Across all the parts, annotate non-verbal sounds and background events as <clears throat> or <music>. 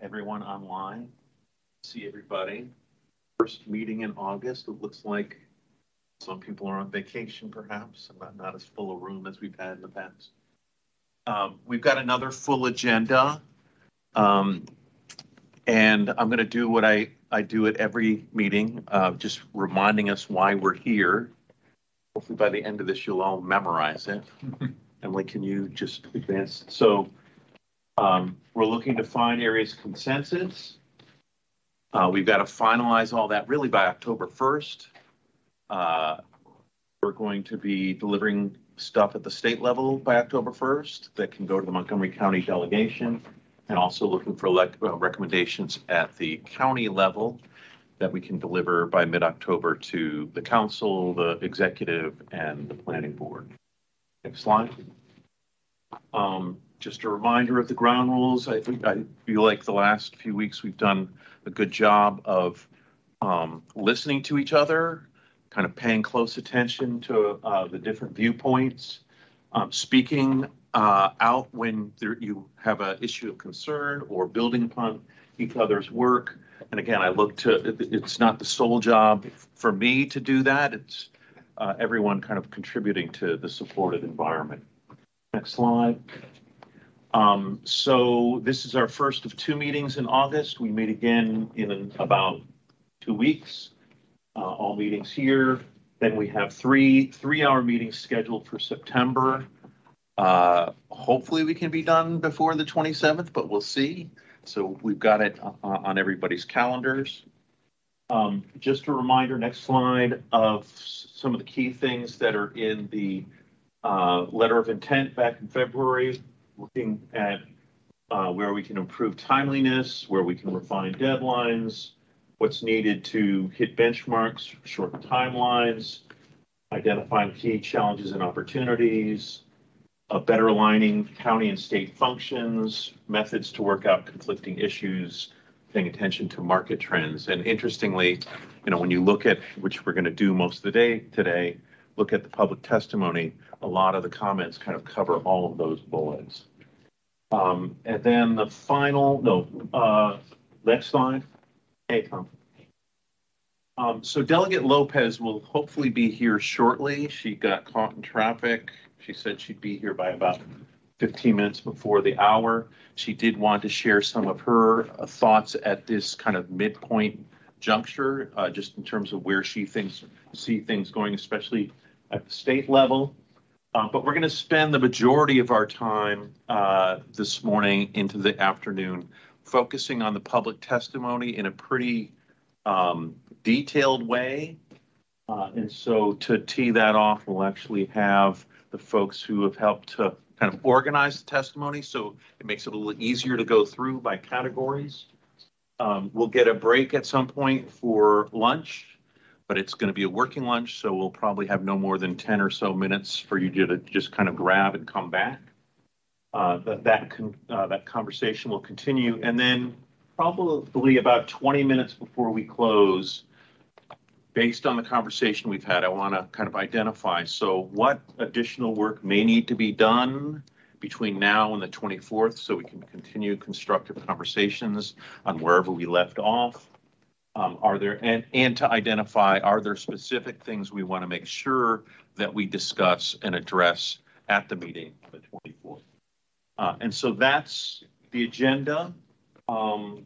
everyone online. See everybody. First meeting in August. It looks like some people are on vacation perhaps, and not, not as full a room as we've had in the past. Um, we've got another full agenda. Um, and I'm gonna do what I, I do at every meeting, uh, just reminding us why we're here. Hopefully by the end of this, you'll all memorize it. <laughs> Emily, can you just advance? So um, we're looking to find areas of consensus. Uh, we've got to finalize all that really by October 1st. Uh, we're going to be delivering stuff at the state level by October 1st that can go to the Montgomery County delegation and also looking for elect, uh, recommendations at the county level that we can deliver by mid-October to the council, the executive, and the planning board. Next slide. Um, just a reminder of the ground rules. I I feel like the last few weeks we've done a good job of um, listening to each other, kind of paying close attention to uh, the different viewpoints, um, speaking uh, out when there, you have an issue of concern or building upon each other's work. And again, I look to it's not the sole job for me to do that. It's uh, everyone kind of contributing to the supported environment. Next slide. Um, so this is our first of two meetings in August. We meet again in about two weeks. Uh, all meetings here. Then we have three, three-hour meetings scheduled for September. Uh, hopefully we can be done before the 27th, but we'll see. So we've got it uh, on everybody's calendars. Um, just a reminder, next slide, of some of the key things that are in the uh, letter of intent back in February, looking at uh, where we can improve timeliness, where we can refine deadlines, what's needed to hit benchmarks, shorten timelines, identifying key challenges and opportunities, uh, better aligning county and state functions, methods to work out conflicting issues, paying attention to market trends. And interestingly, you know, when you look at, which we're going to do most of the day today, look at the public testimony, a lot of the comments kind of cover all of those bullets. Um, and then the final, no, uh, next slide. Tom. Um, so Delegate Lopez will hopefully be here shortly. She got caught in traffic. She said she'd be here by about 15 minutes before the hour. She did want to share some of her uh, thoughts at this kind of midpoint juncture, uh, just in terms of where she thinks, see things going, especially at the state level. Uh, but we're going to spend the majority of our time uh, this morning into the afternoon focusing on the public testimony in a pretty um, detailed way. Uh, and so to tee that off, we'll actually have the folks who have helped to kind of organize the testimony. So it makes it a little easier to go through by categories. Um, we'll get a break at some point for lunch, but it's going to be a working lunch. So we'll probably have no more than 10 or so minutes for you to just kind of grab and come back. Uh, that, that, con- uh, that conversation will continue. And then probably about 20 minutes before we close, based on the conversation we've had, I want to kind of identify, so what additional work may need to be done between now and the 24th so we can continue constructive conversations on wherever we left off? Um, are there, and, and to identify, are there specific things we want to make sure that we discuss and address at the meeting the 24th? Uh, and so that's the agenda. Um,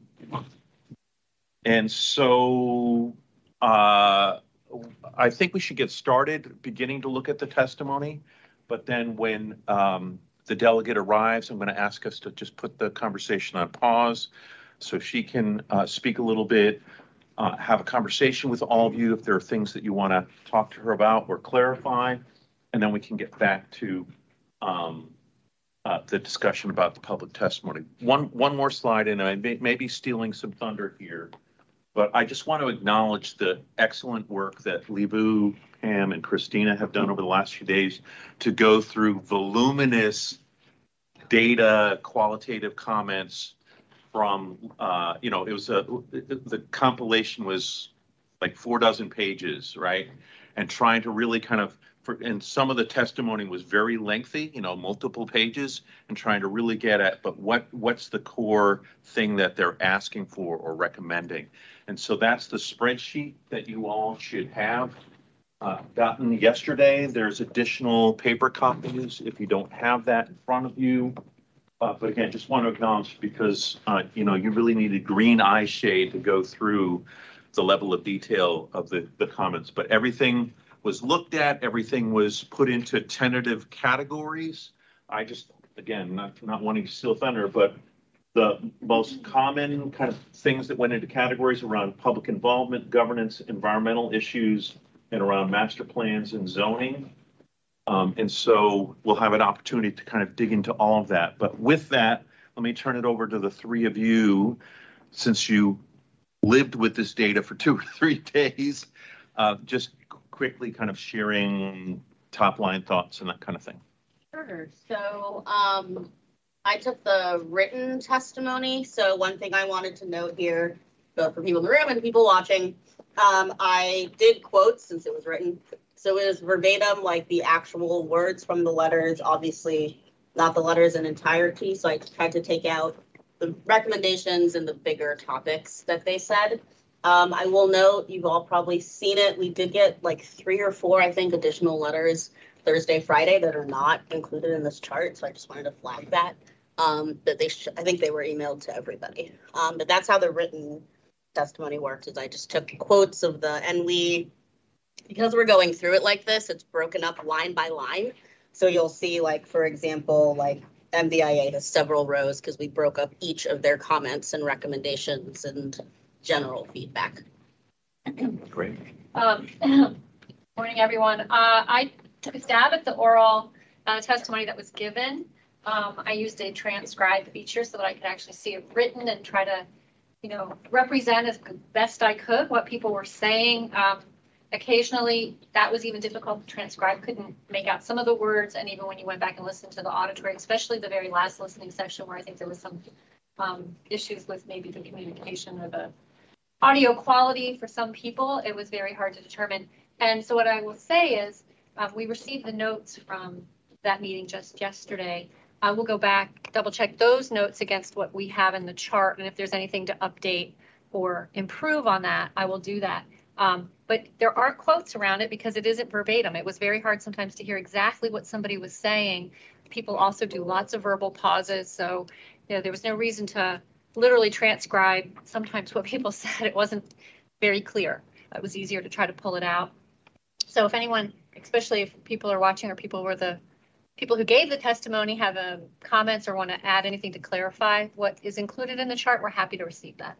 and so uh, I think we should get started beginning to look at the testimony. But then when um, the delegate arrives, I'm going to ask us to just put the conversation on pause so she can uh, speak a little bit, uh, have a conversation with all of you if there are things that you want to talk to her about or clarify. And then we can get back to um, uh, the discussion about the public testimony. One, one more slide, and I may, may be stealing some thunder here. But I just want to acknowledge the excellent work that Libu, Pam, and Christina have done over the last few days to go through voluminous data, qualitative comments from, uh, you know, it was a, the compilation was like four dozen pages, right? And trying to really kind of, for, and some of the testimony was very lengthy, you know, multiple pages, and trying to really get at, but what, what's the core thing that they're asking for or recommending? And so that's the spreadsheet that you all should have uh, gotten yesterday. There's additional paper copies if you don't have that in front of you. Uh, But again, just want to acknowledge because, uh, you know, you really needed green eye shade to go through the level of detail of the, the comments. But everything was looked at, everything was put into tentative categories. I just, again, not, not wanting to steal thunder, but the most common kind of things that went into categories around public involvement, governance, environmental issues, and around master plans and zoning. Um, and so we'll have an opportunity to kind of dig into all of that. But with that, let me turn it over to the three of you, since you lived with this data for two or three <laughs> days, uh, just quickly kind of sharing top line thoughts and that kind of thing. Sure. So, um, I took the written testimony. So one thing I wanted to note here, both for people in the room and people watching, um, I did quotes since it was written. So it was verbatim, like the actual words from the letters, obviously not the letters in entirety. So I tried to take out the recommendations and the bigger topics that they said. Um, I will note, you've all probably seen it. We did get like three or four, I think, additional letters Thursday, Friday that are not included in this chart. So I just wanted to flag that. Um, that they, I think they were emailed to everybody. Um, but that's how the written testimony worked is I just took quotes of the, and we, because we're going through it like this, it's broken up line by line. So you'll see like, for example, like MBIA has several rows because we broke up each of their comments and recommendations and general feedback. Great. Um, <coughs> Morning, everyone. Uh, I took a stab at the oral uh, testimony that was given. Um, I used a transcribe feature so that I could actually see it written and try to, you know, represent as best I could what people were saying. Um, Occasionally, that was even difficult to transcribe, couldn't make out some of the words, and even when you went back and listened to the auditory, especially the very last listening section where I think there was some um, issues with maybe the communication or the audio quality for some people, it was very hard to determine. And so what I will say is, um, we received the notes from that meeting just yesterday. I will go back, double check those notes against what we have in the chart, and if there's anything to update or improve on that, I will do that. Um, but there are quotes around it because it isn't verbatim. It was very hard sometimes to hear exactly what somebody was saying. People also do lots of verbal pauses, so you know, there was no reason to literally transcribe sometimes what people <laughs> said. It wasn't very clear. It was easier to try to pull it out. So if anyone, especially if people are watching or people were the people who gave the testimony have uh, comments or want to add anything to clarify what is included in the chart, we're happy to receive that.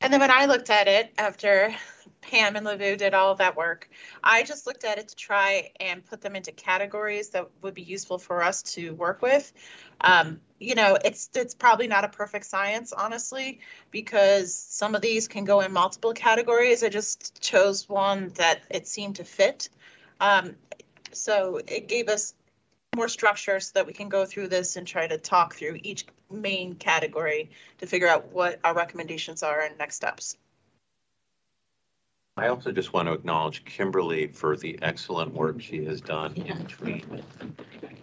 And then when I looked at it after Pam and Lavu did all of that work, I just looked at it to try and put them into categories that would be useful for us to work with. Um, you know, it's it's probably not a perfect science, honestly, because some of these can go in multiple categories. I just chose one that it seemed to fit. Um, so it gave us more structure so that we can go through this and try to talk through each main category to figure out what our recommendations are and next steps. I also just want to acknowledge Kimberly for the excellent work she has done in between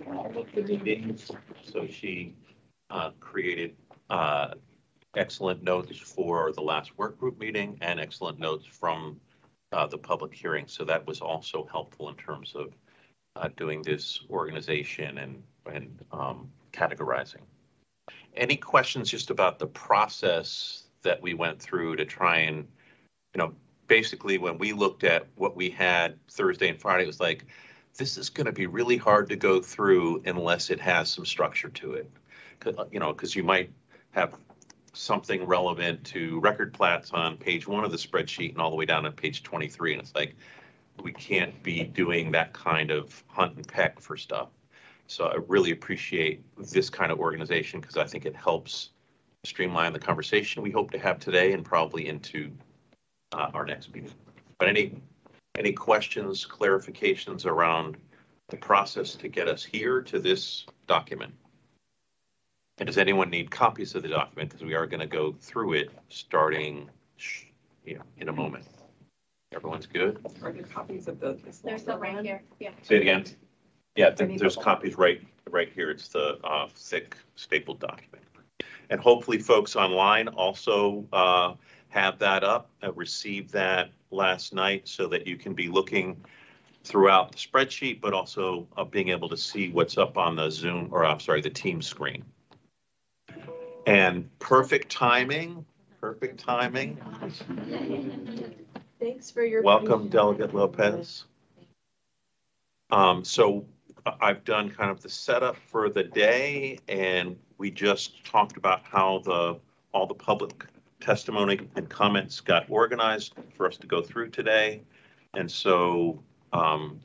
all of the meetings. So she uh, created uh, excellent notes for the last work group meeting and excellent notes from uh, the public hearing. So that was also helpful in terms of uh, doing this organization and, and um, categorizing. Any questions just about the process that we went through to try and, you know, basically when we looked at what we had Thursday and Friday, it was like, this is going to be really hard to go through unless it has some structure to it. You know, because you might have something relevant to record plats on page one of the spreadsheet and all the way down to page 23. And it's like, we can't be doing that kind of hunt and peck for stuff. So I really appreciate this kind of organization because I think it helps streamline the conversation we hope to have today and probably into uh, our next meeting. But any any questions, clarifications around the process to get us here to this document? And does anyone need copies of the document? Because we are going to go through it starting you know, in a moment. Everyone's good? Are there copies of the? There's some right here, yeah. Say it again. Yeah, there- there's copies right, right here. It's the uh, thick stapled document. And hopefully folks online also uh, have that up, uh, received that last night so that you can be looking throughout the spreadsheet, but also uh, being able to see what's up on the Zoom, or I'm sorry, the team screen. And perfect timing, perfect timing. <laughs> Thanks for your. Welcome. Delegate Lopez. Um, so I've done kind of the setup for the day and we just talked about how the, all the public testimony and comments got organized for us to go through today. And so, um,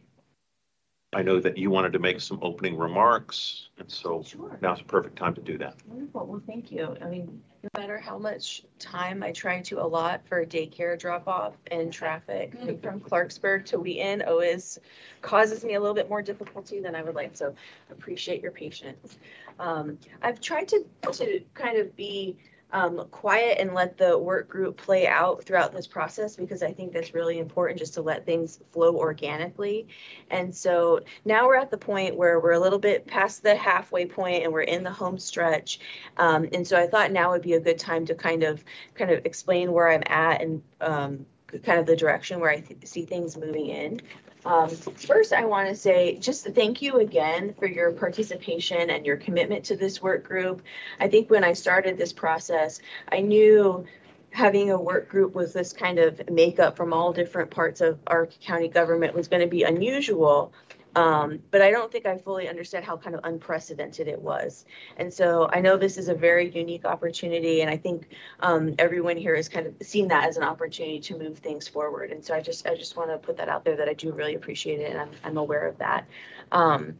I know that you wanted to make some opening remarks and so Sure. now's the perfect time to do that. Wonderful. Well, thank you. I mean, no matter how much time I try to allot for daycare drop off and traffic from Clarksburg to Wheaton always causes me a little bit more difficulty than I would like. So appreciate your patience. Um, I've tried to, to kind of be um, quiet and let the work group play out throughout this process because I think that's really important just to let things flow organically. And so now we're at the point where we're a little bit past the halfway point and we're in the home stretch. Um, and so I thought now would be a good time to kind of kind of explain where I'm at and um, kind of the direction where I th- see things moving in. Um, first, I want to say just thank you again for your participation and your commitment to this work group. I think when I started this process, I knew having a work group with this kind of makeup from all different parts of our county government was going to be unusual. Um, but I don't think I fully understood how kind of unprecedented it was. And so I know this is a very unique opportunity, and I think um, everyone here has kind of seen that as an opportunity to move things forward. And so I just I just want to put that out there that I do really appreciate it, and I'm I'm aware of that. Um,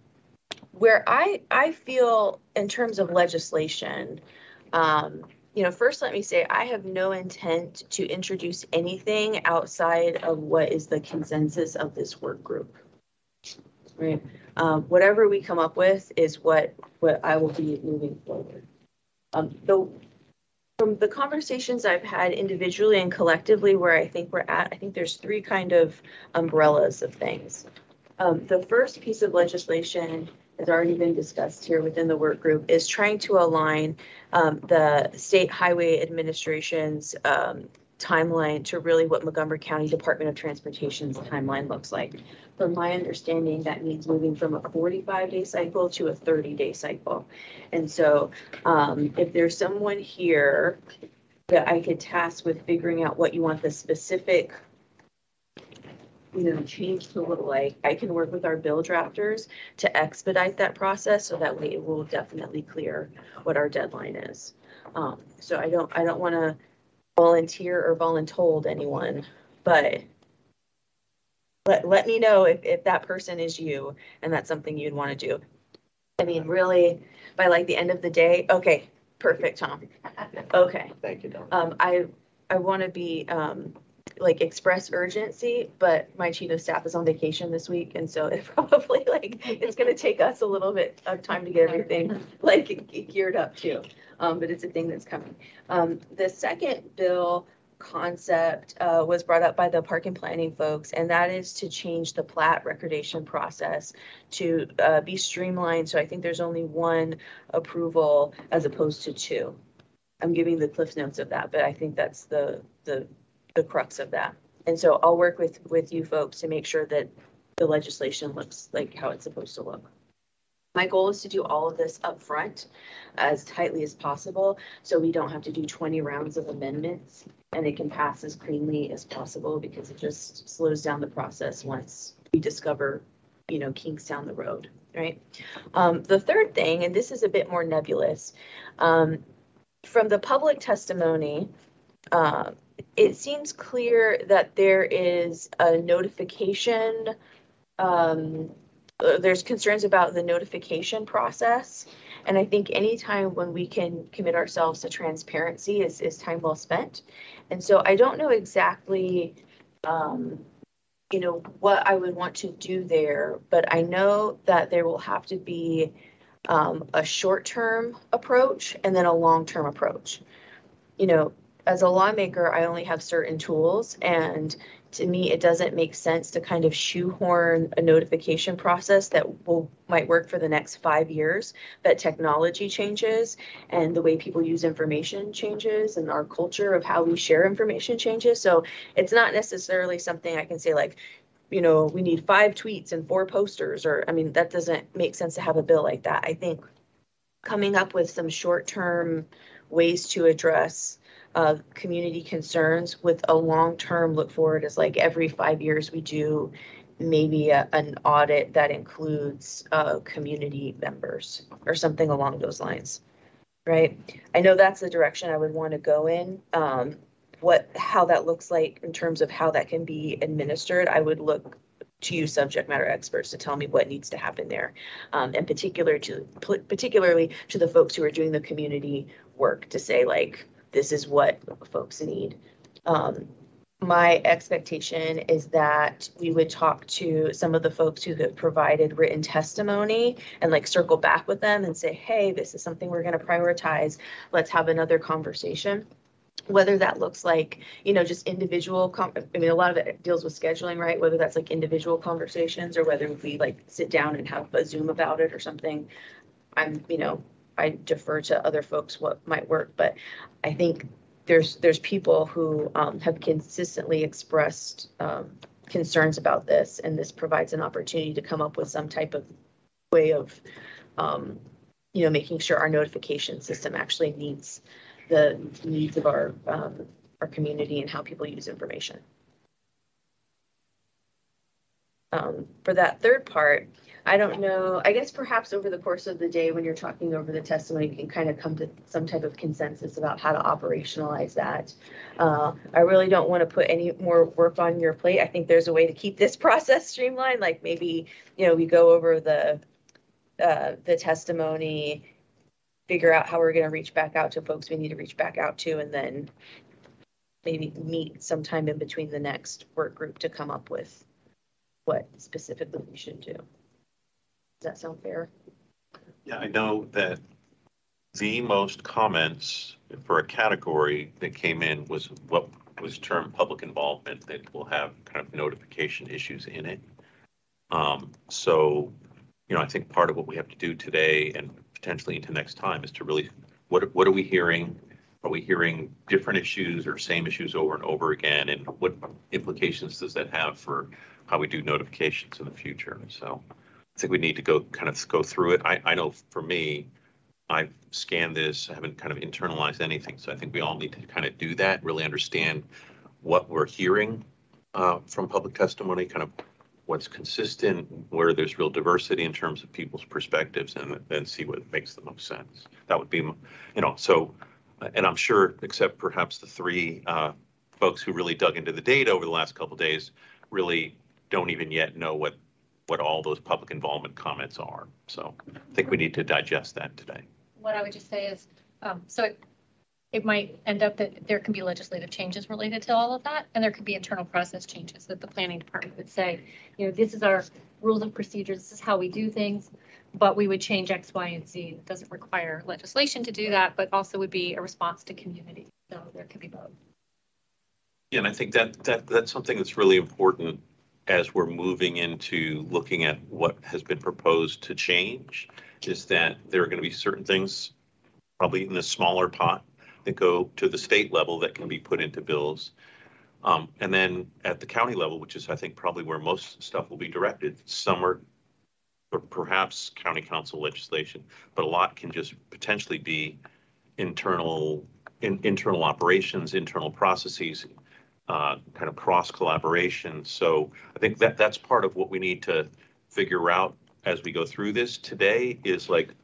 where I I feel in terms of legislation. Um, you know, first let me say I have no intent to introduce anything outside of what is the consensus of this work group. Right. Um, whatever we come up with is what, what I will be moving forward. Um, the, from the conversations I've had individually and collectively where I think we're at, I think there's three kind of umbrellas of things. Um, the first piece of legislation has already been discussed here within the work group is trying to align um, the state highway administration's um, timeline to really what Montgomery County Department of Transportation's timeline looks like. From my understanding, that means moving from a 45-day cycle to a 30-day cycle. And so um, if there's someone here that I could task with figuring out what you want the specific you know, change to look like, I can work with our bill drafters to expedite that process so that way it will definitely clear what our deadline is. Um, so I don't, I don't want to volunteer or voluntold anyone, but let, let me know if, if that person is you and that's something you'd want to do. I mean, really, by like the end of the day, okay, perfect, Tom. Okay. Thank you, Don. Um, I, I want to be, um, like express urgency, but my chief of staff is on vacation this week. And so <laughs> it probably like, it's going to take us a little bit of time to get everything <laughs> like geared up too. Um, but it's a thing that's coming. Um, the second bill concept, uh, was brought up by the park and planning folks, and that is to change the plat recordation process to, uh, be streamlined. So I think there's only one approval as opposed to two. I'm giving the cliff notes of that, but I think that's the, the, the crux of that. And so I'll work with, with you folks to make sure that the legislation looks like how it's supposed to look. My goal is to do all of this upfront as tightly as possible, so we don't have to do twenty rounds of amendments and it can pass as cleanly as possible because it just slows down the process once we discover, you know, kinks down the road, right? Um, the third thing, and this is a bit more nebulous, um, from the public testimony, uh, it seems clear that there is a notification. Um, uh, there's concerns about the notification process. And I think any time when we can commit ourselves to transparency is, is time well spent. And so I don't know exactly, um, you know, what I would want to do there, but I know that there will have to be um, a short-term approach and then a long-term approach. You know, as a lawmaker, I only have certain tools and to me, it doesn't make sense to kind of shoehorn a notification process that will, might work for the next five years. That technology changes and the way people use information changes and our culture of how we share information changes. So it's not necessarily something I can say like, you know, we need five tweets and four posters, or, I mean, that doesn't make sense to have a bill like that. I think coming up with some short-term ways to address community concerns with a long-term look forward is like every five years we do maybe a, an audit that includes uh, community members or something along those lines. Right? I know that's the direction I would want to go in. Um, what, how that looks like in terms of how that can be administered, I would look to you subject matter experts to tell me what needs to happen there. Um, and particular to, particularly to the folks who are doing the community work to say like, this is what folks need. Um, my expectation is that we would talk to some of the folks who have provided written testimony and like circle back with them and say, hey, this is something we're going to prioritize. Let's have another conversation. Whether that looks like, you know, just individual, I mean, a lot of it deals with scheduling, right? Whether that's like individual conversations or whether we like sit down and have a Zoom about it or something. I'm, you know, I defer to other folks what might work, but I think there's there's people who um, have consistently expressed um, concerns about this, and this provides an opportunity to come up with some type of way of, um, you know, making sure our notification system actually meets the needs of our um, our community and how people use information. Um, for that third part, I don't know, I guess perhaps over the course of the day, when you're talking over the testimony, you can kind of come to some type of consensus about how to operationalize that. Uh, I really don't want to put any more work on your plate. I think there's a way to keep this <laughs> process streamlined, like maybe, you know, we go over the, uh, the testimony, figure out how we're going to reach back out to folks we need to reach back out to, and then maybe meet sometime in between the next work group to come up with what specifically we should do. Does that sound fair? Yeah, I know that the most comments for a category that came in was what was termed public involvement, that will have kind of notification issues in it. Um, so, you know, I think part of what we have to do today and potentially into next time is to really, what, what are we hearing? Are we hearing different issues or same issues over and over again? And what implications does that have for how we do notifications in the future? So think we need to go kind of go through it. I, I know for me, I've scanned this, I haven't kind of internalized anything. So I think we all need to kind of do that, really understand what we're hearing uh, from public testimony, kind of what's consistent, where there's real diversity in terms of people's perspectives, and then see what makes the most sense. That would be, you know, so, and I'm sure, except perhaps the three uh, folks who really dug into the data over the last couple days, really don't even yet know what what all those public involvement comments are. So I think we need to digest that today. What I would just say is, um, so it, it might end up that there can be legislative changes related to all of that, and there could be internal process changes that the planning department would say, you know, this is our rules of procedure, this is how we do things, but we would change X, Y, and Z. It doesn't require legislation to do that, but also would be a response to community. So there could be both. Yeah, and I think that, that, that's something that's really important as we're moving into looking at what has been proposed to change is that there are going to be certain things, probably in the smaller pot, that go to the state level that can be put into bills. Um, and then at the county level, which is, I think, probably where most stuff will be directed, some are or perhaps county council legislation, but a lot can just potentially be internal in, internal operations, internal processes, uh, kind of cross collaboration. So I think that that's part of what we need to figure out as we go through this today is like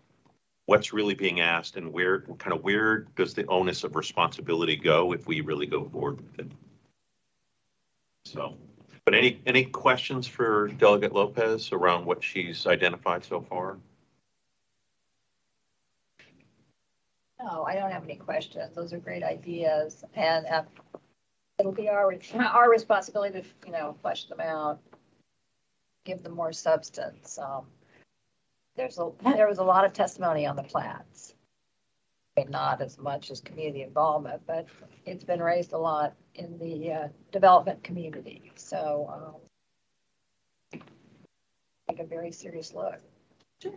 what's really being asked and where kind of where does the onus of responsibility go if we really go forward with it. So, but any any questions for Delegate Lopez around what she's identified so far? No, I don't have any questions. Those are great ideas. And uh, it'll be our, <laughs> our responsibility to, you know, flesh them out, give them more substance. Um, There's a, there was a lot of testimony on the plats. not as much as community involvement, but it's been raised a lot in the uh, development community. So um, take a very serious look. Sure.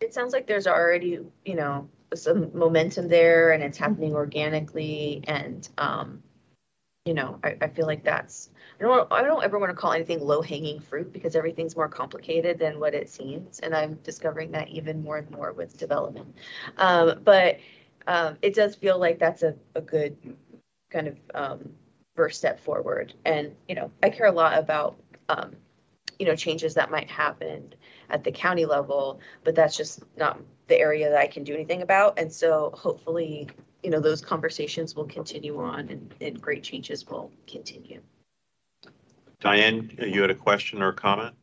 It sounds like there's already, you know, some momentum there and it's happening organically and, um, you know, I, I feel like that's, I don't, I don't ever want to call anything low hanging fruit because everything's more complicated than what it seems. And I'm discovering that even more and more with development. Um, but, um, it does feel like that's a, a good kind of, um, first step forward. And, you know, I care a lot about, um, you know, changes that might happen at the county level, but that's just not the area that I can do anything about. And so hopefully, you know, those conversations will continue on and, and great changes will continue. Diane, you had a question or a comment?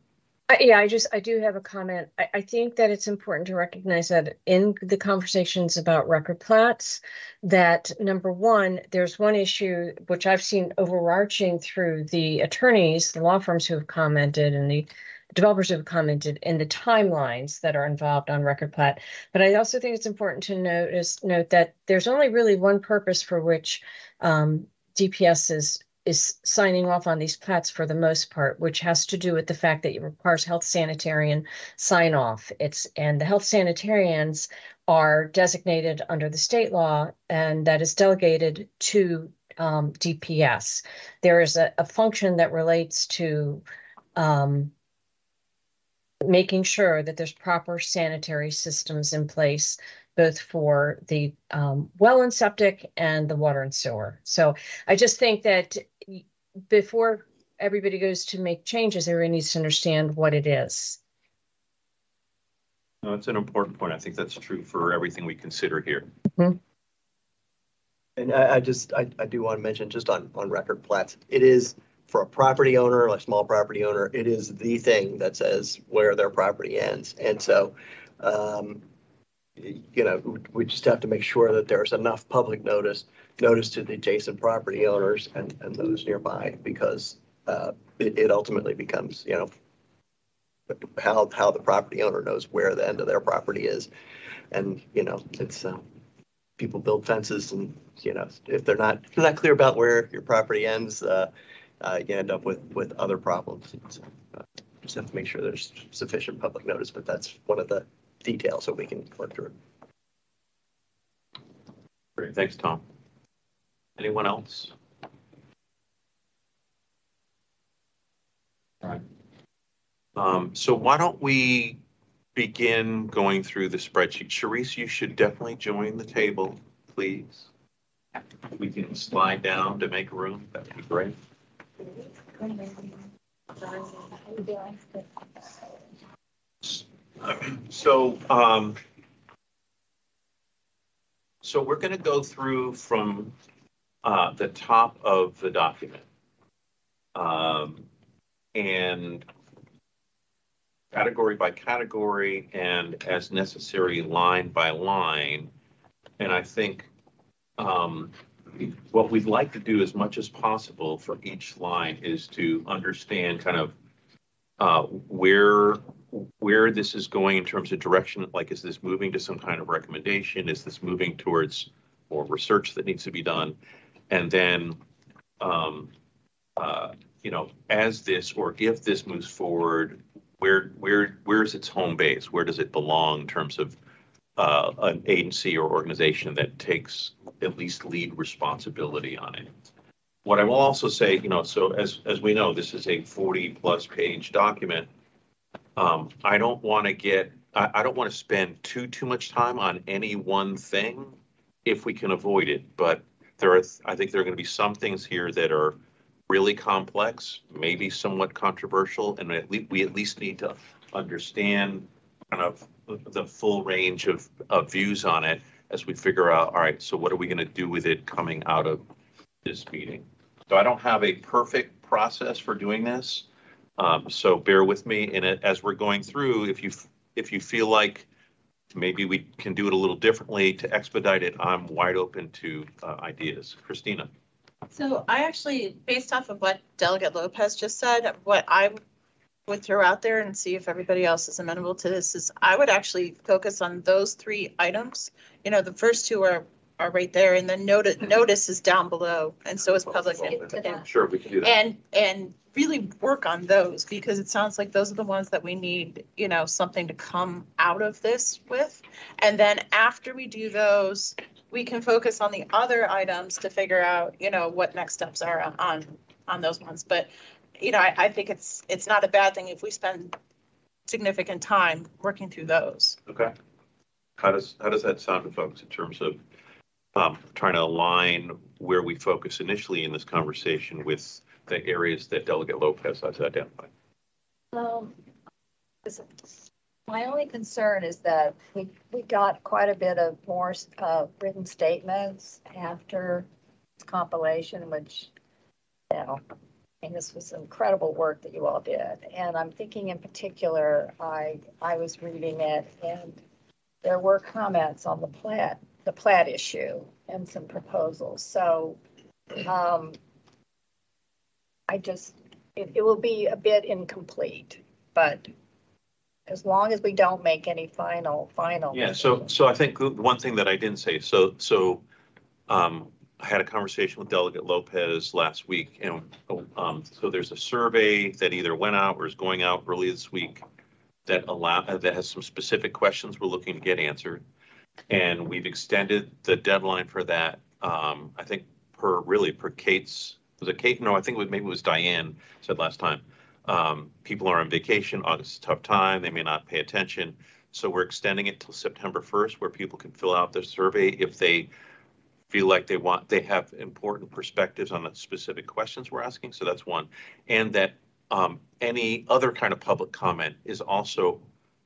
Uh, Yeah, I just, I do have a comment. I, I think that it's important to recognize that in the conversations about record plats, that number one, there's one issue which I've seen overarching through the attorneys, the law firms who have commented and the developers have commented in the timelines that are involved on record plat. But I also think it's important to notice, note that there's only really one purpose for which um, DPS is is signing off on these plats for the most part, which has to do with the fact that it requires health sanitarian sign off. It's and the health sanitarians are designated under the state law, and that is delegated to um, DPS. There is a, a function that relates to um, making sure that there's proper sanitary systems in place both for the um, well and septic and the water and sewer. So I just think that before everybody goes to make changes, everybody needs to understand what it is. No, it's an important point. I think that's true for everything we consider here. And I, I just, I, I do want to mention, just on, on record plats, it is for a property owner, a small property owner, it is the thing that says where their property ends. And so, um, you know, we just have to make sure that there's enough public notice, notice to the adjacent property owners and, and those nearby, because, uh, it, it ultimately becomes, you know, how, how the property owner knows where the end of their property is. And, you know, it's, uh, people build fences and, you know, if they're not, if they're not clear about where your property ends, uh, uh, you end up with, with other problems. So, uh, Just have to make sure there's sufficient public notice, but that's one of the details that we can work through. Great, thanks, Tom. Anyone else? All right. Um, so why don't we begin going through the spreadsheet? Sharice, you should definitely join the table, please. We can slide down to make room. That'd be great. So, um, so we're going to go through from, uh, the top of the document. Um, and category by category and as necessary, line by line. And I think, um, what we'd like to do as much as possible for each line is to understand kind of uh, where, where this is going in terms of direction, like is this moving to some kind of recommendation? Is this moving towards more research that needs to be done? And then, um, uh, you know, as this or if this moves forward, where, where, where's its home base? Where does it belong in terms of uh, an agency or organization that takes at least lead responsibility on it? What I will also say, you know, so as, as we know, this is a 40-plus page document. Um, I don't want to get, I, I don't want to spend too, too much time on any one thing if we can avoid it. But there are, I think there are going to be some things here that are really complex, maybe somewhat controversial, and at least, we at least need to understand kind of the full range of, of views on it as we figure out, all right, so what are we going to do with it coming out of this meeting? So I don't have a perfect process for doing this. Um, so bear with me in it as we're going through. If you, if you feel like maybe we can do it a little differently to expedite it, I'm wide open to uh, ideas. Christina? So I actually, based off of what Delegate Lopez just said, what I would throw out there and see if everybody else is amenable to this is I would actually focus on those three items. You know, the first two are are right there and the notice, notice is down below and so is public input. Sure, we can do that. And, and really work on those because it sounds like those are the ones that we need, you know, something to come out of this with. And then after we do those, we can focus on the other items to figure out, you know, what next steps are on- on, on those ones. But, you know, I, I think it's, it's not a bad thing if we spend significant time working through those. Okay. How does, how does that sound to folks in terms of um, trying to align where we focus initially in this conversation with the areas that Delegate Lopez has identified? Um, My only concern is that we, we got quite a bit of more, uh, written statements after this compilation, which, you know, and this was incredible work that you all did. And I'm thinking in particular, I, I was reading it and there were comments on the plat, the plat issue and some proposals. So, um, I just, it, it will be a bit incomplete, but as long as we don't make any final, final. Yeah, so, so I think the one thing that I didn't say, so, so, um, I had a conversation with Delegate Lopez last week and, um, so there's a survey that either went out or is going out early this week that allow, that has some specific questions we're looking to get answered. And we've extended the deadline for that, um, I think per, really per Kate's, was it Kate? No, I think it was, maybe it was Diane said last time. Um, people are on vacation, August is a tough time, they may not pay attention. So we're extending it till September first where people can fill out their survey if they feel like they want, they have important perspectives on the specific questions we're asking. So that's one. And that um, any other kind of public comment is also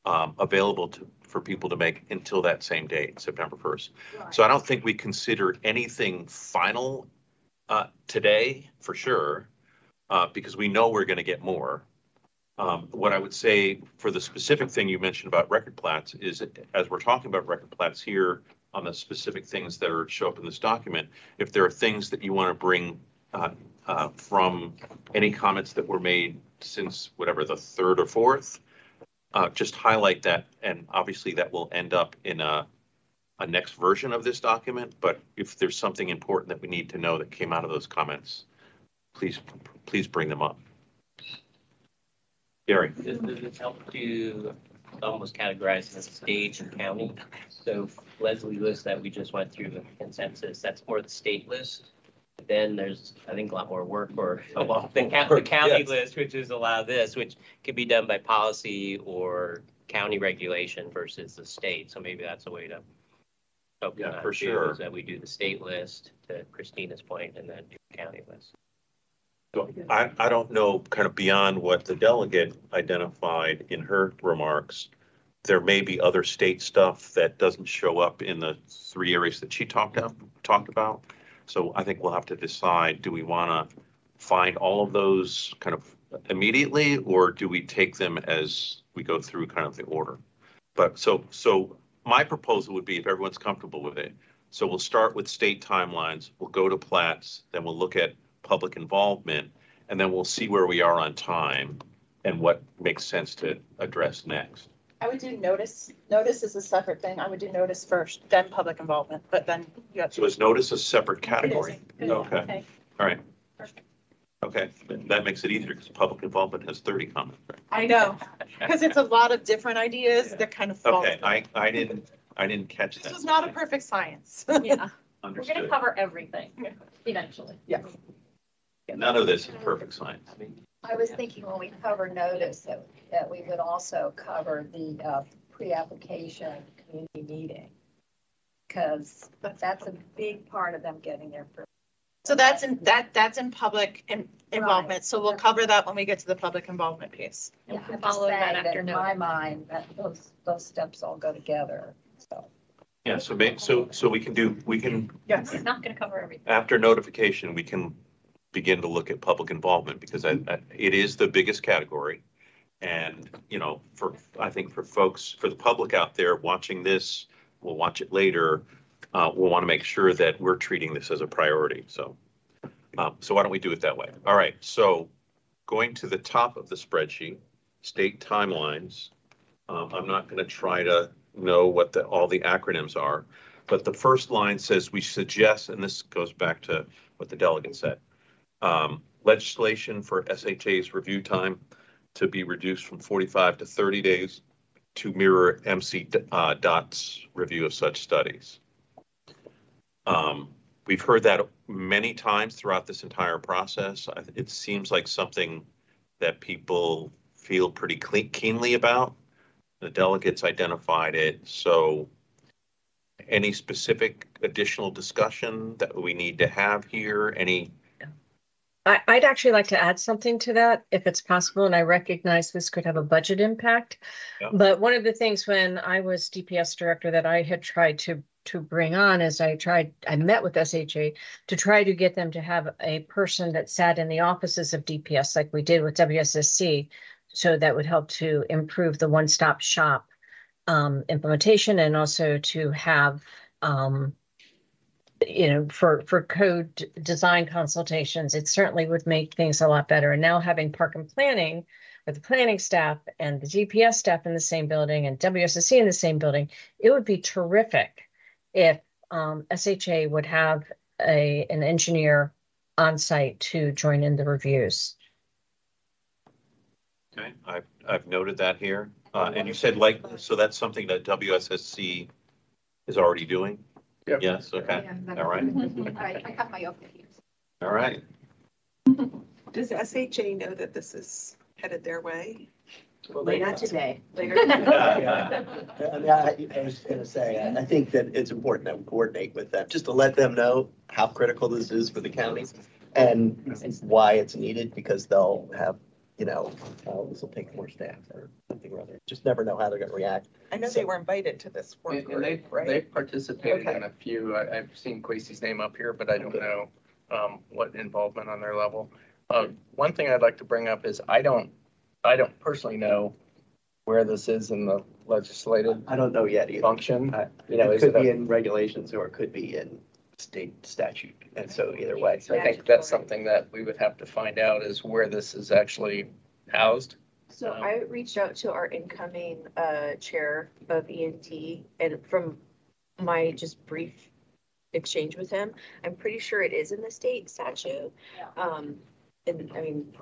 um, available to, for people to make until that same date, September 1st. So I don't think we consider anything final uh, today, for sure, uh, because we know we're going to get more. Um, What I would say for the specific thing you mentioned about record plats is, as we're talking about record plats here on the specific things that are, show up in this document, if there are things that you want to bring uh, uh, from any comments that were made since whatever, the third or fourth, uh, just highlight that, and obviously that will end up in a, a next version of this document, but if there's something important that we need to know that came out of those comments, please, please bring them up. Gary? Does it help to almost categorized as state and county? So Lesley list that we just went through the consensus, that's more the state list. Then there's, I think, a lot more work for <laughs> the county, the county Yes. list, which is allow this, which could be done by policy or county regulation versus the state. So maybe that's a way to. focus Yeah, for too, sure. is That we do the state list to Christina's point and then do the county list. I, I don't know, kind of beyond what the delegate identified in her remarks. There may be other state stuff that doesn't show up in the three areas that she talked up, talked about. So I think we'll have to decide, do we want to find all of those kind of immediately? Or do we take them as we go through kind of the order? But so, so my proposal would be if everyone's comfortable with it. So we'll start with state timelines, we'll go to plats, then we'll look at public involvement, and then we'll see where we are on time and what makes sense to address next. I would do notice, notice is a separate thing. I would do notice first, then public involvement, but then you have So is notice a separate category? Good, Okay, all right. Okay, that makes it easier because public involvement has 30 comments. right? I know, because it's a lot of different ideas that kind of fall. Okay, I, I didn't, I didn't catch that. This was not a perfect science. Yeah, <laughs> we're gonna cover everything eventually. Yeah. None of this is perfect science. I was thinking when we cover notice that, that we would also cover the uh, pre-application community meeting. Because that's a big part of them getting their. per- So that's in, that, that's in public in- involvement. So we'll cover that when we get to the public involvement piece. Yeah, I'm just following that saying after In my mind, that those, those steps all go together, so. Yeah, so ma, so, so we can do, we can, Yes. We're not gonna cover everything. after notification, we can begin to look at public involvement because I, I- it is the biggest category. And, you know, for, I think for folks, for the public out there watching this, we'll watch it later. Uh, we'll want to make sure that we're treating this as a priority. So, um, so why don't we do it that way? All right. So going to the top of the spreadsheet, state timelines. Um, I'm not going to try to know what the, all the acronyms are. but the first line says, we suggest, and this goes back to what the delegate said. Um, legislation for SHA's review time to be reduced from forty-five to thirty days to mirror MC uh, Dot's review of such studies. Um, we've heard that many times throughout this entire process. It seems like something that people feel pretty keenly about. The delegates identified it, so any specific additional discussion that we need to have here? Any, I, I'd actually like to add something to that if it's possible, and I recognize this could have a budget impact. Yeah. But one of the things when I was DPS director that I had tried to, to bring on is I tried, I met with SHA to try to get them to have a person that sat in the offices of DPS like we did with WSSC. So that would help to improve the one-stop shop um, implementation and also to have um, you know, for, for code design consultations, it certainly would make things a lot better. And now having park and planning with the planning staff and the DPS staff in the same building and WSSC in the same building, it would be terrific if um, SHA would have a, an engineer on site to join in the reviews. okay, I've, I've noted that here. Uh, and you said like, so that's something that WSSC is already doing? Yep. Yes, okay, all right, <laughs> I, I got my own views. all right. Does SHA know that this is headed their way? Not today. I mean, I, I was gonna say, I, I think that it's important that we coordinate with them, just to let them know how critical this is for the county and why it's needed, because they'll have, you know, uh, this will take more staff or something or other. Just never know how they're gonna react. I know they were invited to this work And and they, group, right? they participated Okay. in a few, I, I've seen Casey's name up here, but I don't know, um, what involvement on their level. Uh, one thing I'd like to bring up is I don't, I don't personally know where this is in the legislative I don't know yet either. function. Uh, You know, It is could it be a- in regulations or it could be in state statute, and so either way. so I think that's something that we would have to find out is where this is actually housed. So I reached out to our incoming uh, chair of E&T, and from my just brief exchange with him, I'm pretty sure it is in the state statute. Um, and I mean.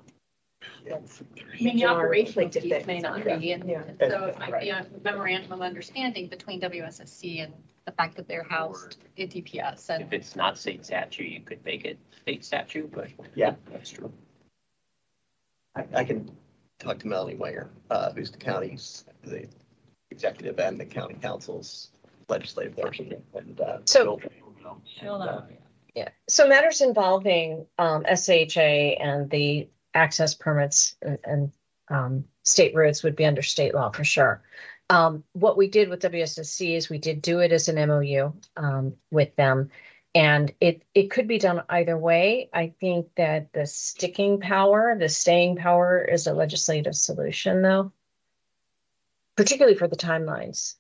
that's- I mean, the Jar operational conflicted piece things. may not be, and Yeah. and so it might be a memorandum of understanding between WSSC and the fact that they're housed at DPS and If it's not state statute, you could make it state statute, but. Yeah. That's true. I, I can talk to Melanie Wenger, uh, who's the county's, the executive and the county council's legislative person, and, uh. So- she'll- uh, Yeah, so matters involving um SHA and the access permits and, and um state roads would be under state law for sure. Um, what we did with WSSC is we did do it as an MOU um with them. And it it could be done either way. I think that the sticking power, the staying power is a legislative solution though. Particularly for the timelines.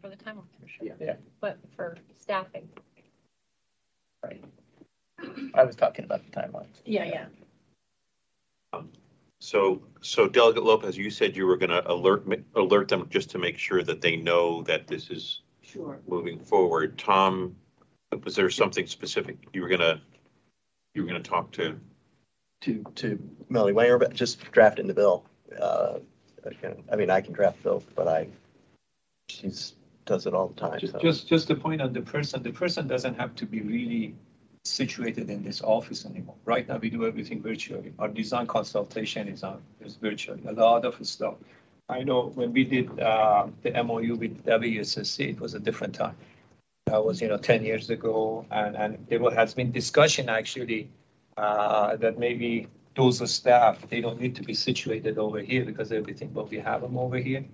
for the time, for sure, Yeah, but for staffing. right. I was talking about the timelines. Yeah, yeah. So, so Delegate Lopez, you said you were gonna alert, alert them just to make sure that they know that this is Sure. moving forward. Tom, was there something specific you were gonna, you were gonna talk to? To, to Melanie Wenger, but just drafting the bill. Uh, I mean, I can draft bills, but I, she's, does it all the time, Ju- so. Just, just the point on the person, the person doesn't have to be really situated in this office anymore. Right now, we do everything virtually. Our design consultation is on, is virtually, a lot of stuff. I know when we did, uh, the MOU with WSSC, it was a different time. That was, you know, ten years ago, and, and there has been discussion actually, uh, that maybe those staff, they don't need to be situated over here because everything, but we have them over here.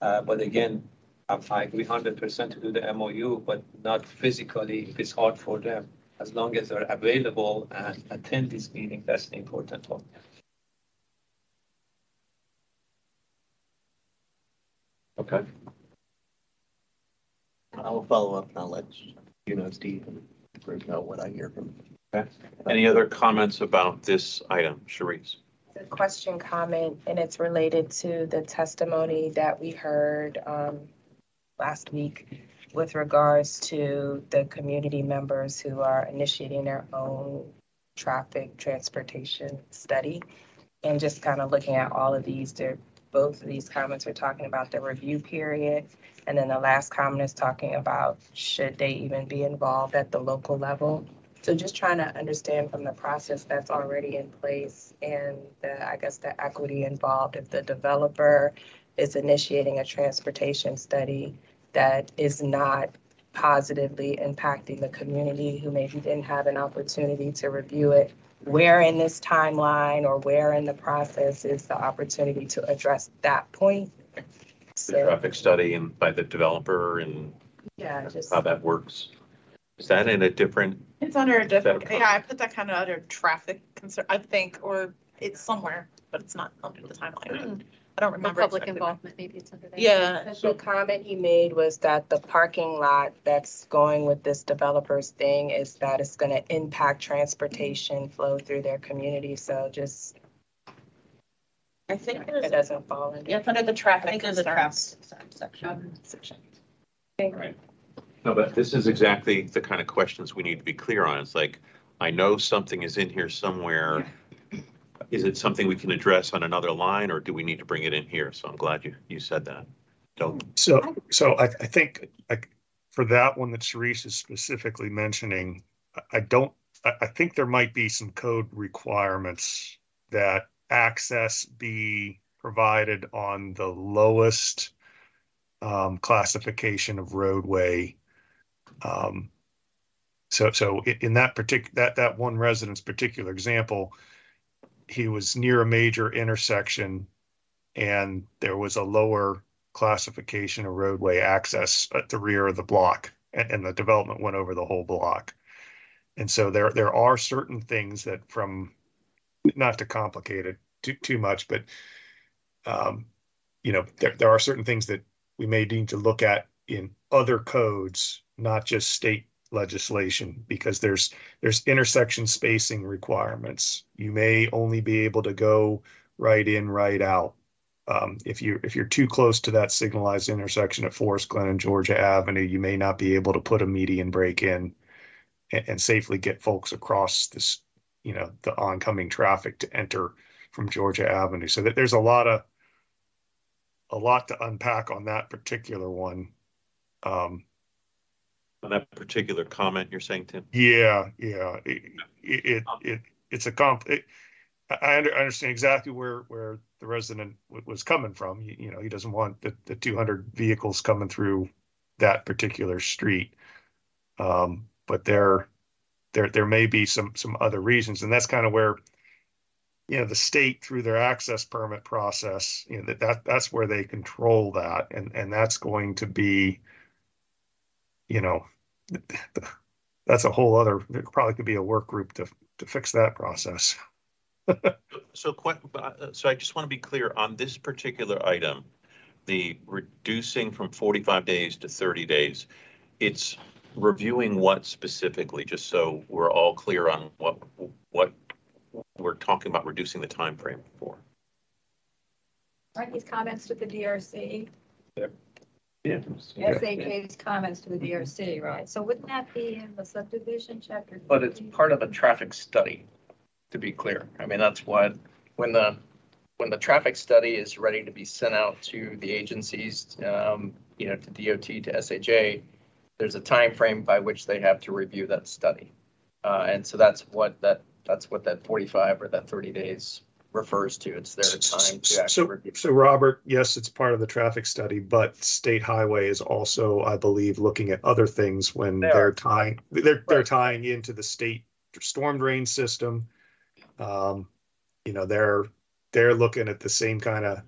Uh, but again, I'm fine, we hundred percent to do the MOU, but not physically, if it's hard for them. As long as they're available and attend this meeting, that's the important one. Okay. I will follow up and I'll let you know, Steve, and the group know what I hear from. Okay. Any other comments about this item, Sharice? a question comment and it's related to the testimony that we heard um last week. With regards to the community members who are initiating their own traffic transportation study. And just kind of looking at all of these, they're, both of these comments are talking about the review period. And then the last comment is talking about should they even be involved at the local level? So just trying to understand from the process that's already in place and the, I guess, the equity involved. If the developer is initiating a transportation study that is not positively impacting the community who maybe didn't have an opportunity to review it, where in this timeline or where in the process is the opportunity to address that point? The So, traffic study and by the developer and yeah, just. how that works. Is that in a different, It's under a different, Better. yeah, I put that kind of under traffic concern, I think, or it's somewhere, but it's not under the timeline. Mm. I don't remember. public exactly. involvement, maybe it's under there. Yeah, The comment he made was that the parking lot that's going with this developer's thing is that it's gonna impact transportation flow through their community, so just, I think it there's, doesn't fall into. yeah, it's under the I traffic think there's a concerns. section. section. right? No, but this is exactly the kind of questions we need to be clear on. It's like, I know something is in here somewhere. Is it something we can address on another line or do we need to bring it in here? So I'm glad you, you said that. Don't, So, so I, I think, like, for that one that Sharice is specifically mentioning, I- I don't, I, I think there might be some code requirements that access be provided on the lowest um, classification of roadway. Um, so, so in that particular, that, that one resident's particular example, he was near a major intersection and there was a lower classification of roadway access at the rear of the block and, and the development went over the whole block. And so there, there are certain things that from, not to complicate it too, too much, but um, you know, there, there are certain things that we may need to look at in other codes, not just state legislation, because there's, there's intersection spacing requirements. You may only be able to go right in, right out um, if you if you're too close to that signalized intersection at Forest Glen and Georgia Avenue, you may not be able to put a median break in and, and safely get folks across this, you know, the oncoming traffic to enter from Georgia Avenue. So that there's a lot of a lot to unpack on that particular one. Um, on that particular comment you're saying, Tim? yeah, yeah, it, it, it, it it's a comp. It, I understand exactly where where the resident was coming from. You, you know, he doesn't want the, the 200 vehicles coming through that particular street. Um, but there, there, there may be some some other reasons, and that's kind of where, you know, the state through their access permit process, you know, that, that that's where they control that, and and that's going to be, you know, <laughs> that's a whole other. There probably could be a work group to to fix that process. <laughs> So, uh, so I just want to be clear on this particular item, the reducing from 45 days to 30 days. It's reviewing what specifically, just so we're all clear on what, what we're talking about reducing the time frame for. Aren't these comments to the DRC? Yeah. SHA's comments to the DRC, right? So wouldn't that be in the subdivision chapter? But it's part of a traffic study, to be clear. I mean, that's what, when the, when the traffic study is ready to be sent out to the agencies, um, you know, to DOT, to SHA, there's a time frame by which they have to review that study. Uh, and so that's what that, that's what that forty-five or that thirty days refers to. It's their time to actually So, review. so Robert, yes, it's part of the traffic study, but State Highway is also, I believe, looking at other things when They they're tying, they're, they're tying into the state storm drain system. Um, you know, they're, they're looking at the same kind of,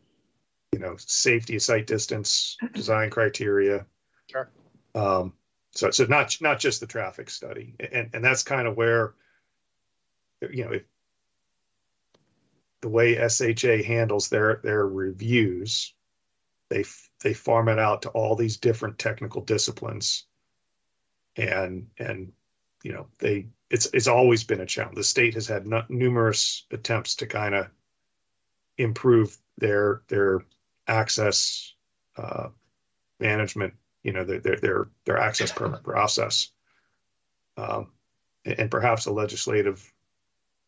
you know, safety, sight distance, design criteria. Sure. Um, so, so not, not just the traffic study, and, and that's kind of where, you know, if the way SHA handles their, their reviews, they, they farm it out to all these different technical disciplines. And, and, you know, they, it's, it's always been a challenge. The state has had nu- numerous attempts to kind of improve their, their access, uh, management, you know, their, their, their, their access permit process. Um, and, and perhaps a legislative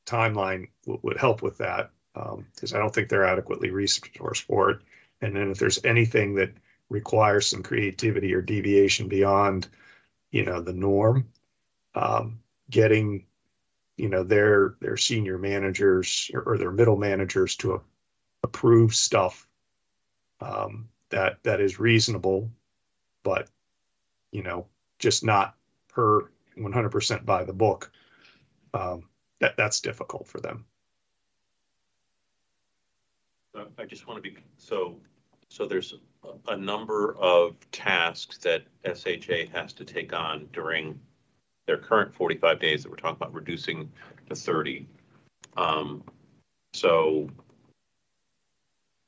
timeline would, would help with that, um, because I don't think they're adequately resourced for it. And then if there's anything that requires some creativity or deviation beyond, you know, the norm, um, getting, you know, their, their senior managers or, or their middle managers to a- approve stuff um, that, that is reasonable, but, you know, just not per one hundred percent by the book. Um, that, that's difficult for them. I just want to be, so, so there's a- number of tasks that SHA has to take on during their current forty-five days that we're talking about reducing to thirty. Um, so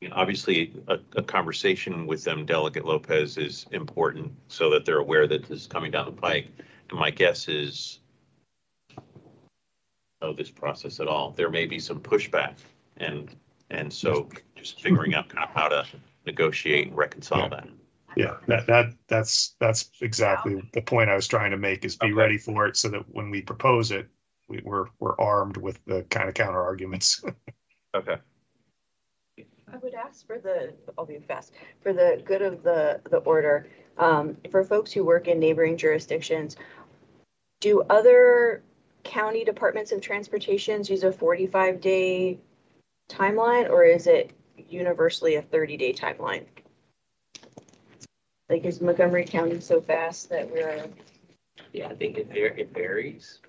you know, obviously, a, a conversation with them, Delegate Lopez, is important so that they're aware that this is coming down the pike. And my guess is know this process at all. There may be some pushback and, and so just figuring out kind of how to negotiate and reconcile that. Yeah, that, that, that's, that's exactly the point I was trying to make is be Okay. ready for it so that when we propose it, we, we're, we're armed with the kind of counter arguments. <laughs> Okay. I would ask for the, I'll be fast, for the good of the, the order, um, for folks who work in neighboring jurisdictions, do other county departments of transportations use a forty-five day timeline, or is it universally a thirty-day timeline? Like, is Montgomery County so fast that we're, Yeah, I think it var- it varies.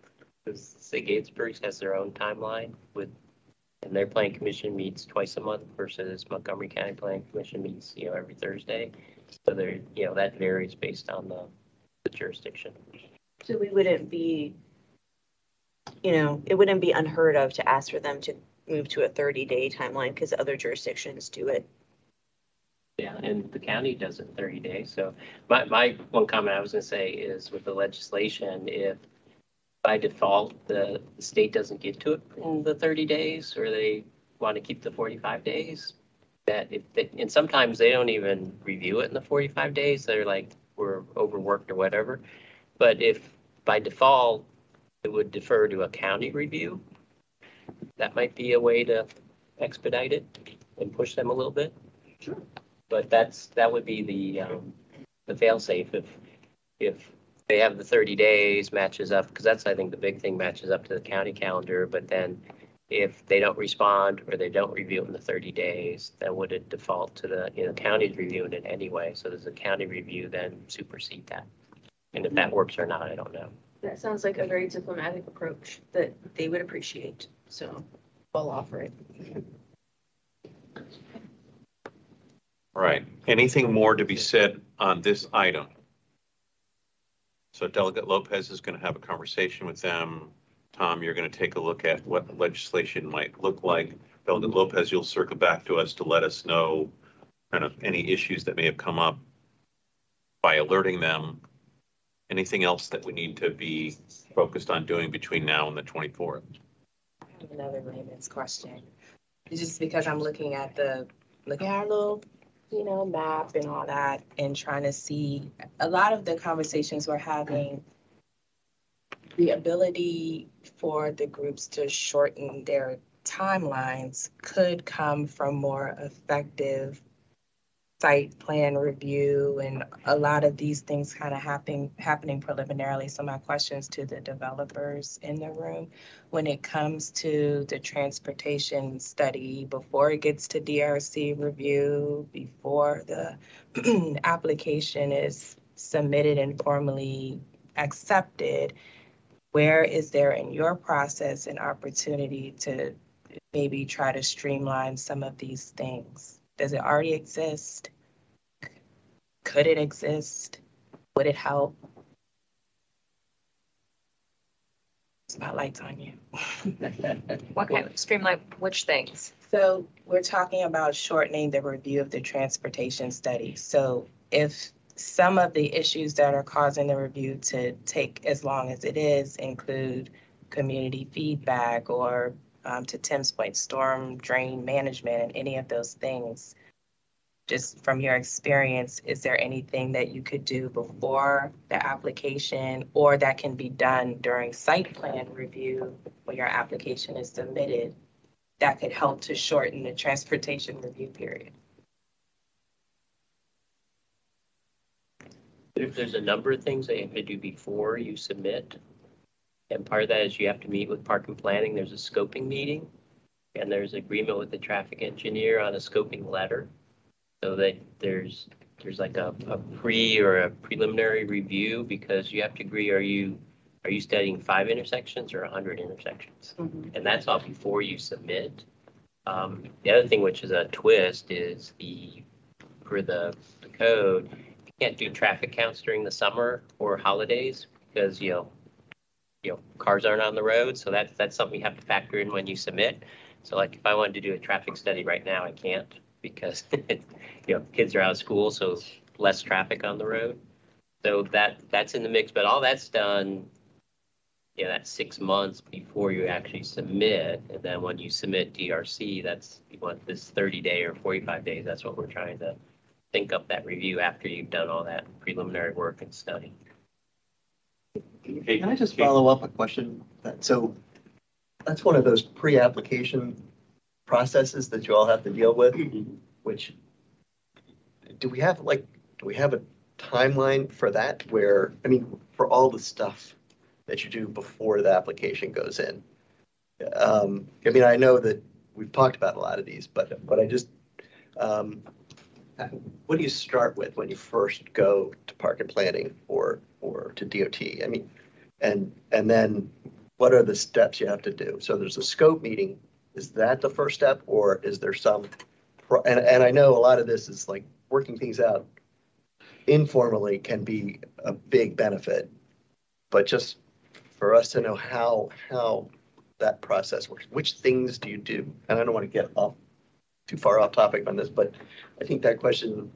Because say Gaithersburg has their own timeline with, and their planning commission meets twice a month versus Montgomery County Planning Commission meets, you know, every Thursday. So there, you know, that varies based on the the jurisdiction. so we wouldn't be, you know, it wouldn't be unheard of to ask for them to move to a thirty-day timeline because other jurisdictions do it. Yeah, and the county does it thirty days, so my, my, one comment I was gonna say is with the legislation, if by default, the, the state doesn't get to it in the thirty days, or they want to keep the forty-five days, that if, they- and sometimes they don't even review it in the forty-five days, they're like, we're overworked or whatever. But if by default, it would defer to a county review, that might be a way to expedite it and push them a little bit. Sure. But that's, that would be the, um, the fail-safe if, if they have the thirty days matches up, because that's, I think, the big thing matches up to the county calendar, but then if they don't respond or they don't review it in the thirty days, then would it default to the, you know, county's reviewing it anyway, so does the county review then supersede that? And if that works or not, I don't know. That sounds like a very diplomatic approach that they would appreciate, so I'll offer it. All right. Anything more to be said on this item? So Delegate Lopez is going to have a conversation with them. Tom, you're going to take a look at what the legislation might look like. Delegate Lopez, you'll circle back to us to let us know kind of any issues that may have come up by alerting them. Anything else that we need to be focused on doing between now and the 24th? Another layman's question. Just because I'm looking at the, looking at our little, you know, map and all that and trying to see, a lot of the conversations we're having, the ability for the groups to shorten their timelines could come from more effective site plan review and a lot of these things kind of happening, happening preliminarily. So my questions to the developers in the room, when it comes to the transportation study, before it gets to DRC review, before the <clears throat> application is submitted and formally accepted, where is there in your process an opportunity to maybe try to streamline some of these things? Does it already exist? Could it exist? Would it help? Spotlight's on you. <laughs> What kind of streamline, which things? So we're talking about shortening the review of the transportation study. So if some of the issues that are causing the review to take as long as it is include community feedback or um, to Tim's point, storm drain management and any of those things, just from your experience, is there anything that you could do before the application or that can be done during site plan review when your application is submitted that could help to shorten the transportation review period? There's, a number of things that you have to do before you submit. And part of that is you have to meet with park and planning. There's a scoping meeting. And there's agreement with the traffic engineer on a scoping letter. So that there's, there's like a, a pre or a preliminary review because you have to agree, are you, are you studying five intersections or a hundred intersections? And that's all before you submit. Um, the other thing, which is a twist, is the, for the, the code, you can't do traffic counts during the summer or holidays because, you know, you know, cars aren't on the road, so that's, that's something you have to factor in when you submit. So like if I wanted to do a traffic study right now, I can't because, <laughs> you know, kids are out of school, so less traffic on the road. So that, that's in the mix, but all that's done, yeah, you know, that's six months before you actually submit. And then when you submit DRC, that's, you want this thirty day or forty-five days, that's what we're trying to think up that review after you've done all that preliminary work and study. Can I just follow up a question? That- So that's one of those pre-application processes that you all have to deal with, which, do we have like, do we have a timeline for that where, I mean, for all the stuff that you do before the application goes in? Um, I mean, I know that we've talked about a lot of these, but, but I just, um, what do you start with when you first go to park and planning or, or to DOT? I mean, and, and then what are the steps you have to do? So there's a scope meeting. Is that the first step or is there some? And, and I know a lot of this is like working things out informally can be a big benefit. But just for us to know how, how that process works, which things do you do? And I don't want to get off, too far off topic on this, but I think that question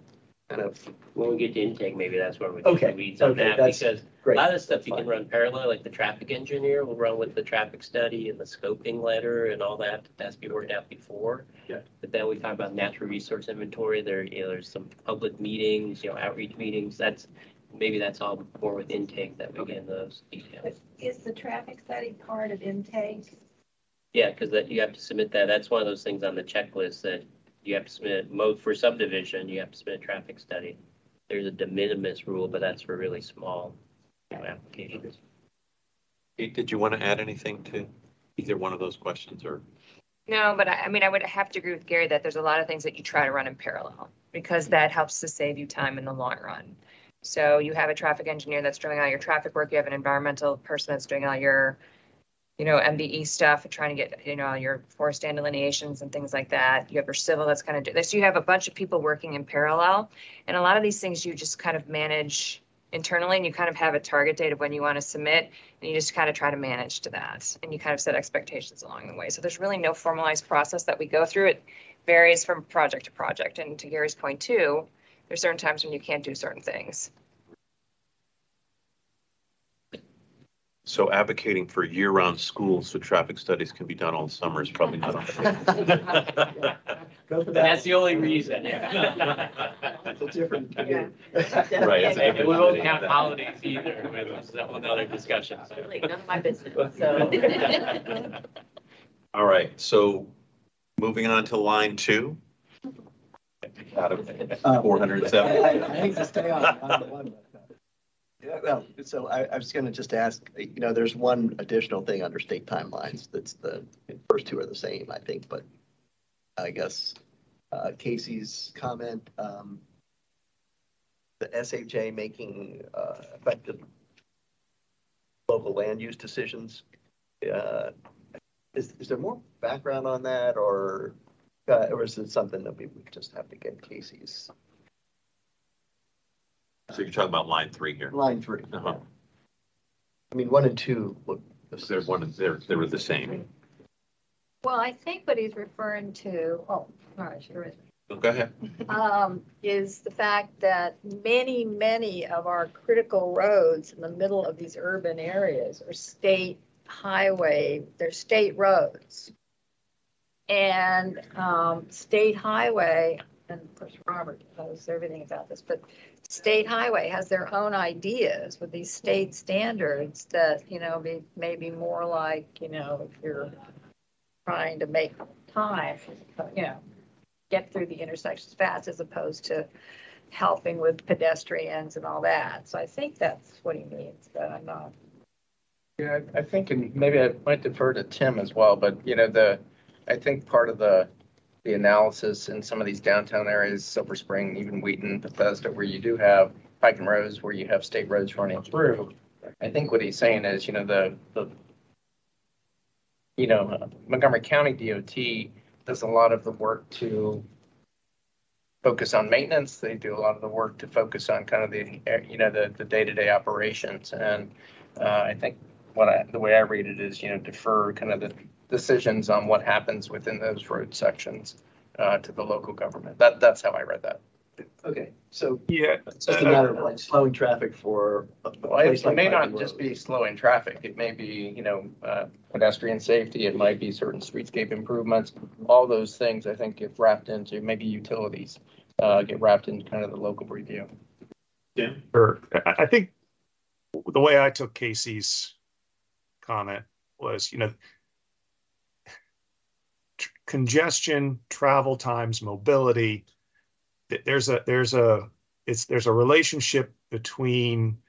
kind of, When we get to intake, maybe that's where we get Okay, the weeds on okay, that, that's because a great. lot of stuff you can run parallel, like the traffic engineer will run with the traffic study and the scoping letter and all that, that has to be worked out before. Yeah. But then we talk about natural resource inventory, there, you know, there's some public meetings, you know, outreach meetings, that's, maybe that's all more with intake that we get in those details. Is the traffic study part of intake? Yeah, because that, you have to submit that, that's one of those things on the checklist that you have to submit, mo, for subdivision, you have to submit a traffic study. There's a de minimis rule, but that's for really small you know, applications. Did you want to add anything to either one of those questions or? No, but I, I mean, I would have to agree with Gary that there's a lot of things that you try to run in parallel because that helps to save you time in the long run. So you have a traffic engineer that's doing all your traffic work, you have an environmental person that's doing all your, you know, MDE stuff and trying to get, you know, your forest stand delineations and things like that. You have your civil that's kind of do this. You have a bunch of people working in parallel. And a lot of these things you just kind of manage internally and you kind of have a target date of when you want to submit and you just kind of try to manage to that and you kind of set expectations along the way. So there's really no formalized process that we go through. It varies from project to project. And to Gary's point too, there's certain times when you can't do certain things. So advocating for year-round schools so traffic studies can be done all summer is probably not. <laughs> on the- That's the only reason. It's a different. Right, it's a We won't count holidays either, that's another discussion. Really, none of my business, <laughs> so. <laughs> All right, so moving on to line two. Out of four hundred and seven. I I hate to stay on. on the one, but, uh, Well, so I, I was gonna just ask, you know, there's one additional thing under state timelines that's the, first two are the same, I think, but I guess, uh, Casey's comment, um, the SHA making, uh, effective local land use decisions, uh, is, is there more background on that or, uh, or is it something that we would just have to get Casey's So you're talking about line three here. line three? Uh-huh. I mean, one and two look. They're one, they're, they were the same. Well, I think what he's referring to, oh, all right, sure is. Go ahead. <laughs> um, is the fact that many, many of our critical roads in the middle of these urban areas are state highway, they're state roads. And, um, state highway and of course Robert knows everything about this, but state highway has their own ideas with these state standards that, you know, be, maybe more like, you know, if you're trying to make time, you know, get through the intersections fast as opposed to helping with pedestrians and all that. So I think that's what he means, but I'm not. Yeah, I think, and maybe I might defer to Tim as well, but you know, the, I think part of the, the analysis in some of these downtown areas, Silver Spring, even Wheaton, Bethesda, where you do have Pike and Rose, where you have state roads running through. I think what he's saying is, you know, the, the, you know, Montgomery County DOT does a lot of the work to focus on maintenance. They do a lot of the work to focus on kind of the, you know, the, the day-to-day operations. And uh, I think what I, the way I read it is, you know, defer kind of the decisions on what happens within those road sections uh, to the local government. That, that's how I read that. Okay, so Yeah. it's just a matter of like slowing traffic for a Well, it place it like may Pike not just Road. be slowing traffic. It may be, you know, uh, pedestrian safety. It might be certain streetscape improvements. All those things, I think, get wrapped into, maybe utilities, uh, get wrapped into kind of the local review. Yeah. Sure. I, I think the way I took Casey's comment was, you know, tr- congestion, travel times, mobility. There's a there's a it's there's a relationship between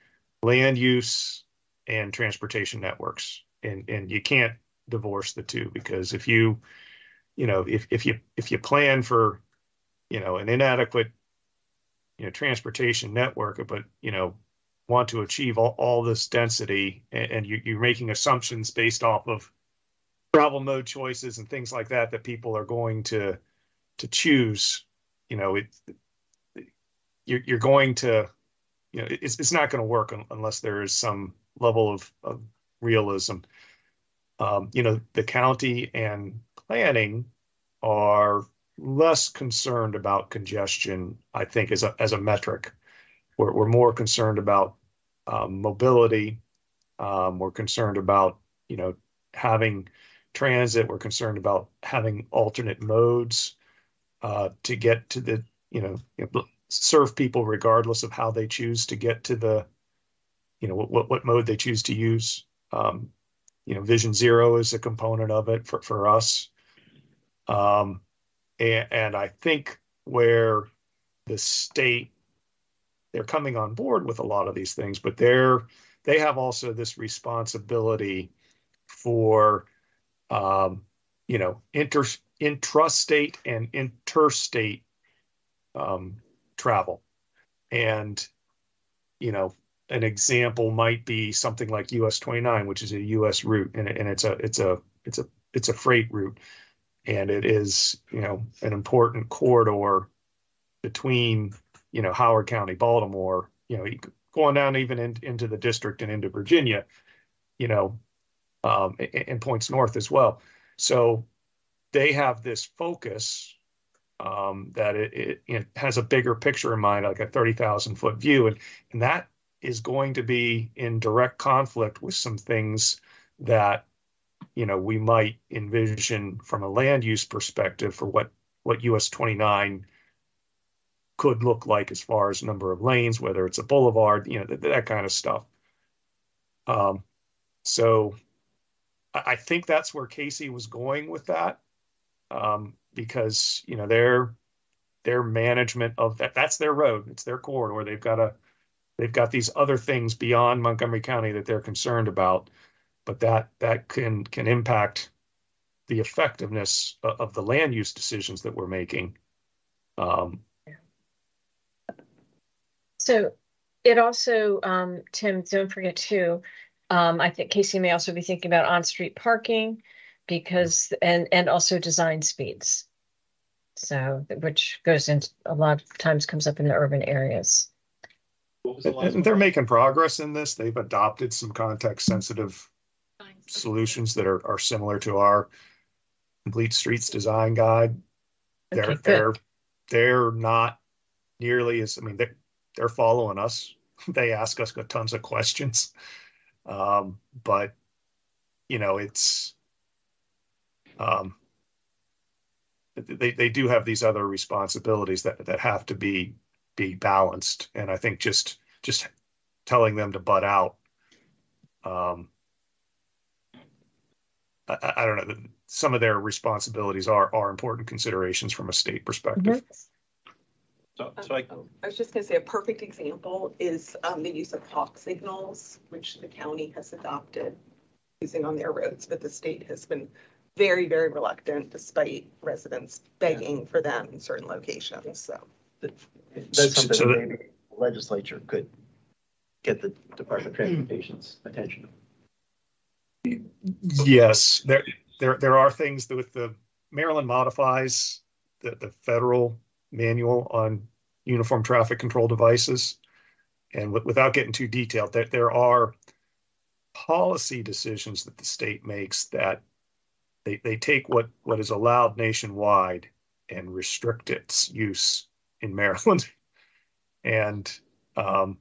land use and transportation networks, and and you can't divorce the two because if you you know if if you if you plan for you know an inadequate you know transportation network but you know want to achieve all, all this density and, and you, you're making assumptions based off of travel mode choices and things like that that people are going to to choose you know it you're, you're going to you know it's, it's not going to work unless there is some level of, of realism um, you know the county and planning are less concerned about congestion i think as a as a metric we're, we're more concerned about um, mobility. Um, we're concerned about, you know, having transit. We're concerned about having alternate modes uh, to get to the, you know, serve people regardless of how they choose to get to the, you know, what what, what mode they choose to use. Um, you know, Vision Zero is a component of it for for us. Um, and, and I think where the state they're coming on board with a lot of these things, but they're they have also this responsibility for um, you know inter intrastate and interstate um, travel, and you know an example might be something like US 29, which is a US route, and, and it's a it's a it's a it's a freight route, and it is you know an important corridor between you know, Howard County, Baltimore, you know, going down even in, into the district and into Virginia, you know, um, and, points north as well. So they have this focus um, that it, it, it has a bigger picture in mind, like a 30,000 foot view. And, and that is going to be in direct conflict with some things that, you know, we might envision from a land use perspective for what, what US 29 could look like as far as number of lanes, whether it's a boulevard, you know, that, that kind of stuff. Um, so I, think that's where Casey was going with that. Um, because, you know, their their management of that that's their road, it's their corridor. They've got a they've got these other things beyond Montgomery County that they're concerned about, but that that can can impact the effectiveness of, of the land use decisions that we're making. Um, So it also, um, Tim, don't forget too, um, I think Casey may also be thinking about on-street parking because, and, and also design speeds. So, which goes into, a lot of times comes up in the urban areas. The And they're making progress in this. They've adopted some context sensitive solutions that are, are similar to our complete streets design guide. They're, Okay, they're, they're not nearly as, I mean, they're, they're following us. <laughs> They ask us tons of questions. Um, but, you know, it's, um, they, they do have these other responsibilities that, that have to be, be balanced. And I think just, just telling them to butt out. Um, I, I- don't know, some of their responsibilities are, are important considerations from a state perspective. So, um, so I, um, I was just gonna say a perfect example is um, the use of hawk signals, which the county has adopted using on their roads, but the state has been very, very reluctant despite residents begging for them in certain locations, so. That's So something that- that maybe the legislature could get the Department of hmm. Transportation's attention. Yes, there, there, there are things that with the Maryland modifies the, the federal manual on uniform traffic control devices. And with, without getting too detailed, there, there are policy decisions that the state makes that they, they take what, what is allowed nationwide and restrict its use in Maryland. <laughs> And, um,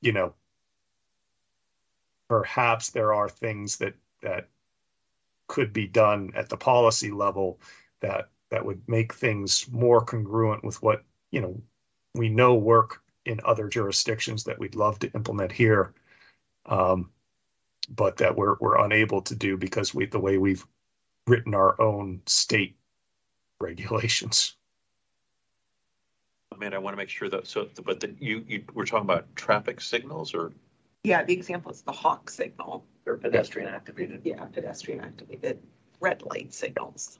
you know, perhaps there are things that, that could be done at the policy level that that would make things more congruent with what you know we know work in other jurisdictions that we'd love to implement here um, but that we're we're unable to do because we the way we've written our own state regulations I mean, I want to make sure that, so, but that you, you, we're talking about traffic signals or? Yeah, the example is the hawk signal. Or pedestrian activated. Yeah, pedestrian activated red light signals.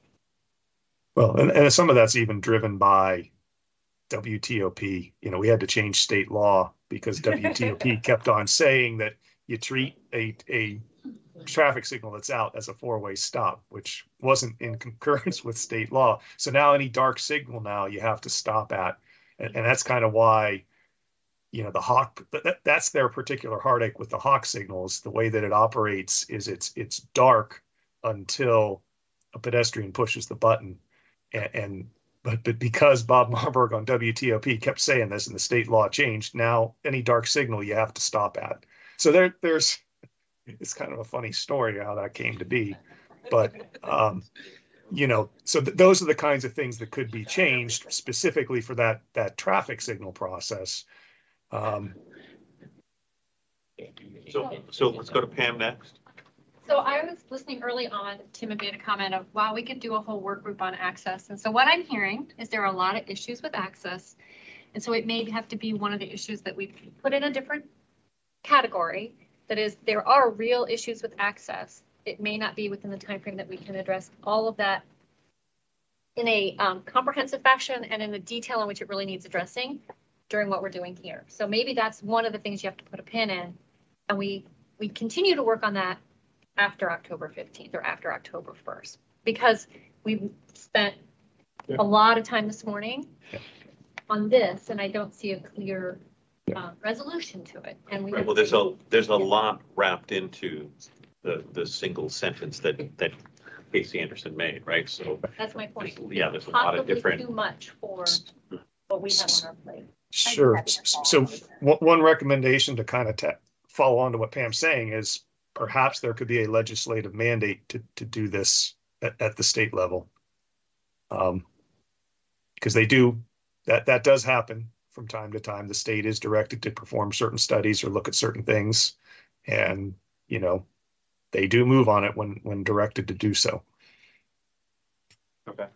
Well and, and some of that's even driven by WTOP you know we had to change state law because WTOP <laughs> kept on saying that you treat a a traffic signal that's out as a four-way stop, which wasn't in concurrence <laughs> with state law. So now any dark signal now you have to stop at. And, and that's kind of why, you know, the hawk, that, that- that's their particular heartache with the hawk signals. The way that it operates is it's, it's dark until a pedestrian pushes the button. And, and but, but because Bob Marbourg on WTOP kept saying this and the state law changed, now any dark signal you have to stop at. So there, there's, it's kind of a funny story how that came to be. But, um, you know, so th- those are the kinds of things that could be changed specifically for that, that traffic signal process. Um, So, so let's go to Pam next. So I was listening early on, Tim had made a comment of, wow, we could do a whole work group on access. And so what I'm hearing is there are a lot of issues with access. And so it may have to be one of the issues that we put in a different category. That is, there are real issues with access. It may not be within the timeframe that we can address all of that in a um, comprehensive fashion and in the detail in which it really needs addressing during what we're doing here. So maybe that's one of the things you have to put a pin in. And we, we continue to work on that after October 15th or after October 1st. Because we've spent a lot of time this morning on this and I don't see a clear uh, resolution to it. And we. Right, well, there's a, there's a lot wrapped into the, the single sentence that, that Casey Anderson made, right? So, That's my point. yeah, there's a lot of Possibly different. too much for what we have on our plate. Sure. So one, one recommendation to kind of ta- follow on to what Pam's saying is perhaps there could be a legislative mandate to, to do this at, at the state level. Um, because they do, that, that does happen from time to time. The state is directed to perform certain studies or look at certain things. And, you know, they do move on it when, when directed to do so. Okay.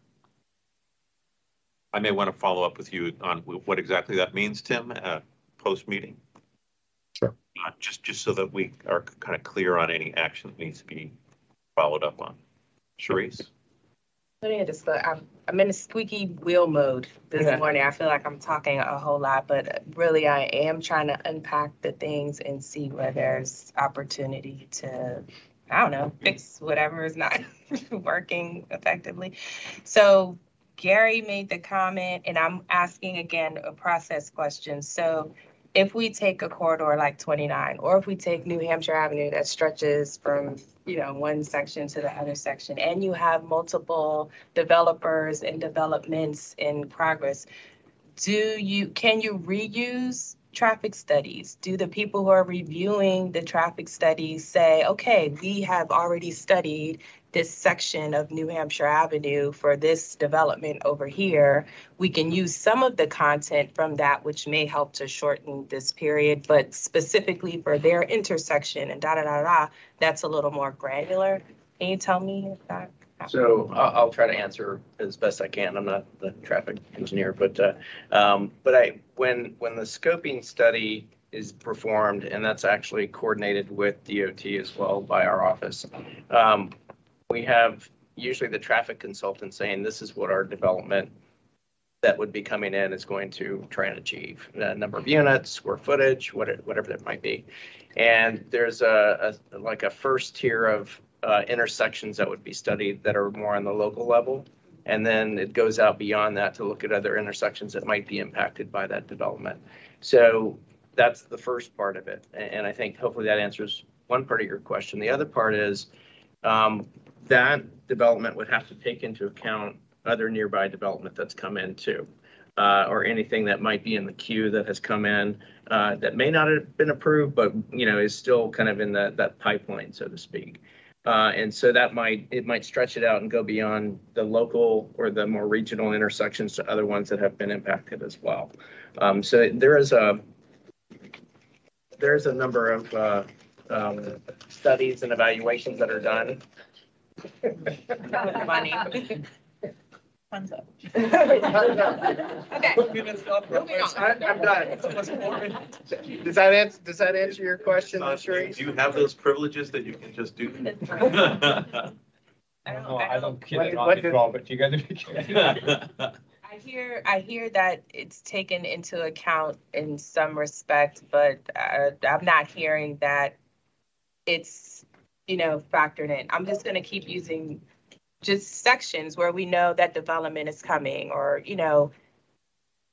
I may want to follow up with you on what exactly that means, Tim, uh, post-meeting. Sure. Uh, just, just so that we are kind of clear on any action that needs to be followed up on. Sharice? Yeah, just, uh, I'm, I'm in a squeaky wheel mode this Yeah. morning. I feel like I'm talking a whole lot, but really I am trying to unpack the things and see where there's opportunity to, I don't know, fix whatever is not <laughs> working effectively. So Gary made the comment, and I'm asking again a process question. So if we take a corridor like 29, or if we take New Hampshire Avenue that stretches from, you know, one section to the other section, and you have multiple developers and developments in progress, do you, can you reuse traffic studies? Do the people who are reviewing the traffic studies say, okay, we have already studied this section of New Hampshire Avenue for this development over here, we can use some of the content from that, which may help to shorten this period, but specifically for their intersection and da da da da, that's a little more granular. Can you tell me if that? So I'll, try to answer as best I can. I'm not the traffic engineer, but, uh, um, but I, when, when the scoping study is performed, and that's actually coordinated with DOT as well by our office, um, we have usually the traffic consultant saying, this is what our development that would be coming in is going to try and achieve, the number of units, square footage, whatever, whatever that might be. And there's a, a, like a first tier of uh, intersections that would be studied that are more on the local level. And then it goes out beyond that to look at other intersections that might be impacted by that development. So that's the first part of it. And I think hopefully that answers one part of your question. The other part is um, that development would have to take into account other nearby development that's come in too. Uh, or anything that might be in the queue that has come in, uh, that may not have been approved, but, you know, is still kind of in that, that pipeline, so to speak. Uh, and so that might, it might stretch it out and go beyond the local or the more regional intersections to other ones that have been impacted as well. Um, so there is a, there's a number of, uh, um, studies and evaluations that are done. Money. Thumbs up. Okay. I- I'm done. Does that answer, does that answer your question, Uh, Ms. Do you have those privileges that you can just do? <laughs> I don't know, I don't What kill it did- on what the but you gotta be careful. <laughs> I hear, I hear that it's taken into account in some respect, but uh, I'm not hearing that it's, you know, factored in. I'm just gonna keep using just sections where we know that development is coming, or, you know,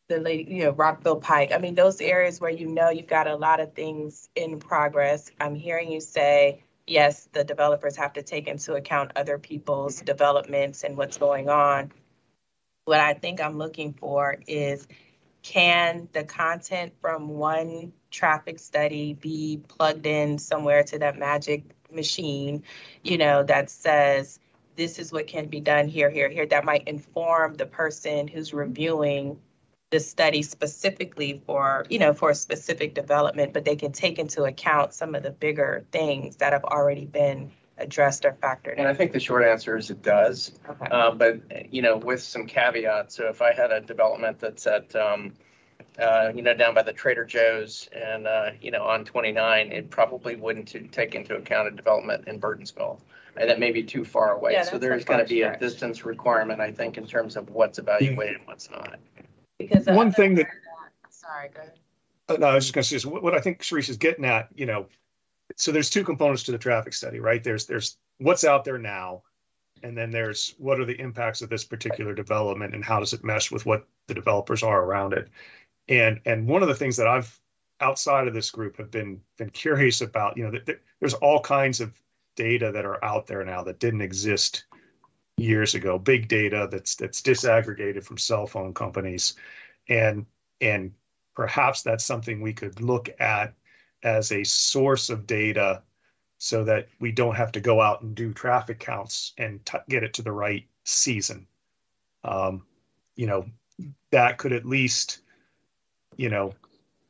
the lady, you know, Rockville Pike. I mean, those areas where you know you've got a lot of things in progress. I'm hearing you say, yes, the developers have to take into account other people's developments and what's going on. What I think I'm looking for is, can the content from one traffic study be plugged in somewhere to that magic machine, you know, that says, this is what can be done here, here, here, that might inform the person who's reviewing the study specifically for, you know, for a specific development, but they can take into account some of the bigger things that have already been addressed or factored And I think the short answer is it does. Okay. Uh, but, you know, with some caveats, so if I had a development that's at, um, uh, you know, down by the Trader Joe's and, uh, you know, on twenty-nine, it probably wouldn't to take into account a development in Burtonsville. And that may be too far away. Yeah, So that's a there's gonna far be a stretch. distance requirement, I think, in terms of what's evaluated and what's not. Because the One other thing that- part that- Sorry, go ahead. Uh, No, I was just gonna say, is what, what I think Sharice is getting at, you know, so there's two components to the traffic study, right? There's, there's what's out there now. And then there's what are the impacts of this particular development and how does it mesh with what the developers are around it? And, and one of the things that I've, outside of this group, have been, been curious about, you know, there's all kinds of data that are out there now that didn't exist years ago, big data that's, that's disaggregated from cell phone companies. And, and perhaps that's something we could look at as a source of data so that we don't have to go out and do traffic counts and t- get it to the right season. Um, you know, that could at least, you know,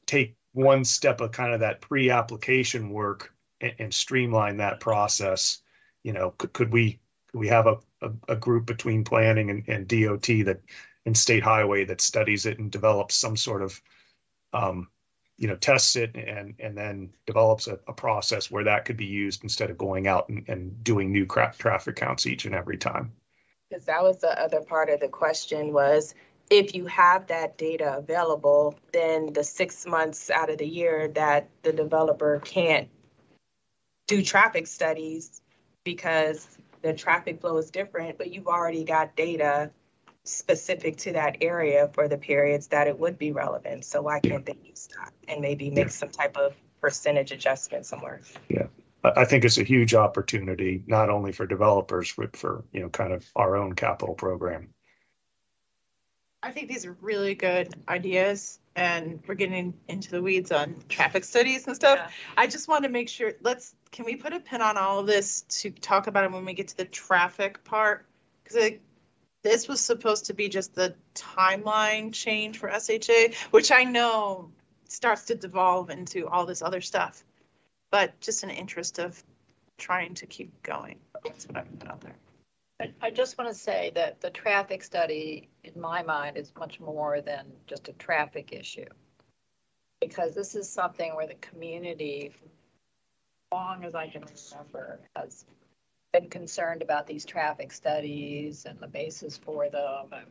take one step of kind of that pre-application work and, and streamline that process. You know, could, could we could we have a, a, a group between planning and, and DOT that and state highway that studies it and develops some sort of um, you know, tests it and and then develops a, a process where that could be used instead of going out and, and doing new traffic counts each and every time. Because that was the other part of the question was, if you have that data available, then the six months out of the year that the developer can't do traffic studies because the traffic flow is different, but you've already got data specific to that area for the periods that it would be relevant. So why can't they use that and maybe make some type of percentage adjustment somewhere? Yeah. I think it's a huge opportunity, not only for developers, but for, you know, kind of our own capital program. I think these are really good ideas and we're getting into the weeds on traffic studies and stuff. Yeah. I just want to make sure, let's, can we put a pin on all of this to talk about it when we get to the traffic part? Because this was supposed to be just the timeline change for SHA, which I know starts to devolve into all this other stuff. But just in interest of trying to keep going, that's what I put out there. I, just want to say that the traffic study, in my mind, is much more than just a traffic issue. Because this is something where the community, as long as I can remember, has been concerned about these traffic studies and the basis for them. and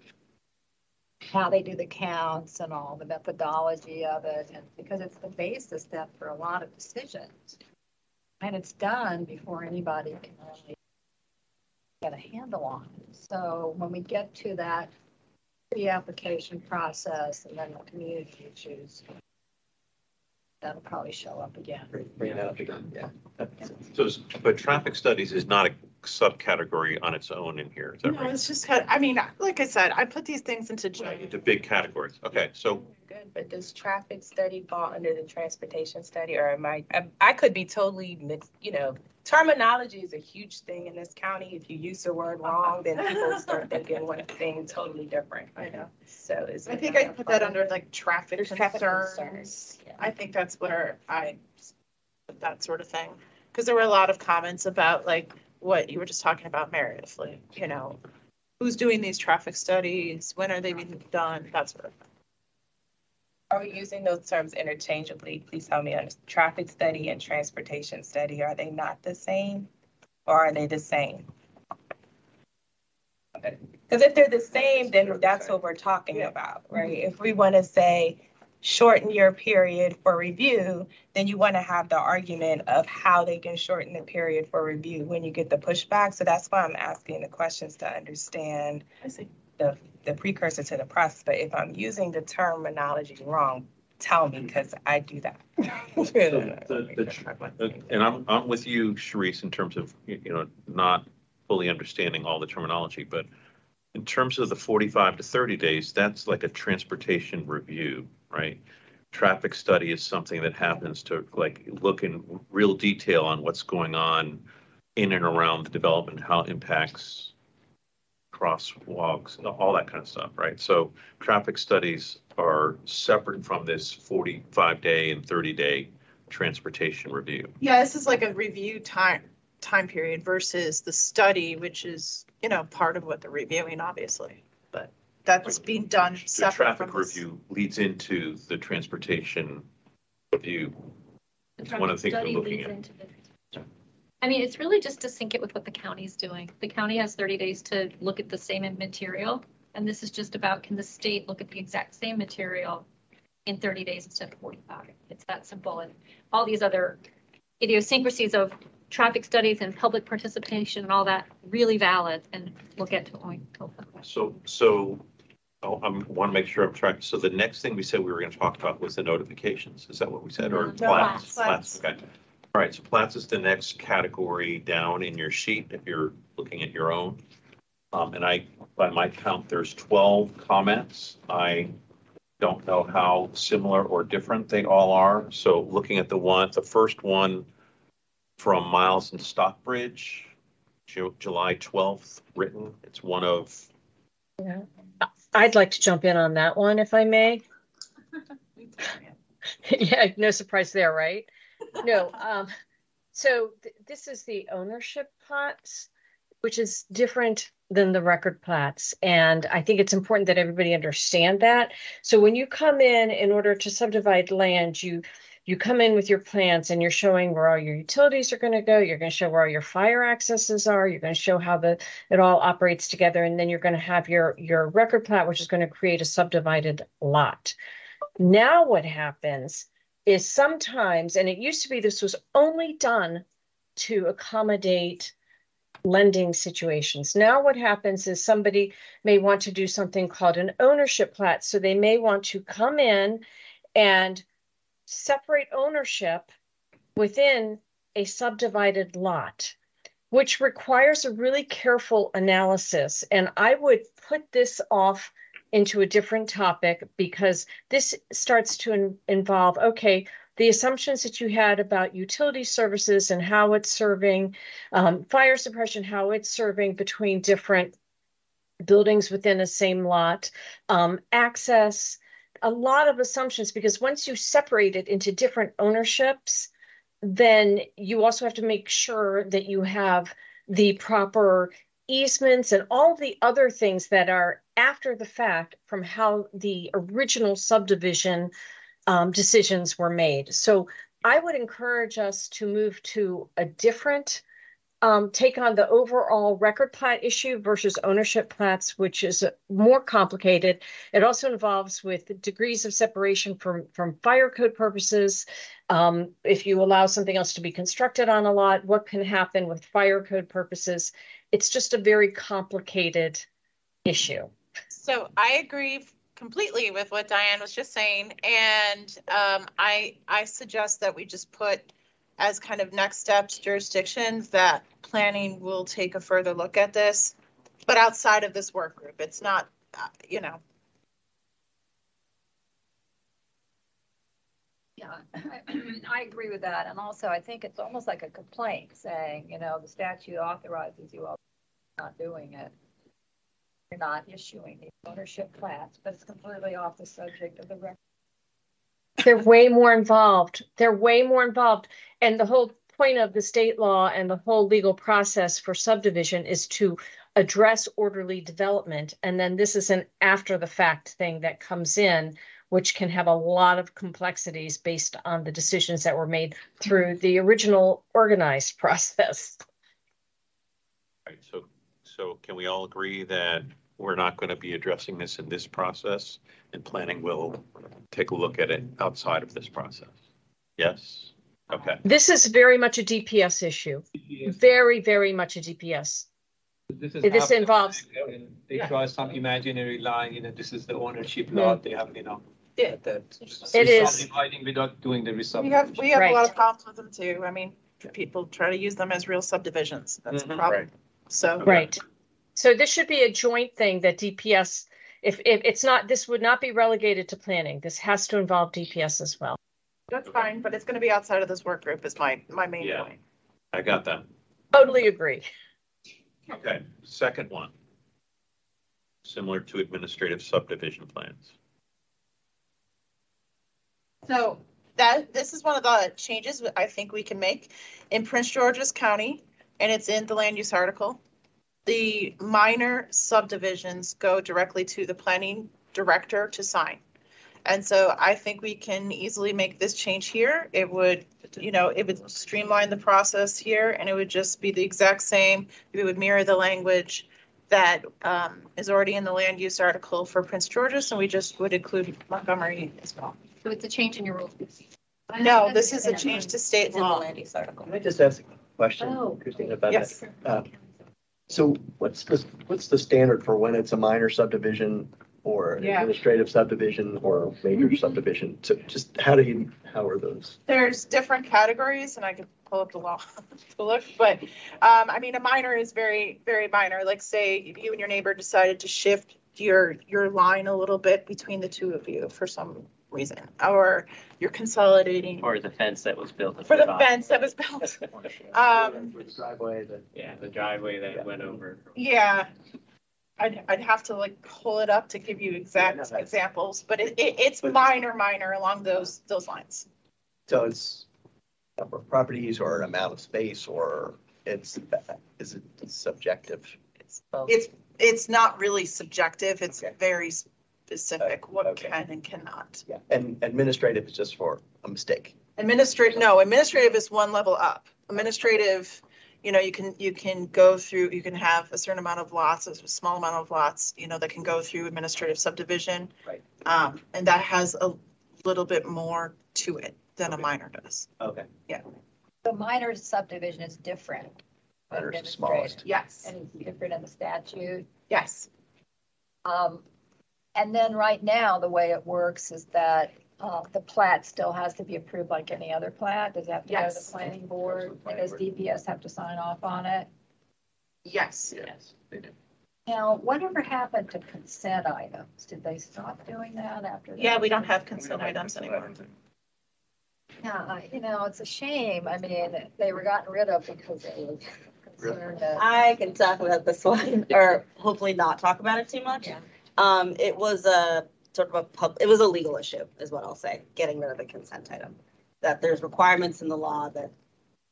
How they do the counts and all the methodology of it, and because it's the basis then for a lot of decisions. And it's done before anybody can really get a handle on it. So when we get to that pre-application process and then the community issues, that'll probably show up again. Bring it up again, yeah. So, it's- but traffic studies is not a subcategory on its own in here, is that No, right? it's just, kind of- I mean, like I said, I put these things into giant. Into big categories. Okay, so Good, but does traffic study fall under the transportation study or am I, I- I could be totally mixed, you know, terminology is a huge thing in this county. If you use the word wrong, then people start thinking one thing totally different. I know. So is. I think I put that under like traffic There's traffic concerns. concerns, yeah. I think that's where I, put that sort of thing. Because there were a lot of comments about like what you were just talking about Meredith, like, you know, who's doing these traffic studies? When are they being done? That sort of thing. Are we using those terms interchangeably? Please help me understand. Traffic study and transportation study, are they not the same? Or are they the same? Because if they're the same, then that's what we're talking about, right? If we want to say shorten your period for review, then you want to have the argument of how they can shorten the period for review when you get the pushback. So that's why I'm asking the questions to understand the, the precursor to the process. But if I'm using the terminology wrong, tell me, mm-hmm. because I do that. <laughs> the, the, and I'm, I'm with you, Sharice, in terms of, you you know, not fully understanding all the terminology, but in terms of the 45 to 30 days, that's like a transportation review, right? Traffic study is something that happens to like look in real detail on what's going on in and around the development, how it impacts crosswalks, all that kind of stuff, right? So traffic studies are separate from this 45 day and 30 day transportation review. Yeah, this is like a review time, time period versus the study, which is, you know, part of what they're reviewing, obviously. But that's being done The separate from traffic this. review leads into the transportation review. It's one of the things we're Study looking leads at. into the- I mean, it's really just to sync it with what the county's doing. The county has thirty days to look at the same material. And this is just about, can the state look at the exact same material in thirty days instead of forty-five? It's that simple. And all these other idiosyncrasies of traffic studies and public participation and all that, really valid. And we'll get to it when we go for the question. So, so oh, I want to make sure I'm tracking. So the next thing we said we were going to talk about was the notifications. Is that what we said? Or No, plats? plats. Plats, okay. All right, so plats is the next category down in your sheet if you're looking at your own. Um, and I, by my count, there's 12 comments. I don't know how similar or different they all are. So looking at the one, the first one from Miles and Stockbridge, Ju- July 12th written. It's one of I'd like to jump in on that one if I may. <laughs> Yeah, no surprise there, right? No, um, so th- this is the ownership plats, which is different than the record plats. And I think it's important that everybody understand that. So when you come in, in order to subdivide land, you you come in with your plans and you're showing where all your utilities are going to go. You're going to show where all your fire accesses are. You're going to show how the it all operates together, and then you're going to have your your record plat, which is going to create a subdivided lot. Now, what happens is sometimes, and it used to be this was only done to accommodate lending situations. Now, what happens is somebody may want to do something called an ownership plat. So they may want to come in and separate ownership within a subdivided lot, which requires a really careful analysis. And I would put this off into a different topic because this starts to in- involve, okay, the assumptions that you had about utility services and how it's serving, um, fire suppression, how it's serving between different buildings within the same lot, um, access, a lot of assumptions because once you separate it into different ownerships, then you also have to make sure that you have the proper easements and all the other things that are after the fact from how the original subdivision um, decisions were made. So I would encourage us to move to a different um, take on the overall record plat issue versus ownership plats, which is more complicated. It also involves with degrees of separation from from fire code purposes. Um, if you allow something else to be constructed on a lot, what can happen with fire code purposes? It's just a very complicated issue. So I agree completely with what Diane was just saying, and um, I I suggest that we just put as kind of next steps jurisdictions that planning will take a further look at this, but outside of this work group, it's not, uh, you know. Yeah, I <clears throat> agree with that. And also, I think it's almost like a complaint saying, you know, the statute authorizes you all not doing it. You're not issuing the ownership plats, but it's completely off the subject of the record. They're way more involved. They're way more involved. And the whole point of the state law and the whole legal process for subdivision is to address orderly development. And then this is an after the fact thing that comes in, which can have a lot of complexities based on the decisions that were made through the original organized process. Right, so, so can we all agree that we're not going to be addressing this in this process and planning will take a look at it outside of this process? Yes? Okay. This is very much a DPS issue. Very, very much a DPS. This is. This involves- They draw some imaginary line, you know, this is the ownership lot, they have, you know. Yeah. That. It is. Subdividing without doing the We resubdivision. have, we have a lot of problems with them too. I mean, people try to use them as real subdivisions. That's the Mhm. problem. So. Right. So this should be a joint thing that DPS, if, if it's not, this would not be relegated to planning. This has to involve DPS as well. That's fine, but it's gonna be outside of this work group is my, my main Yeah. point. I got that. Totally agree. Okay, second one. Similar to administrative subdivision plans. So that, this is one of the changes I think we can make in Prince George's County, and it's in the land use article. The minor subdivisions go directly to the planning director to sign. And so I think we can easily make this change here. It would, you know, it would streamline the process here, and it would just be the exact same. We would mirror the language that um, is already in the land use article for Prince George's, and we just would include Montgomery as well. So it's a change in your rules. No, this is a change to state It's in the law. land use article. Can I just ask a question, Oh. Christina, about that? Yes. Uh, So what's the, what's the standard for when it's a minor subdivision or an Yeah. administrative subdivision or major subdivision? So just how do you, how are those? There's different categories, and I could pull up the law <laughs> to look, but, um, I mean, a minor is very, very minor. Like, say you and your neighbor decided to shift your, your line a little bit between the two of you for some reason, or you're consolidating Or the fence that was built. for the top. fence that was built. <laughs> Um, For the Driveway that. Yeah, the driveway that went over. Yeah. I'd, I'd have to like pull it up to give you Yeah, no, exact that's- examples, but it, it, it's But- minor, minor along those, those lines. So it's number of properties or an amount of space or it's, is it subjective? It's both. It's, it's not really subjective, it's Okay. very specific, what Okay. can and cannot. Yeah. And administrative is just for a mistake. Administrative, no, administrative is one level up. Administrative, you know, you can, you can go through, you can have a certain amount of lots, a small amount of lots, you know, that can go through administrative subdivision. Right. Um, and that has a little bit more to it than a minor does. Okay. Yeah. The minor subdivision is different. than Minor's the smallest. Yes, And it's different in the statute. yes. Um, and then right now, the way it works is that, uh, the plat still has to be approved like any other plat. Does it have to go to Yes. the planning board? Goes the And does planning DPS have to sign off on it? Yes. Yes. They do. Now, whatever happened to consent items? Did they stop doing that after? Yeah, that? we don't have consent items anymore. Yeah, you know, it's a shame. I mean, they were gotten rid of because it was concerned that. I can talk about this one, or hopefully not talk about it too much. Yeah. Um, it was a sort of a pub, it was a legal issue, is what I'll say, getting rid of the consent item. That there's requirements in the law that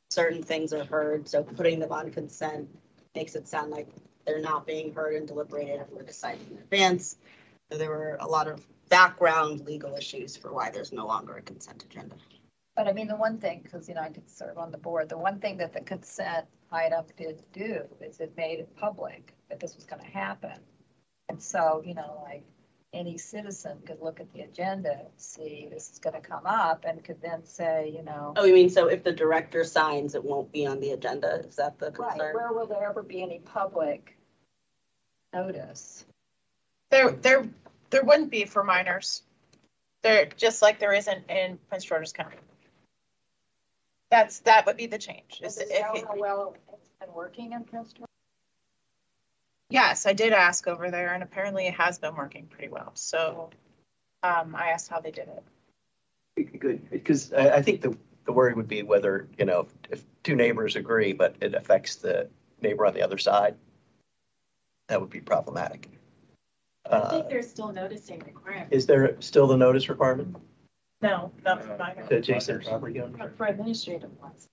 certain things are heard, so putting them on consent makes it sound like they're not being heard and deliberated and we're deciding in advance. So there were a lot of background legal issues for why there's no longer a consent agenda. But I mean, the one thing, because, you know, I did serve on the board, the one thing that the consent item did do is it made it public that this was gonna happen. And so, you know, like, any citizen could look at the agenda, see this is gonna come up, and could then say, you know, Oh, you mean, so if the director signs, it won't be on the agenda? Is that the concern? right, concern? where will there ever be any public notice? There, there, there wouldn't be for minors. There, just like there isn't in Prince George's County. That's, that would be the change. is Is if it- how well it's been working in Princeton? Yes, I did ask over there and apparently it has been working pretty well. So, um, I asked how they did it. Good, because I, I think the, the worry would be whether, you know, if two neighbors agree, but it affects the neighbor on the other side. That would be problematic. I Uh, think there's still noticing requirement. Is there still the notice requirement No, not for minors. to adjacent property owners? for administrative ones.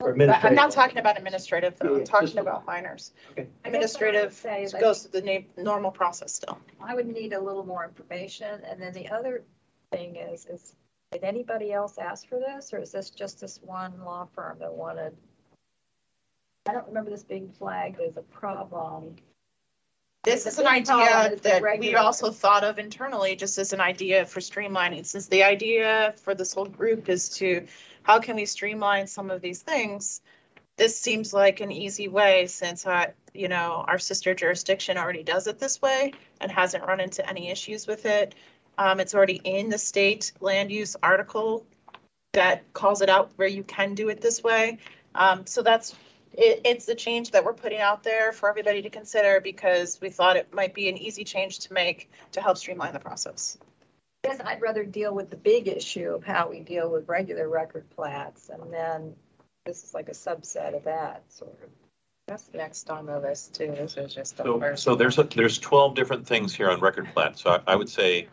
Or But I'm not administrative? talking about administrative, though. Yeah, I'm yeah, talking about minors. Okay. I guess I would Administrative say is goes through the na- normal process still. I would need a little more information, and then the other thing is, is did anybody else ask for this, or is this just this one law firm that wanted? I don't remember this being flagged as a problem. This is an idea that we also thought of internally, just as an idea for streamlining, since the idea for this whole group is to, how can we streamline some of these things? This seems like an easy way, since I, you know, our sister jurisdiction already does it this way and hasn't run into any issues with it. Um, it's already in the state land use article that calls it out where you can do it this way. Um, so that's it, it's the change that we're putting out there for everybody to consider because we thought it might be an easy change to make to help streamline the process. Guess I'd rather deal with the big issue of how we deal with regular record plats, and then this is like a subset of that, sort of. That's next on the list too. This is just the So, first. so there's, a there's twelve different things here on record plat, so I, I would say,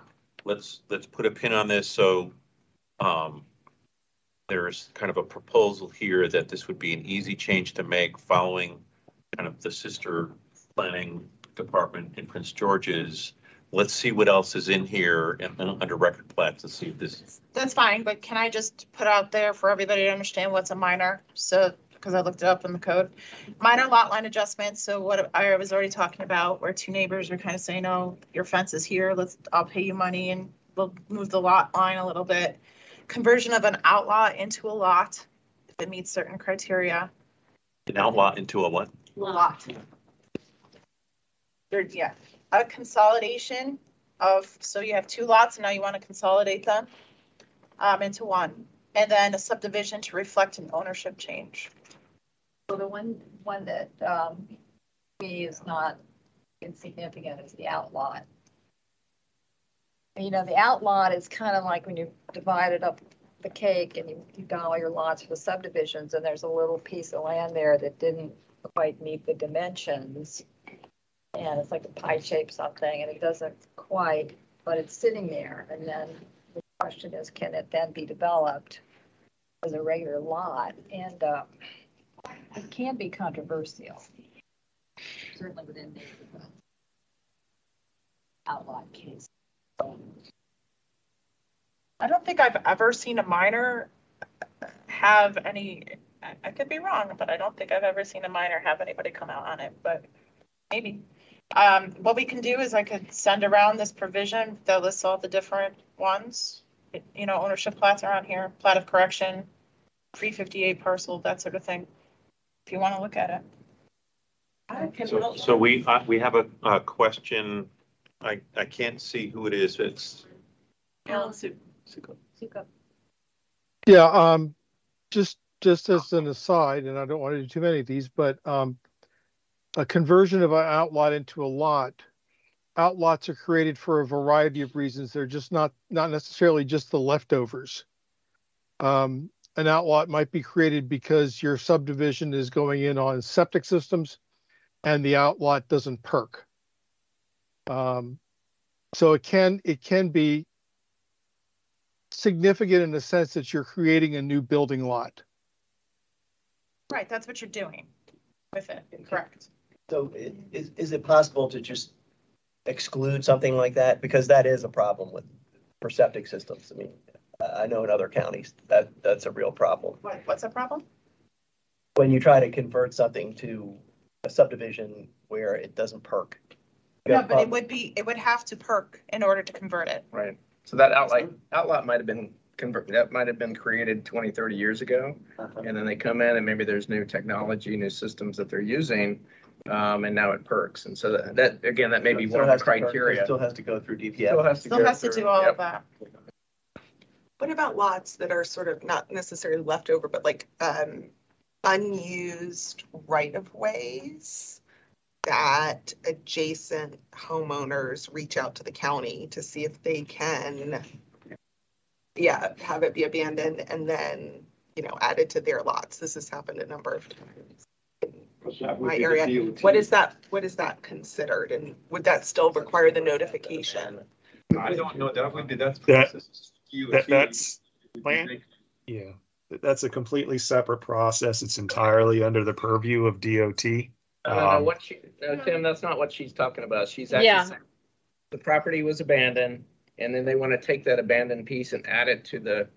let's, let's put a pin on this, so, um, there's kind of a proposal here that this would be an easy change to make following kind of the sister planning department in Prince George's. Let's see what else is in here and, and under record plats and see if this, That's fine, but can I just put out there for everybody to understand what's a minor? So, because I looked it up in the code. Minor lot line adjustments, so what I was already talking about, where two neighbors are kind of saying, oh, your fence is here, let's, I'll pay you money and we'll move the lot line a little bit. Conversion of an outlot into a lot, if it meets certain criteria. an outlot into a what? Lot. There, yeah, a consolidation of, so you have two lots and now you want to consolidate them um, into one. And then a subdivision to reflect an ownership change. So the one, one that, um, me is not insignificant is the outlot. You know, the outlot is kind of like when you divided up the cake and you, you got all your lots for the subdivisions, and there's a little piece of land there that didn't quite meet the dimensions. And it's like a pie shaped something, and it doesn't quite, but it's sitting there, and then the question is, can it then be developed as a regular lot? And, uh, it can be controversial. Certainly within the outlot case. I don't think I've ever seen a minor have any, I could be wrong, but I don't think I've ever seen a minor have anybody come out on it, but maybe. Um, what we can do is I could send around this provision that lists all the different ones. It- You know, ownership plats are on here, plat of correction, three fifty-eight parcel, that sort of thing. If you want to look at it. So, so we, uh, we have a, a question, I, I can't see who it is, it's, Alan Suka. Yeah, um, just, just as an aside, and I don't want to do too many of these, but, um, a conversion of an outlot into a lot, outlots are created for a variety of reasons. They're just not, not necessarily just the leftovers. Um, an outlot might be created because your subdivision is going in on septic systems and the outlot doesn't perk. Um, so it can, it can be significant in the sense that you're creating a new building lot. Right, that's what you're doing with it, correct. So i- is, is it possible to just exclude something like that? Because that is a problem with for septic systems. I mean, I I know in other counties that, that's a real problem. What, what's the problem? When you try to convert something to a subdivision where it doesn't perk. You No, but it would be, it would have to perk in order to convert it. Right. So that outlot, outlot might have been converted, that might have been created 20, 30 years ago. Uh-huh. And then they come in and maybe there's new technology, new systems that they're using. Um, and now it perks. And so that, that, again, that may be one of the has to perk, it criteria. Still has to go through Still DPS. has to Still go has to do all yep. of that. What about lots that are sort of not necessarily leftover, but like um unused right of ways? That adjacent homeowners reach out to the county to see if they can. Yeah, have it be abandoned and then, you know, added to their lots. This has happened a number of times. That would My be the area, DOT. what is that, what is that considered and would that still require the notification? I don't know, that would be, that's. That- process. That, that's, plan- yeah, That- that's a completely separate process. It's entirely under the purview of DOT. No, no, no, Um, what she, no, Tim, that's not what she's talking about. She's Yeah. actually saying the property was abandoned and then they want to take that abandoned piece and add it to the,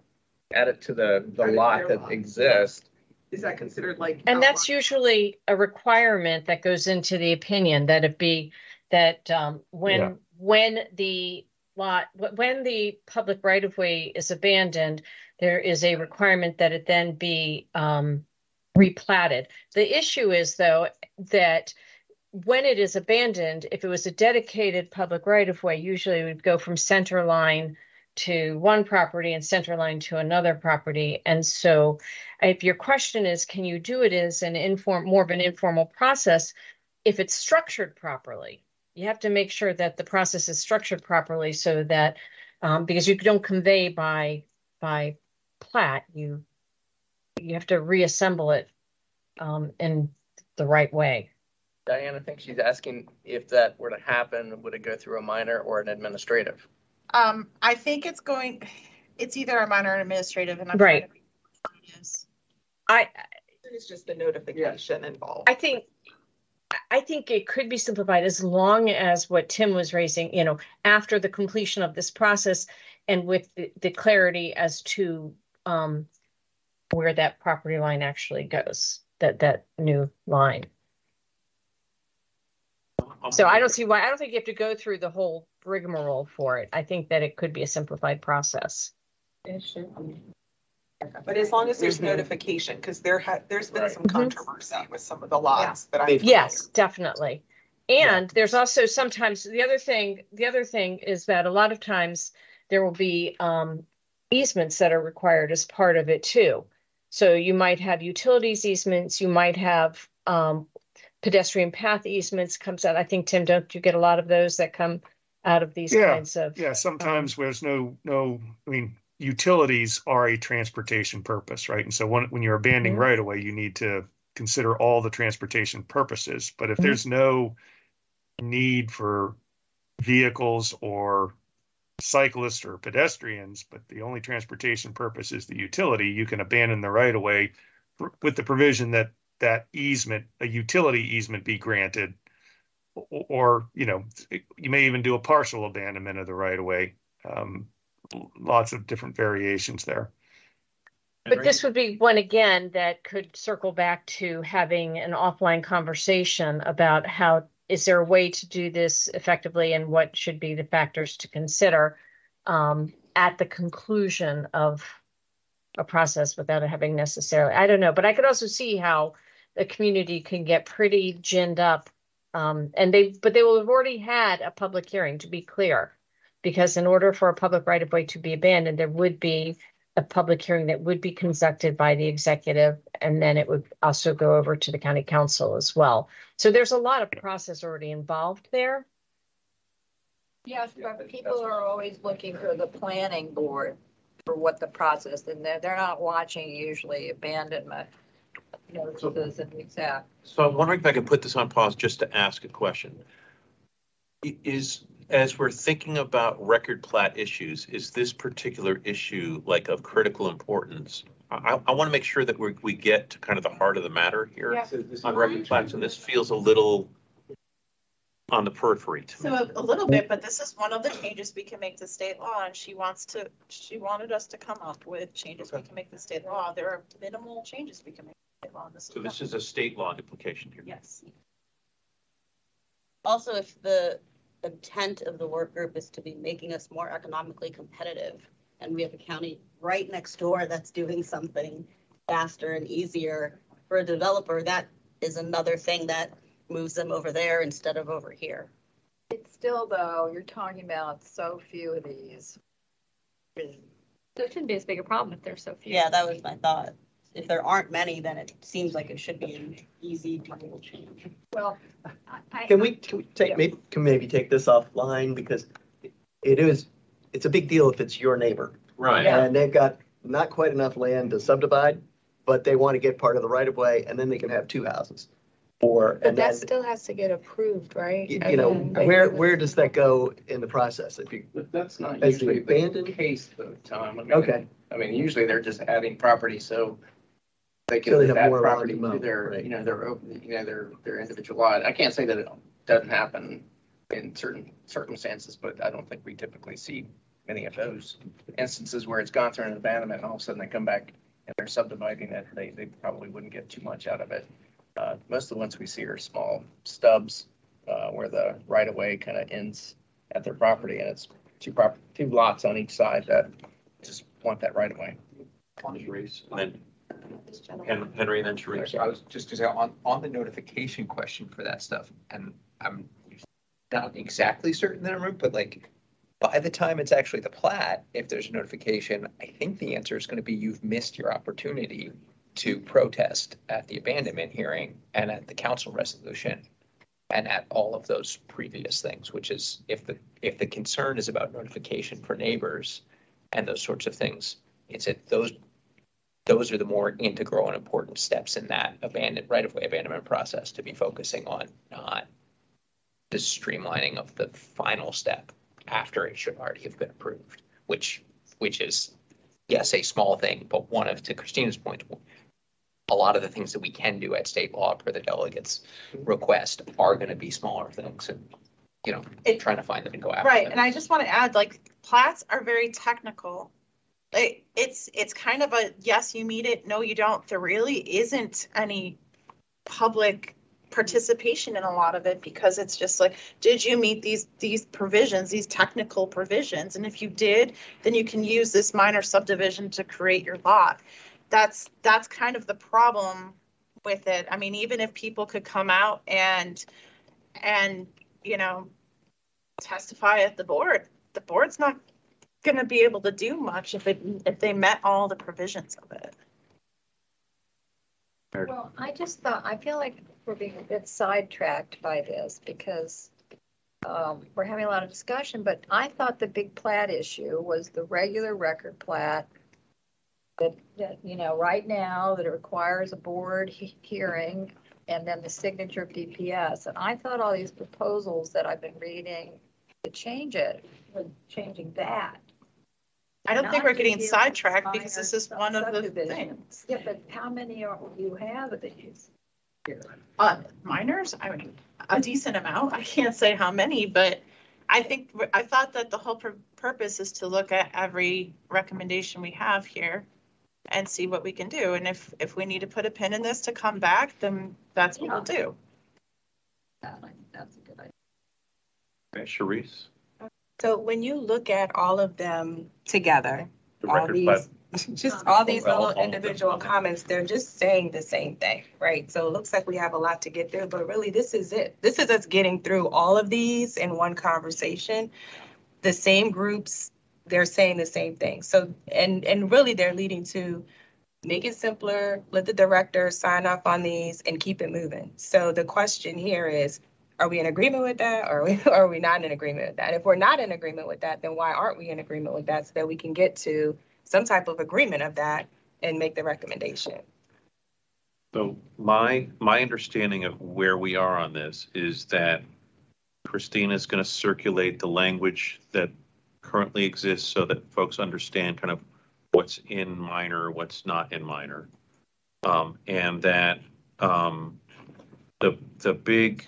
add it to the, the Add it to lot their that lot. exists. Is that considered like? And that's outright- usually a requirement that goes into the opinion that it be, that um, Yeah. when, when the lot, when the public right of way is abandoned, there is a requirement that it then be um, replatted. The issue is though, that when it is abandoned, if it was a dedicated public right of way, usually it would go from center line to one property and center line to another property. And so if your question is, can you do it as an inform, more of an informal process? If it's structured properly, you have to make sure that the process is structured properly so that, um, because you don't convey by, by plat, you, you have to reassemble it, um, in the right way. Diana I think she's asking if that were to happen, would it go through a minor or an administrative? Um, I think it's going, it's either a minor or administrative and I'm. Right. to think it is. I, It's just the notification involved. I think, I think it could be simplified as long as what Tim was raising, you know, after the completion of this process and with the, the clarity as to, um, where that property line actually goes, that, that new line. So I don't see why, I don't think you have to go through the whole rigmarole for it. I think that it could be a simplified process. It should be. But as long as there's Mhm. notification, because there had, there's been Right. some Mhm. controversy with some of the lots that I've Yes, definitely. And there's also sometimes, the other thing, the other thing is that a lot of times there will be um easements that are required as part of it too. So you might have utilities easements, you might have um pedestrian path easements comes out. I think, Tim, don't you get a lot of those that come out of these Yeah, kinds of? Yeah, sometimes there's no, no, I mean, utilities are a transportation purpose, right? And so when, when you're abandoning Mhm. right away, you need to consider all the transportation purposes. But if Mhm. there's no need for vehicles or cyclists or pedestrians, but the only transportation purpose is the utility, you can abandon the right of way with the provision that that easement, a utility easement be granted. Or, or, you know, you may even do a partial abandonment of the right of way. Um, lots of different variations there. But this would be one again that could circle back to having an offline conversation about how, is there a way to do this effectively and what should be the factors to consider um, at the conclusion of a process without it having necessarily, I don't know, but I could also see how the community can get pretty ginned up. Um, and they, but they will have already had a public hearing, to be clear. Because in order for a public right of way to be abandoned, there would be a public hearing that would be conducted by the executive, and then it would also go over to the county council as well. So there's a lot of process already involved there. Yes, but people are always looking for the planning board for what the process, and they're, they're not watching usually abandonment notices and exact. So I'm wondering if I can put this on pause just to ask a question. Is, as we're thinking about record plat issues, is this particular issue like of critical importance? I, I want to make sure that we, we get to kind of the heart of the matter here on record plats, and this feels a little on the periphery to me. So a- a little bit, but this is one of the changes we can make to state law, and she wants to, she wanted us to come up with changes we can make to state law. There are minimal changes we can make to state law. This So this is a state law implication here. Yes. Also, if the intent of the work group is to be making us more economically competitive, and we have a county right next door that's doing something faster and easier for a developer, that is another thing that moves them over there instead of over here. It's still though, you're talking about so few of these. Mm. So it shouldn't be as big a problem if there's so few. Yeah, that was my thought. If there aren't many, then it seems like it should be an easy, doable change. Well, I. Can we, can we take, maybe, can maybe take this offline because it is, it's a big deal if it's your neighbor. Right. And they've got not quite enough land to subdivide, but they want to get part of the right of way and then they can have two houses. Or, But and then, that still has to get approved, right? you you know, mean, where, where does that go in the process? If you, But that's not usually the abandoned- case though, Tom. I mean, okay, I mean, usually they're just adding property so they can So they have that more land property to mow, to their, right. you know, their, open- you know, their, their individual lot. I can't say that it doesn't happen in certain circumstances, but I don't think we typically see many of those instances where it's gone through an abandonment and all of a sudden they come back and they're subdividing it. They, they probably wouldn't get too much out of it. Uh, most of the ones we see are small stubs, uh, where the right of way kind of ends at their property and it's two prop, two lots on each side that just want that right of way. Sharice, and then Hen- Henry, and then Sharice. So I was just gonna say, on, on the notification question for that stuff, and I'm not exactly certain that I'm right, but like, by the time it's actually the plat, if there's a notification, I think the answer is gonna be you've missed your opportunity to protest at the abandonment hearing and at the council resolution and at all of those previous things, which is if the, if the concern is about notification for neighbors and those sorts of things, it's at those those are the more integral and important steps in that abandoned, right-of-way abandonment process to be focusing on, not the streamlining of the final step after it should already have been approved, which, which is, yes, a small thing, but one of, to Christina's point, a lot of the things that we can do at state law per the delegates request are gonna be smaller things and, you know, It- trying to find them and go after Right, them. and I just want to add, like, plats are very technical. It, it's, it's kind of a, yes, you meet it, no, you don't. There really isn't any public participation in a lot of it because it's just like, did you meet these, these provisions, these technical provisions? And if you did, then you can use this minor subdivision to create your lot. That's, that's kind of the problem with it. I mean, even if people could come out and, and, you know, testify at the board, the board's not gonna be able to do much if it, if they met all the provisions of it. Well, I just thought, I feel like we're being a bit sidetracked by this because um, we're having a lot of discussion, but I thought the big plat issue was the regular record plat that, that, you know, right now that it requires a board he- hearing and then the signature of DPS. And I thought all these proposals that I've been reading to change it, were changing that. I don't think we're getting sidetracked because this is one of the subdivisions. things. Yeah, but how many are, you have of these? Uh, minors, I mean, a decent amount. I can't say how many, but I think, I thought that the whole pur- purpose is to look at every recommendation we have here and see what we can do. And if, if we need to put a pin in this to come back, then that's what we'll do. That's a good idea. Okay, Sharice, So when you look at all of them together, the all record plat. these, <laughs> just all these little of them. individual comments, they're just saying the same thing, right? So it looks like we have a lot to get through, but really this is it. This is us getting through all of these in one conversation. The same groups they're saying the same thing. So, and, and really they're leading to make it simpler, let the director sign off on these and keep it moving. So the question here is, are we in agreement with that or are we, <laughs> are we not in agreement with that? If we're not in agreement with that, then why aren't we in agreement with that so that we can get to some type of agreement of that and make the recommendation? So my, my understanding of where we are on this is that Christina is going to circulate the language that currently exists so that folks understand kind of what's in minor, what's not in minor. Um, and that, um, the, the big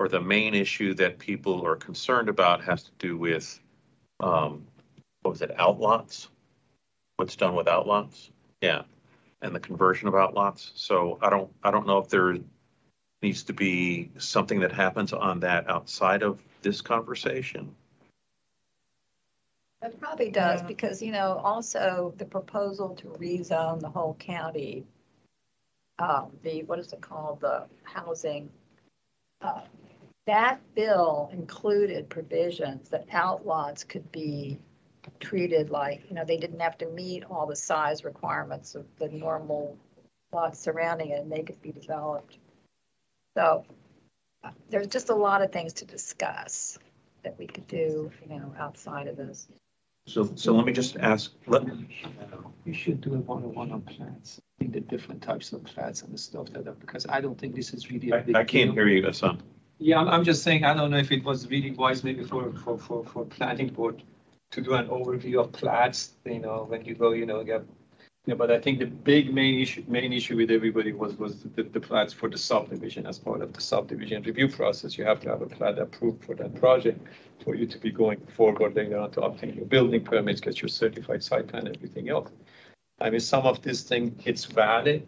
or the main issue that people are concerned about has to do with, um, what was it, outlots? What's done with outlots? Yeah, and the conversion of outlots. So I don't, I don't know if there needs to be something that happens on that outside of this conversation. It probably does, because, you know, also the proposal to rezone the whole county, um, the, what is it called, the housing, uh, that bill included provisions that outlots could be treated like, you know, they didn't have to meet all the size requirements of the normal lots surrounding it, and they could be developed. So uh, there's just a lot of things to discuss that we could do, you know, outside of this. So, so let me just ask, let, You should do a one-on-one on plats, the different types of plats and the stuff that, are- because I don't think this is really. a I, big I can't deal. hear you, Hassan. Yeah, I'm, just saying, I don't know if it was really wise maybe for, for, for, for planning board to do an overview of plats, you know, when you go, you know, get. Yeah, but I think the big main issue, main issue with everybody was, was the, the plats for the subdivision as part of the subdivision review process. You have to have a plat approved for that project for you to be going forward later on to obtain your building permits, get your certified site plan, everything else. I mean, some of this thing, it's valid,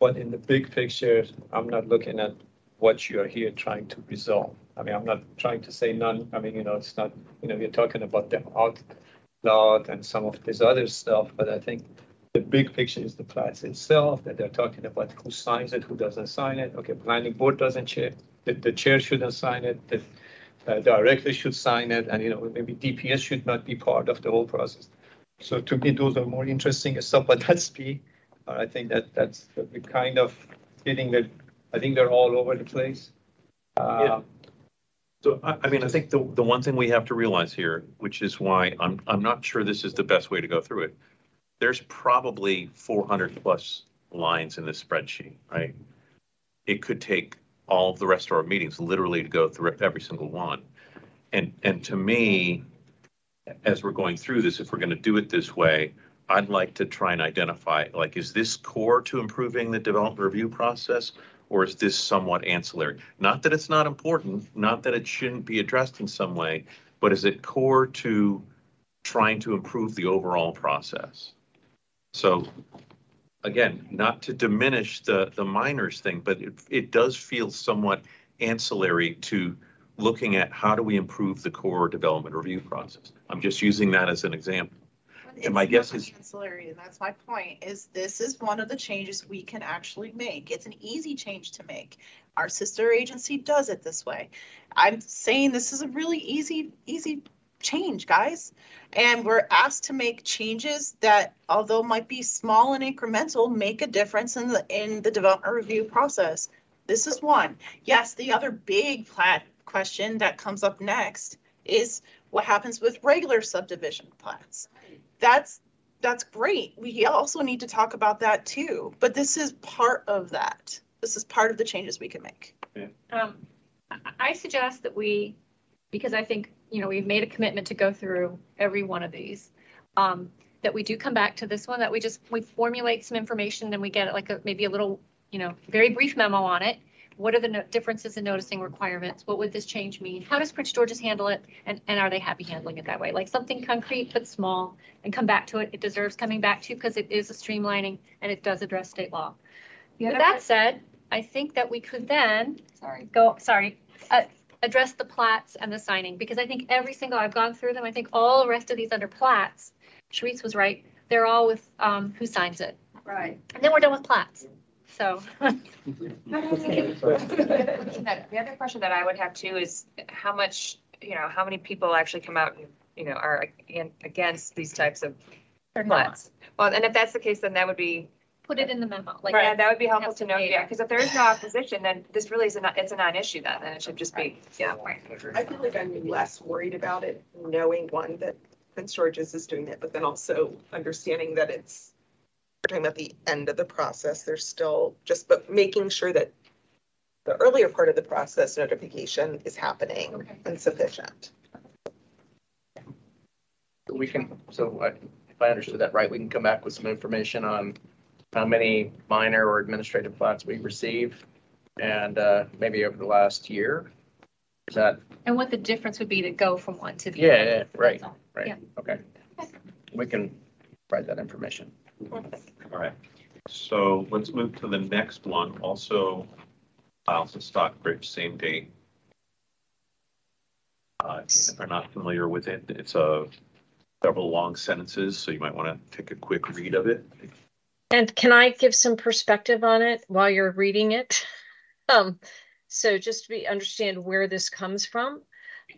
but in the big picture, I'm not looking at what you are here trying to resolve. I mean, I'm not trying to say none, I mean, you know, it's not, you know, we're talking about the art outlot and some of this other stuff, but I think the big picture is the plats itself, that they're talking about who signs it, who doesn't sign it. Okay, planning board doesn't chair, the, the chair shouldn't sign it, the uh, director should sign it, and, you know, maybe DPS should not be part of the whole process. So to me, those are more interesting stuff, but <laughs> that's me. I think that that's the kind of feeling that, I think they're all over the place. Uh, Yeah. So I, I mean, I think the, the one thing we have to realize here, which is why I'm, I'm not sure this is the best way to go through it. There's probably four hundred plus lines in this spreadsheet, right? It could take all of the rest of our meetings literally to go through every single one. And, and to me, as we're going through this, if we're going to do it this way, I'd like to try and identify, like, is this core to improving the development review process? Or is this somewhat ancillary? Not that it's not important, not that it shouldn't be addressed in some way, but is it core to trying to improve the overall process? So again, not to diminish the, the minors thing, but it, it does feel somewhat ancillary to looking at how do we improve the core development review process? I'm just using that as an example. And my guess is- Ancillary, and that's my point, is this is one of the changes we can actually make. It's an easy change to make. Our sister agency does it this way. I'm saying this is a really easy, easy change, guys. And we're asked to make changes that although might be small and incremental, make a difference in the, in the development review process. This is one. Yes, the other big plat question that comes up next is what happens with regular subdivision plats? That's, that's great. We also need to talk about that too, but this is part of that. This is part of the changes we can make. Um, I, I suggest that we, because I think, you know, we've made a commitment to go through every one of these. Um, that we do come back to this one, that we just, we formulate some information and we get like a, maybe a little, you know, very brief memo on it. What are the no- differences in noticing requirements? What would this change mean? How does Prince George's handle it? And, and are they happy handling it that way? Like something concrete but small and come back to it. It deserves coming back to because it is a streamlining and it does address state law. With that said, I think that we could then, sorry, go, sorry, uh, address the plats and the signing, because I think every single, I've gone through them, I think all the rest of these under plats, Sharice was right, they're all with, um, who signs it. Right. And then we're done with plats, so. <laughs> The other question that I would have too is how much, you know, how many people actually come out and you know, are ag- against these types of They're not. plats. Well, and if that's the case, then that would be, Put it in the memo, like. yeah, that would be helpful to to know, be- yeah, because if there is no opposition, then this really is a, non- it's a non-issue then, then it should just be, yeah. I feel like I'm less worried about it, knowing one, that Prince George's is doing it, but then also understanding that it's, we're talking about the end of the process, there's still just, but making sure that the earlier part of the process notification is happening Okay. and sufficient. We can, so I- if I understood that right, we can come back with some information on how many minor or administrative plats we receive and uh, maybe over the last year. Is that, And what the difference would be to go from one to the yeah, other. yeah, right, That's all. right, Yeah. okay. We can provide that information. All right, so let's move to the next one, also Miles and Stockbridge, same date. Uh, if you're not familiar with it, it's a several long sentences, so you might want to take a quick read of it. And can I give some perspective on it while you're reading it? <laughs> Um, so just to be understand where this comes from.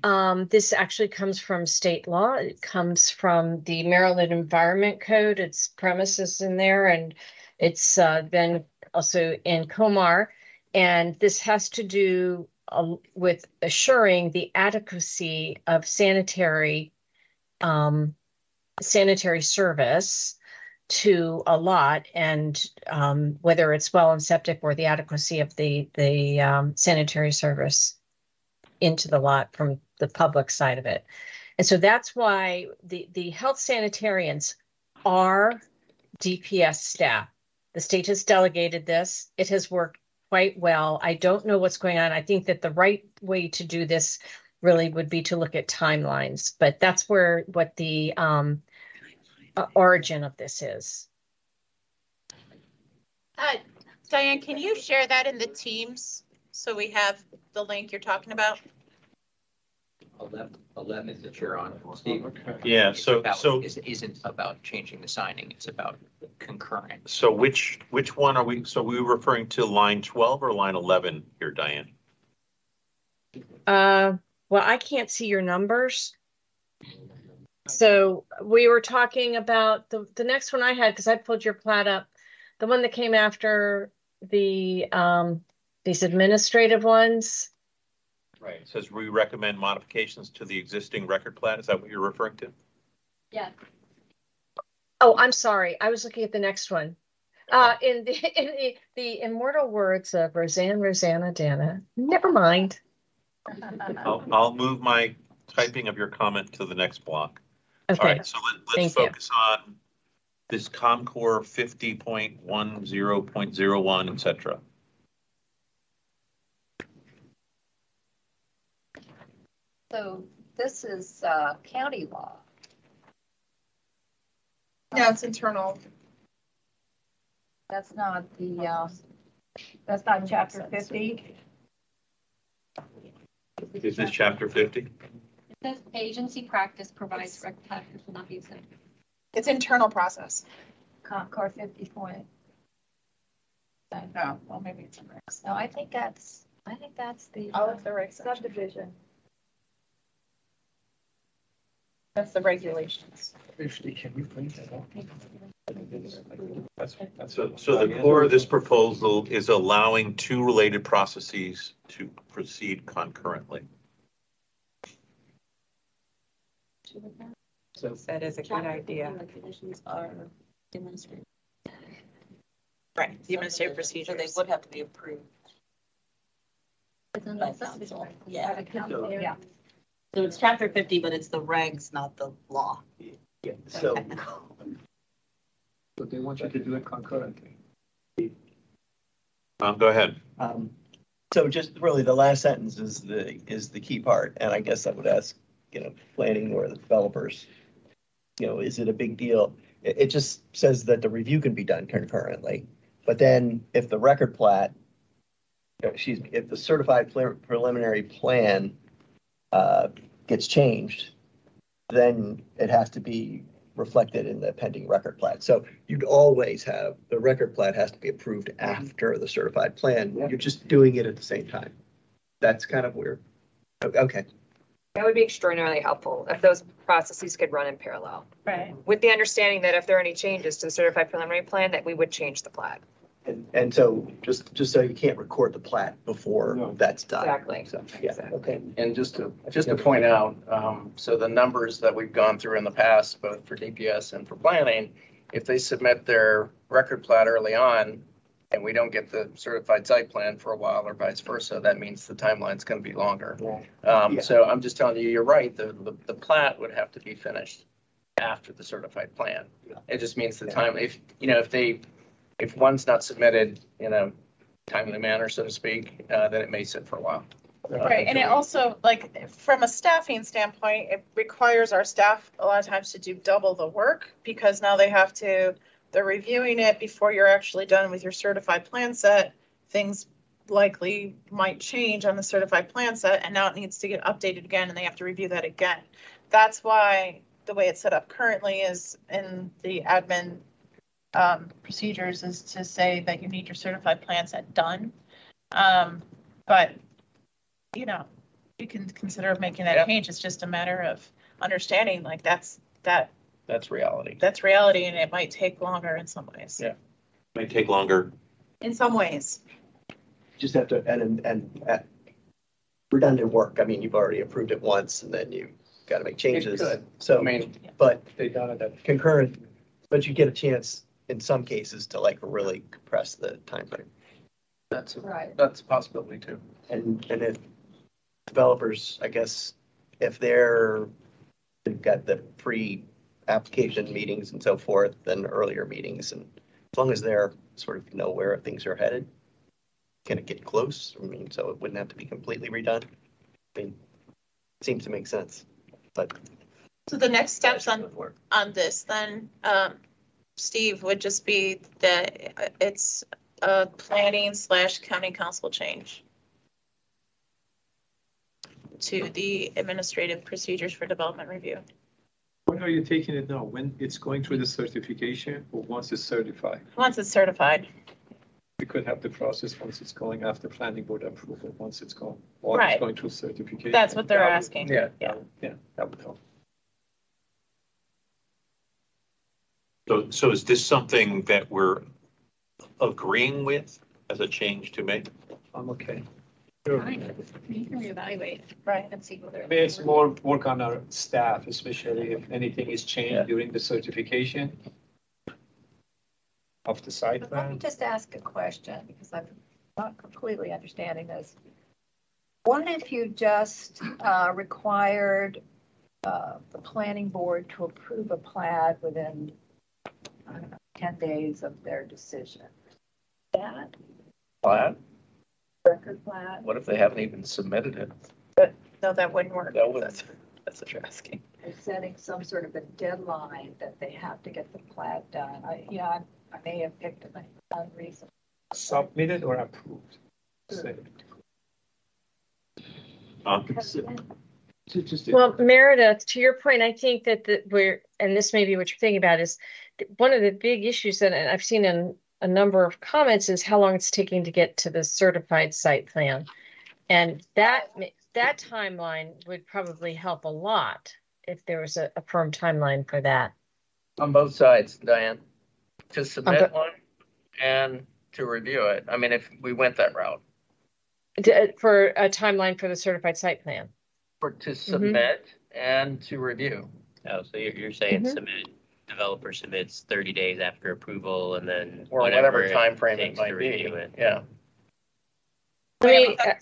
Um, this actually comes from state law. It comes from the Maryland Environment Code. Its premises in there, and it's uh, been also in COMAR. And this has to do uh, with assuring the adequacy of sanitary um, sanitary service to a lot and um, whether it's well and septic or the adequacy of the the um, sanitary service into the lot from the public side of it. And so that's why the the health sanitarians are DPS staff. The state has delegated this. It has worked quite well. I don't know what's going on. I think that the right way to do this really would be to look at timelines, but that's where what the um, uh, origin of this is. Uh, Diane, can you share that in the Teams so we have the link you're talking about? Eleven, eleven that you're on, Steve. Yeah, It's so, about- so, is- Isn't about changing the signing, it's about concurrent. so which, which one are we, so we were referring to line twelve or line eleven here, Diane? Uh, well, I can't see your numbers. So we were talking about the, the next one I had, because I pulled your plat up, the one that came after the, um, these administrative ones. Right. It says we recommend modifications to the existing record plan. Is that what you're referring to? Yeah. Oh, I'm sorry. I was looking at the next one. Uh, in the, <laughs> in the, the immortal words of Roseanne, Rosanna, Dana, never mind. <laughs> I'll, I'll move my typing of your comment to the next block. All Okay, right, so let, let's Thank you. focus on this COMCOR fifty point one zero point zero one, et cetera. So this is, uh, county law. No, it's internal. That's not the, uh, that's not chapter fifty. Is this chapter fifty? It says agency practice provides rec factors will not be exempt. It's internal process. COMCOR fifty point. No, well, maybe it's in regs. No, I think that's, I think that's the. Oh, it's the reg section. Subdivision. That's the regulations. Can we print that out? That's, that's. So, so the core of this proposal is allowing two related processes to proceed concurrently. So that is a good idea. Conditions are demonstrated. Right, the administrative procedure, they would have to be approved. It's in the subdivision. Yeah. Yeah. So it's chapter fifty, but it's the regs, not the law. Yeah, so, <laughs> So they want you to do it concurrently. Um, go ahead. um, so just really the last sentence is the, is the key part, and I guess I would ask, you know, planning or the developers, you know, is it a big deal? It, it just says that the review can be done concurrently, but then if the record plat, excuse me, if the certified pre- preliminary plan uh, gets changed, then it has to be reflected in the pending record plat. So you'd always have, the record plat has to be approved after the certified plan. You're just doing it at the same time. That's kind of weird. o- okay. That would be extraordinarily helpful if those processes could run in parallel. Right. With the understanding that if there are any changes to the certified preliminary plan, that we would change the plat. And, and so just, just so you can't record the plat before that's done. Exactly. So, yeah, okay. And just to, just to point out, um, so the numbers that we've gone through in the past, both for DPS and for planning, if they submit their record plat early on and we don't get the certified site plan for a while or vice versa, that means the timeline's gonna be longer. Um, Yeah. so I'm just telling you, you're right, the, the, the plat would have to be finished after the certified plan. It just means the time, if, you know, if they, if one's not submitted in a timely manner, so to speak, uh, then it may sit for a while. Right, and it also, like, from a staffing standpoint, it requires our staff a lot of times to do double the work because now they have to, they're reviewing it before you're actually done with your certified plan set. Things likely might change on the certified plan set and now it needs to get updated again and they have to review that again. That's why the way it's set up currently is in the admin um, procedures is to say that you need your certified plan set done. Um, but you know, you can consider making that Yeah. change. It's just a matter of understanding, like, that's, that, That's reality. that's reality and it might take longer in some ways. Yeah. May take longer. In some ways. Just have to, and, and, and redundant work. I mean, you've already approved it once and then you gotta make changes. So, I mean, but They done it at concurrent, but you get a chance in some cases to like really compress the timeframe. that's, Right. that's a possibility too. And, and if developers, I guess, if they're, they've got the pre-application meetings and so forth, then earlier meetings, and as long as they're sort of know where things are headed, can it get close? I mean, so it wouldn't have to be completely redone. I mean, seems to make sense, but. So the next steps on, on this then, um, Steve, would just be that it's a planning slash county council change to the administrative procedures for development review. When are you taking it now? When it's going through the certification or once it's certified? Once it's certified. We could have the process once it's going after planning board approval, once it's gone, or Right. it's going through certification. That's what they're That would- asking. Yeah. Yeah. Yeah, that would help. So, so is this something that we're agreeing with as a change to make? I'm okay. You can reevaluate Right. and see whether. I mean, it's more work on our staff, especially if anything is Yeah. changed during the certification of the site But Let me plan. just ask a question, because I'm not completely understanding this. What if you just uh, required uh, the planning board to approve a plat within, I don't know, 10 days of their decision? That Plat, record plat? what if they haven't even submitted it? No, that wouldn't work. That would- That's that's what you're asking. Is setting some sort of a deadline that they have to get the plat done? I, you know, I I may have picked an unreasonable. Submitted or approved? Say. Um, Ju- just- Well, Meredith, to your point, I think that the, we're, and this may be what you're thinking about, is one of the big issues that I've seen in a number of comments is how long it's taking to get to the certified site plan. And that, that timeline would probably help a lot if there was a, a firm timeline for that. On both sides, Diane, to Okay. submit one and to review it. I mean, if we went that route, D- For a timeline for the certified site plan. For to submit and to review. Oh, so you're, you're saying Mhm. submit, developer submits thirty days after approval and then Or whatever whatever it timeframe it takes to might be, review it. yeah. I mean, uh,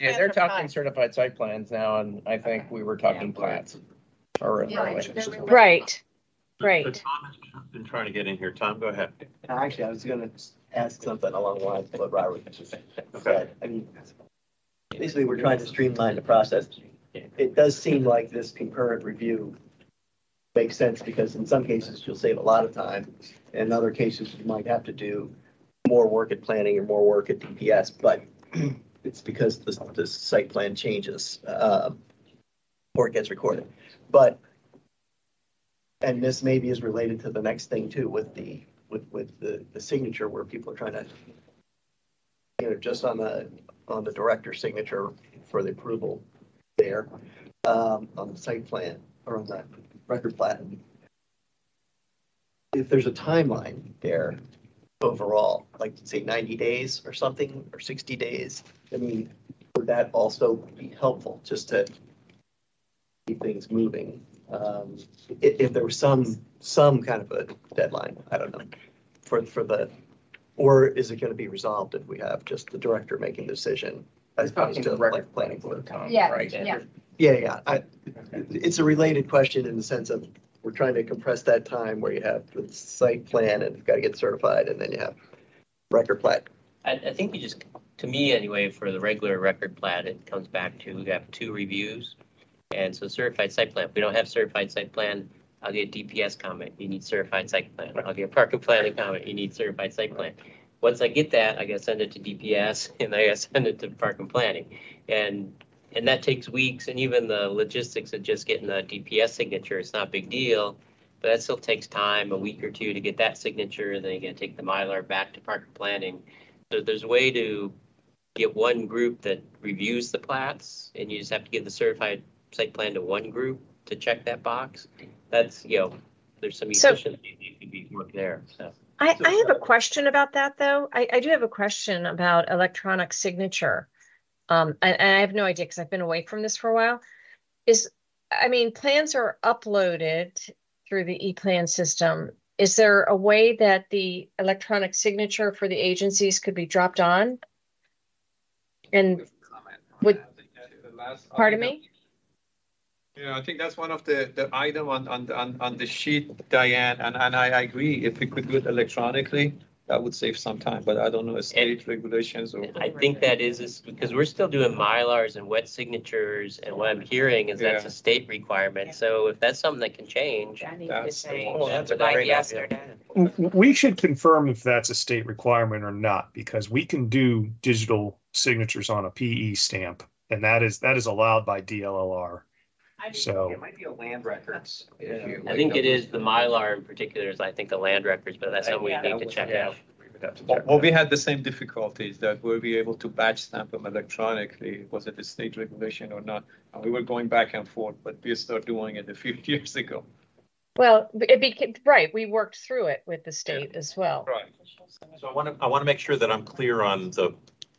Yeah, they're talking five. certified site plans now, and I think we were talking plats. Or, Yeah, or- Right, right. Tom has Been trying to get in here. Tom, go ahead. Actually, I was gonna ask something along the lines of what Robert just Okay. said. I mean, basically, we're trying to streamline the process. It does seem like this concurrent review makes sense because in some cases you'll save a lot of time. In other cases, you might have to do more work at planning or more work at DPS, but <clears throat> it's because the, the site plan changes, um, or it gets recorded. But, and this maybe is related to the next thing too, with the, with, with the, the signature where people are trying to, you know, just on the, on the director signature for the approval there. um, on the site plan or on the record plat. If there's a timeline there overall, like say ninety days or something, or sixty days, I mean, would that also be helpful, just to keep things moving? Um, if, if there was some, some kind of a deadline, I don't know, for, for the, or is it gonna be resolved if we have just the director making the decision? As opposed to like planning board? Yeah, Right. yeah. Yeah, yeah, I, it's a related question in the sense of, we're trying to compress that time where you have the site plan and you've got to get certified, and then you have record plat. I, I think you just, to me anyway, for the regular record plat, it comes back to, we have two reviews. And so certified site plan, if we don't have certified site plan, I'll get DPS comment, you need certified site plan. I'll get park and planning comment, you need certified site plan. Once I get that, I gotta send it to DPS <laughs> and I gotta send it to park and planning. And, and that takes weeks and even the logistics of just getting the DPS signature, it's not a big deal. But that still takes time, a week or two to get that signature, then you gotta take the Mylar back to park and planning. So there's a way to get one group that reviews the plats and you just have to give the certified site plan to one group to check that box. That's, you know, there's some So- efficiency that could be worked there, so. I, I have a question about that, though. I, I do have a question about electronic signature. Um, and, and I have no idea because I've been away from this for a while. Is, I mean, plans are uploaded through the e-plan system. Is there a way that the electronic signature for the agencies could be dropped on? And would, pardon me? Yeah, I think that's one of the, the item on, on, on, on the sheet, Diane, and, and I agree, if we could do it electronically, that would save some time, but I don't know, if state regulations or. I think that is, is because we're still doing Mylars and wet signatures, and what I'm hearing is that's Yeah. a state requirement. So if that's something that can change. That's- Oh, that's a great idea. W- We should confirm if that's a state requirement or not, because we can do digital signatures on a PE stamp. And that is, that is allowed by DLLR. So, It might be a land records <laughs> issue. I think it is the Mylar in particular is, I think, the land records, but that's something we need to check out. Well, well, we had the same difficulties that were we able to batch stamp them electronically, was it a state regulation or not? And we were going back and forth, but we started doing it a few <laughs> years ago. well, it became, right, we worked through it with the state as well. Right. So I want to, I want to make sure that I'm clear on the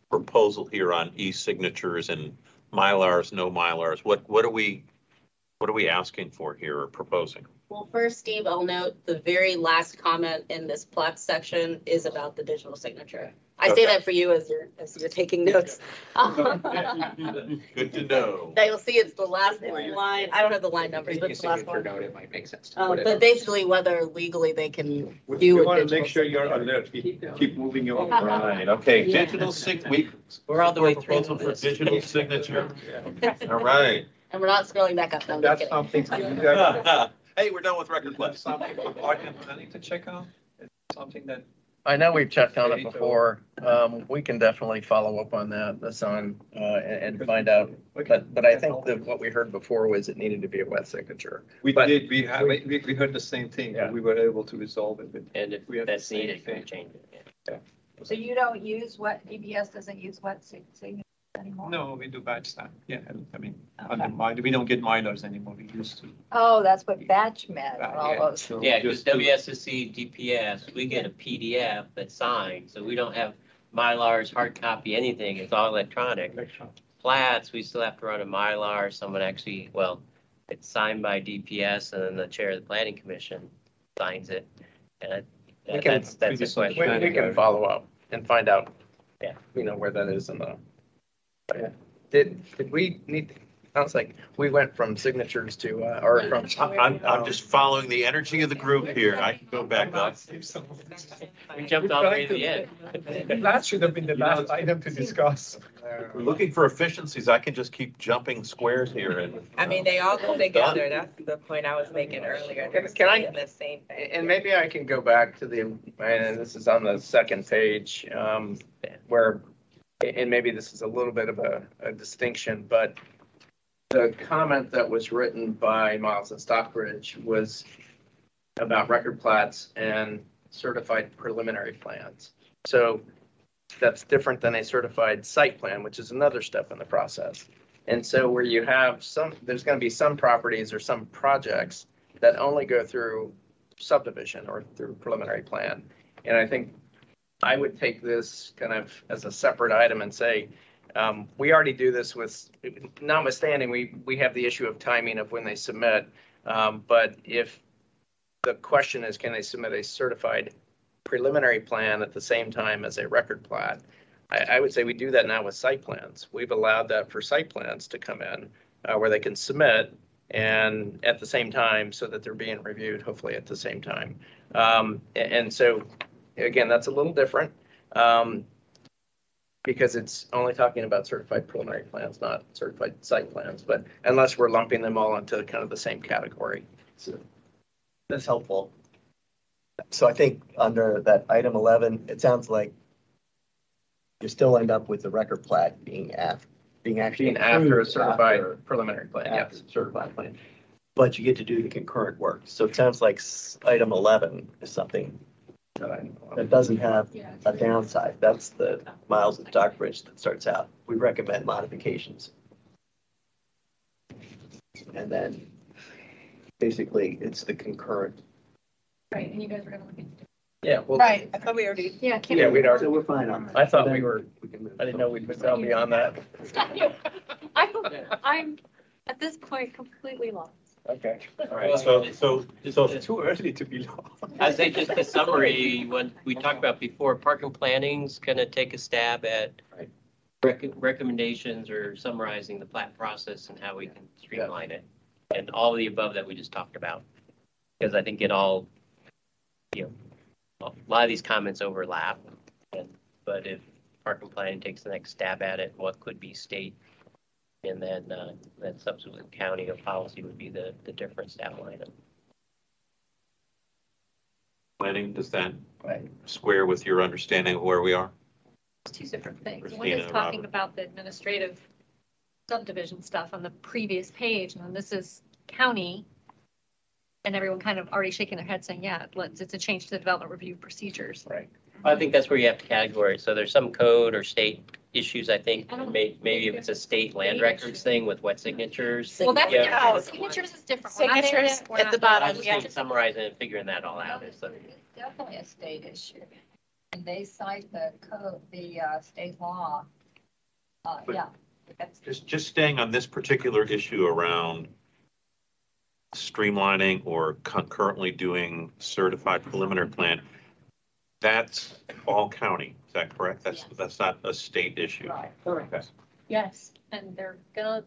proposal here on e-signatures and Mylars, no Mylars. What, what are we, what are we asking for here or proposing? Well, first, Steve, I'll note the very last comment in this plat section is about the digital signature. I say that for you as you're, as you're taking notes. <laughs> Good to know. Now you'll see it's the last line, I don't have the line numbers, but it's the last Signature one. note, it might make sense to Uh, but basically whether legally they can We do. a want to make sure you're alert, we keep moving you on. <laughs> Right, okay, Yeah. digital sig, we. We're all the way through Proposal for digital signature. <laughs> All right. And we're not scrolling back up, no, I'm just That's kidding. something you guys, <laughs> Hey, we're done with record that's plats. something for park and planning to check out. It's Something that I know we've checked on it before. Um, we can definitely follow up on that, that's on, uh, and, and find out. But, but I think that what we heard before was it needed to be a wet signature. We But- did, we have, we, we heard the same thing, Yeah. but we were able to resolve it. with- And if We have the that's same needed, we thing. can change it. yeah. So you don't use what, DPS doesn't use what sig- signature anymore? No, we do batch stamp, yeah, I mean, under mine, we don't get minors anymore, we used to. Oh, that's what batch meant, on all Yeah. those. So Yeah, because just do. WSSC, DPS, we get a PDF that's signed, so we don't have Mylars, hard copy, anything, it's all electronic. Plats, we still have to run a Mylar, someone actually, well, it's signed by DPS and then the chair of the planning commission signs it. And I- We can- that's, that's a We, question. we can follow up and find out. Yeah. You know, where that is in the. Yeah. Did, did we need, sounds like we went from signatures to, uh, or from. I'm, I'm, I'm just following the energy of the group here. I can go back up. We jumped all the way to the end. That should have been the last item to discuss. We're looking for efficiencies. I can just keep jumping squares here and. I mean, they all go together. That's the point I was making earlier. They're Can I- saying the same thing. And maybe I can go back to the, and this is on the second page, um, where, and maybe this is a little bit of a, a distinction, but the comment that was written by Miles and Stockbridge was about record plats and certified preliminary plans. So that's different than a certified site plan, which is another step in the process. And so where you have some, there's gonna be some properties or some projects that only go through subdivision or through preliminary plan. And I think I would take this kind of as a separate item and say, um, we already do this with, notwithstanding, we, we have the issue of timing of when they submit. Um, but if the question is, can they submit a certified preliminary plan at the same time as a record plat? I, I would say we do that now with site plans. We've allowed that for site plans to come in, uh, where they can submit and at the same time, so that they're being reviewed, hopefully at the same time. Um, a- and so, again, that's a little different. Um, because it's only talking about certified preliminary plans, not certified site plans, but unless we're lumping them all into kind of the same category. So That's helpful. So I think under that item eleven, it sounds like you still end up with the record plat being af, being actually. Being after a certified after- preliminary plan, after yes. Certified plan. But you get to do the concurrent work. So it sounds like item eleven is something that I know of. that doesn't have a downside. That's the Miles and Stockbridge that starts out. We recommend modifications. And then basically it's the concurrent. Right, and you guys were gonna look into. Yeah, well. Right, I thought we already. Yeah. Kim. Yeah, we'd already, So we're fine on that. I thought So we were, we can move I didn't know we'd gone beyond that. <laughs> I'm, I'm at this point completely lost. Okay. All right, So, so, so It's too early to be lost. I say just a summary, what we talked about before, park and planning's gonna take a stab at rec- recommendations or summarizing the plat process and how we can streamline it. And all of the above that we just talked about. Because I think it all, you know, a lot of these comments overlap. and- But if park and planning takes the next stab at it, what could be state? And then, uh, then subsequent county or policy would be the, the difference to outline it. planning, does that square with your understanding of where we are? Two different things. One Christina, is talking Robert. about the administrative subdivision stuff on the previous page, and then this is county. And everyone kind of already shaking their head saying, yeah, let's, it's a change to the development review procedures. Right. I think that's where you have to categorize. So there's some code or state issues, I think. I don't- May, maybe if it's a state land records thing with wet signatures. Well, that's, Yeah. yeah, signatures is different. We're not there Signatures yet. We're at the there. bottom, I'm just yeah. saying summarizing and figuring that all out. is the- It's definitely a state issue. And they cite the code, the, uh, state law. Uh, But- yeah. That's, Just, just staying on this particular issue around streamlining or concurrently doing certified preliminary plan, that's all county, is that correct? That's, Yes. that's not a state issue? right. Okay. Yes, and they're gonna,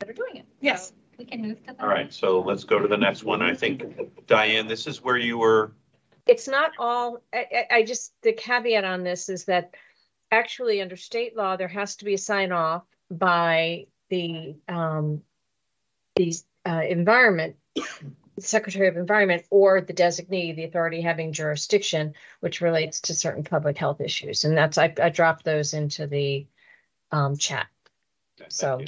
they're doing it. Yes. So We can move to. the All right, so let's go to the next one. I think, Diane, this is where you were, It's not all, I, I, I just, the caveat on this is that actually under state law, there has to be a sign off by the, um, the, uh, environment, Secretary of Environment or the designee, the authority having jurisdiction, which relates to certain public health issues. And that's, I, I dropped those into the, um, chat. Thank So- you.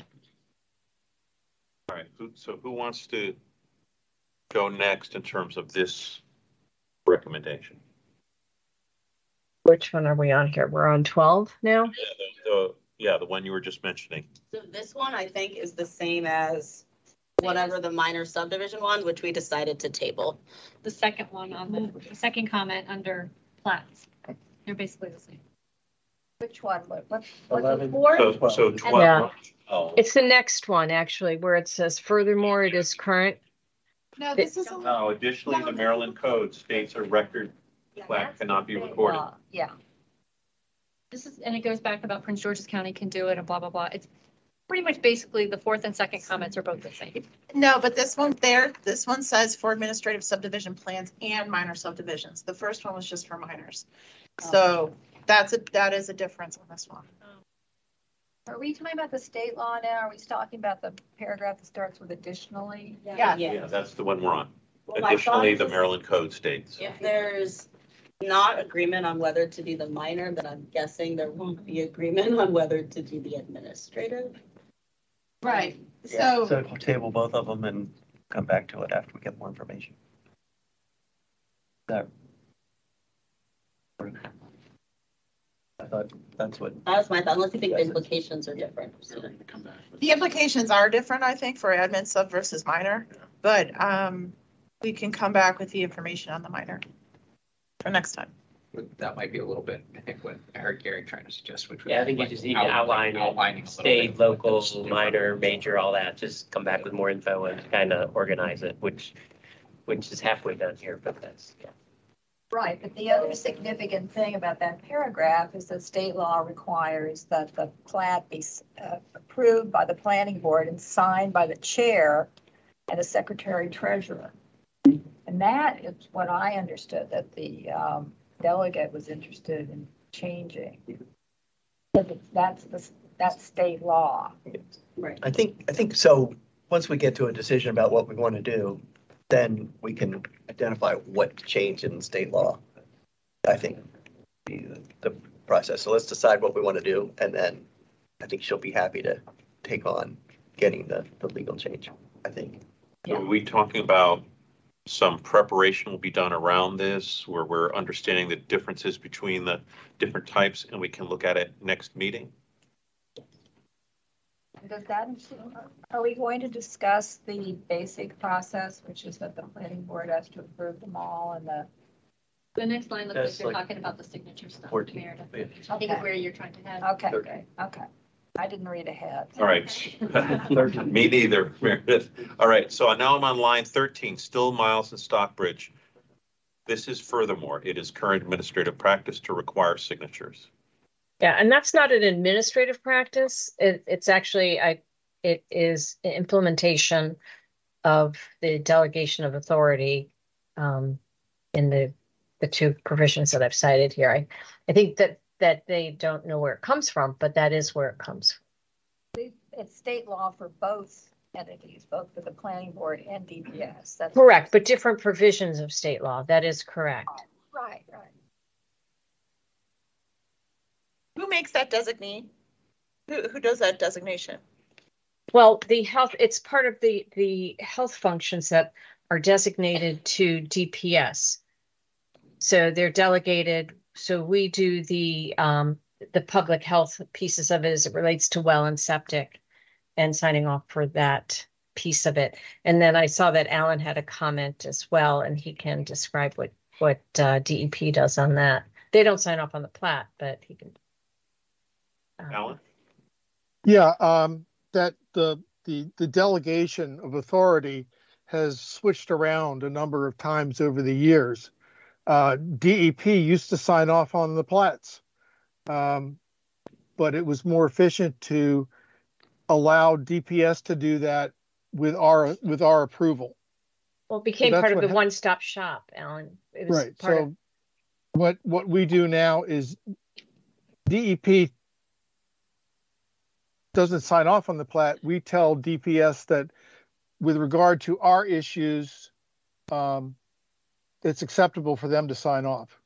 All right, so who wants to go next in terms of this recommendation? Which one are we on here? We're on twelve now? Yeah, the, the- yeah, the one you were just mentioning. So this one, I think, is the same as whatever the minor subdivision one, which we decided to table. The second one on the, the second comment under plats. They're basically the same. Which one? What, what, what's Eleven. it for? So, so Yeah. twelve. Oh, It's the next one, actually, where it says furthermore, it is current. No, this is, a- no, additionally, the Maryland code states a record plat cannot be recorded. Uh, Yeah. This is, and it goes back about Prince George's County can do it and blah, blah, blah. It's pretty much basically the fourth and second comments are both the same. no, but this one there, this one says for administrative subdivision plans and minor subdivisions. The first one was just for minors. So that's a, that is a difference on this one. Are we talking about the state law now? Are we talking about the paragraph that starts with additionally? Yeah. Yeah, that's the one we're on. Well, I Additionally, it the was- Maryland code states. If there's not agreement on whether to do the minor, then I'm guessing there won't be agreement on whether to do the administrative. Right, So so, we'll table both of them and come back to it after we get more information. That. I thought that's what. That was my thought, unless you think the implications are different. so. The implications are different, I think, for admin sub versus minor, but um, we can come back with the information on the minor for next time. But That might be a little bit, I think, what I heard Gary trying to suggest, which. was Yeah, I think you like just need to outline Outlining a it, little state, bit. local, That's different. minor, major, all that, just come back with more info and kind of organize it, which, which is halfway done here, but that's, yeah. Right, but the other significant thing about that paragraph is that state law requires that the plat be uh, approved by the planning board and signed by the chair and the secretary treasurer. And that is what I understood that the um, delegate was interested in changing. Because it's- That's the, that's state law. Right. I think, I think so, once we get to a decision about what we want to do, then we can identify what change in state law. I think be the, the process. So let's decide what we want to do and then I think she'll be happy to take on getting the, the legal change, I think. So Are we talking about some preparation will be done around this, where we're understanding the differences between the different types, and we can look at it next meeting? Does that, are we going to discuss the basic process, which is that the planning board has to approve them all and the The next line looks like That's you're like talking about the signature stuff. 14, Meredith. yeah. I think is where you're trying to head. Okay, Thirteen. okay. I didn't read ahead. All right. <laughs> Me neither, Meredith. All right, so now I'm on line thirteen, still Miles and Stockbridge. This is furthermore, it is current administrative practice to require signatures. Yeah, and that's not an administrative practice. It, it's actually, I, it is implementation of the delegation of authority um, in the, the two provisions that I've cited here. I, I think that, that they don't know where it comes from, but that is where it comes from. It's state law for both entities, both for the planning board and DPS. That's Correct, but different provisions of state law. That is correct. Right, right. Who makes that designee? Who, who does that designation? Well, the health, it's part of the, the health functions that are designated to DPS. So they're delegated, so we do the, um, the public health pieces of it as it relates to well and septic and signing off for that piece of it. And then I saw that Alan had a comment as well, and he can describe what, what, uh, DEP does on that. They don't sign off on the plat, but he can. uh, Alan? Yeah, um, that the, the, the delegation of authority has switched around a number of times over the years. Uh, DEP used to sign off on the plats. Um, but it was more efficient to allow DPS to do that with our, with our approval. Well, it became that's part of the hap- one-stop shop, Alan. It was Right, part of- so what, what we do now is DEP doesn't sign off on the plat. We tell DPS that with regard to our issues, um, it's acceptable for them to sign off.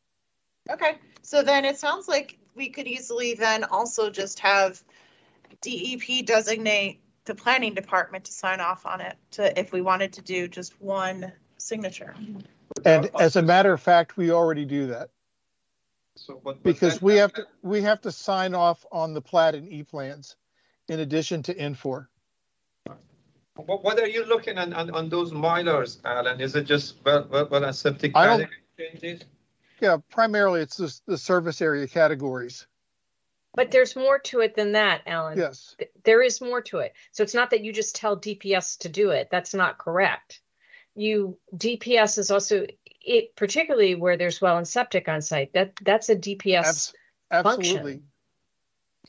Okay, so then it sounds like we could easily then also just have DEP designate the planning department to sign off on it, to, if we wanted to do just one signature. And as a matter of fact, we already do that So what? what because that- we have to, we have to sign off on the plat and E-plans in addition to Infor. What, what are you looking on, on, on those Mylars, Alan? Is it just well, well, well, and septic I don't- category changes? Yeah, primarily it's the, the service area categories. But there's more to it than that, Alan. Yes. There is more to it. So it's not that you just tell DPS to do it. That's not correct. You, DPS is also, it particularly where there's well and septic on site, that, that's a DPS. Abs- Absolutely. function.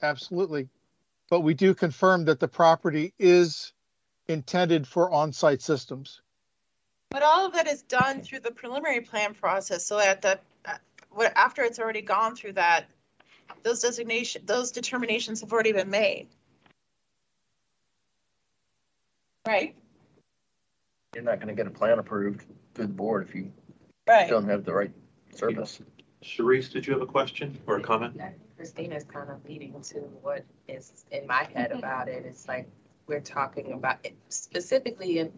Absolutely. But we do confirm that the property is intended for on-site systems. But all of that is done through the preliminary plan process, so at the, uh, what, after it's already gone through that, those designation, those determinations have already been made. Right, You're not gonna get a plan approved through the board if you right. don't have the right service. Sharice, did you have a question or a comment? I think Christina's kind of leading to what is in my head about it. It's like we're talking about it specifically if,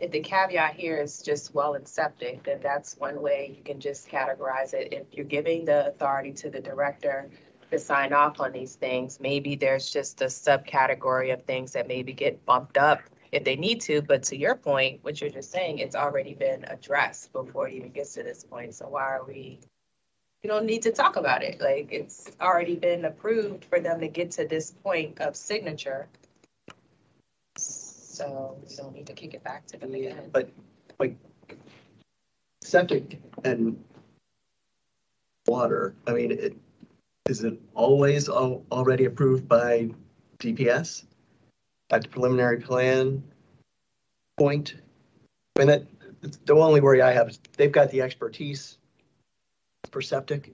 if the caveat here is just well and septic, then that's one way you can just categorize it. If you're giving the authority to the director to sign off on these things. Maybe there's just a subcategory of things that maybe get bumped up if they need to, but to your point, what you're just saying, it's already been addressed before it even gets to this point, so why are we? You don't need to talk about it, like, it's already been approved for them to get to this point of signature. So we don't need to kick it back to them again. But like septic and water, I mean, it, is it always al- already approved by DPS? At the preliminary plan point? I mean, that, the only worry I have is they've got the expertise for septic.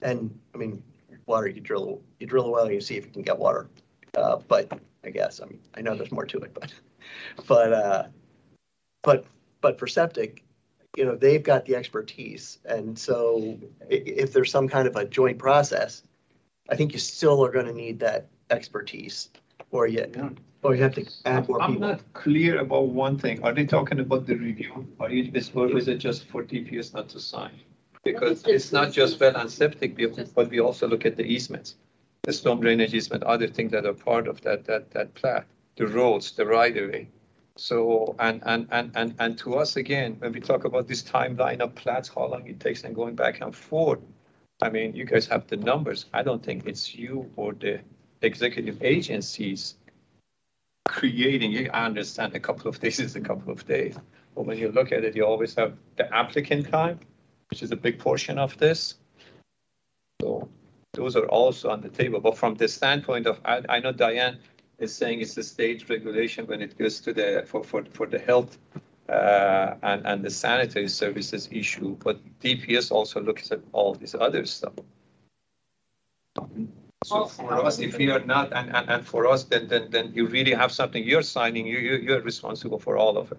And, I mean, water, you drill, you drill a well, you see if you can get water. Uh, but I guess, I mean, I know there's more to it, but, <laughs> but, uh, but, but for septic, you know, they've got the expertise. And so if there's some kind of a joint process, I think you still are gonna need that expertise or you, or you have to add more I'm people. not clear about one thing. Are they talking about the review? Are you, is, or is it just for DPS not to sign? Because it's not just well and septic, we- but we also look at the easements. The storm drainage easement, other things that are part of that, that, that plat, the roads, the right of way. So, and, and, and, and, and to us, again, when we talk about this timeline of plats, how long it takes and going back and forth. I mean, you guys have the numbers. I don't think it's you or the executive agencies creating, I understand a couple of days is a couple of days. But when you look at it, you always have the applicant time, which is a big portion of this. So those are also on the table. But from the standpoint of, I, I know Diane is saying it's a state regulation when it goes to the, for, for, for the health uh, and, and the sanitary services issue, but DPS also looks at all this other stuff. So for us, if we are not, and, and, and for us, then, then, then you really have something you're signing, you, you, you're responsible for all of it,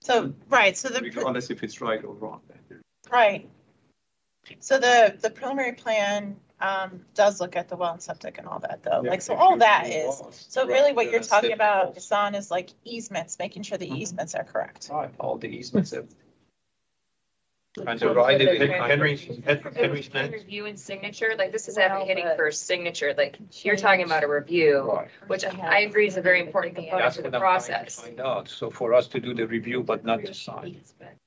So, right, so the. regardless if it's right or wrong. Right. So the, the preliminary plan, um, does look at the well and septic and all that though, Yeah, like, so all that is. So right, really what you're talking about. Hassan, is like easements, making sure Mm-hmm. the easements are correct. Right, all the easements, everything. And So the right, for the of way- trans- Henry, Hen- Henry's next. Review and signature, like this is Well, advocating but- for signature, like you're talking about a review, Right. which I agree is a very important component That's to the what I'm trying to process. find out. So for us to do the review, but not to sign.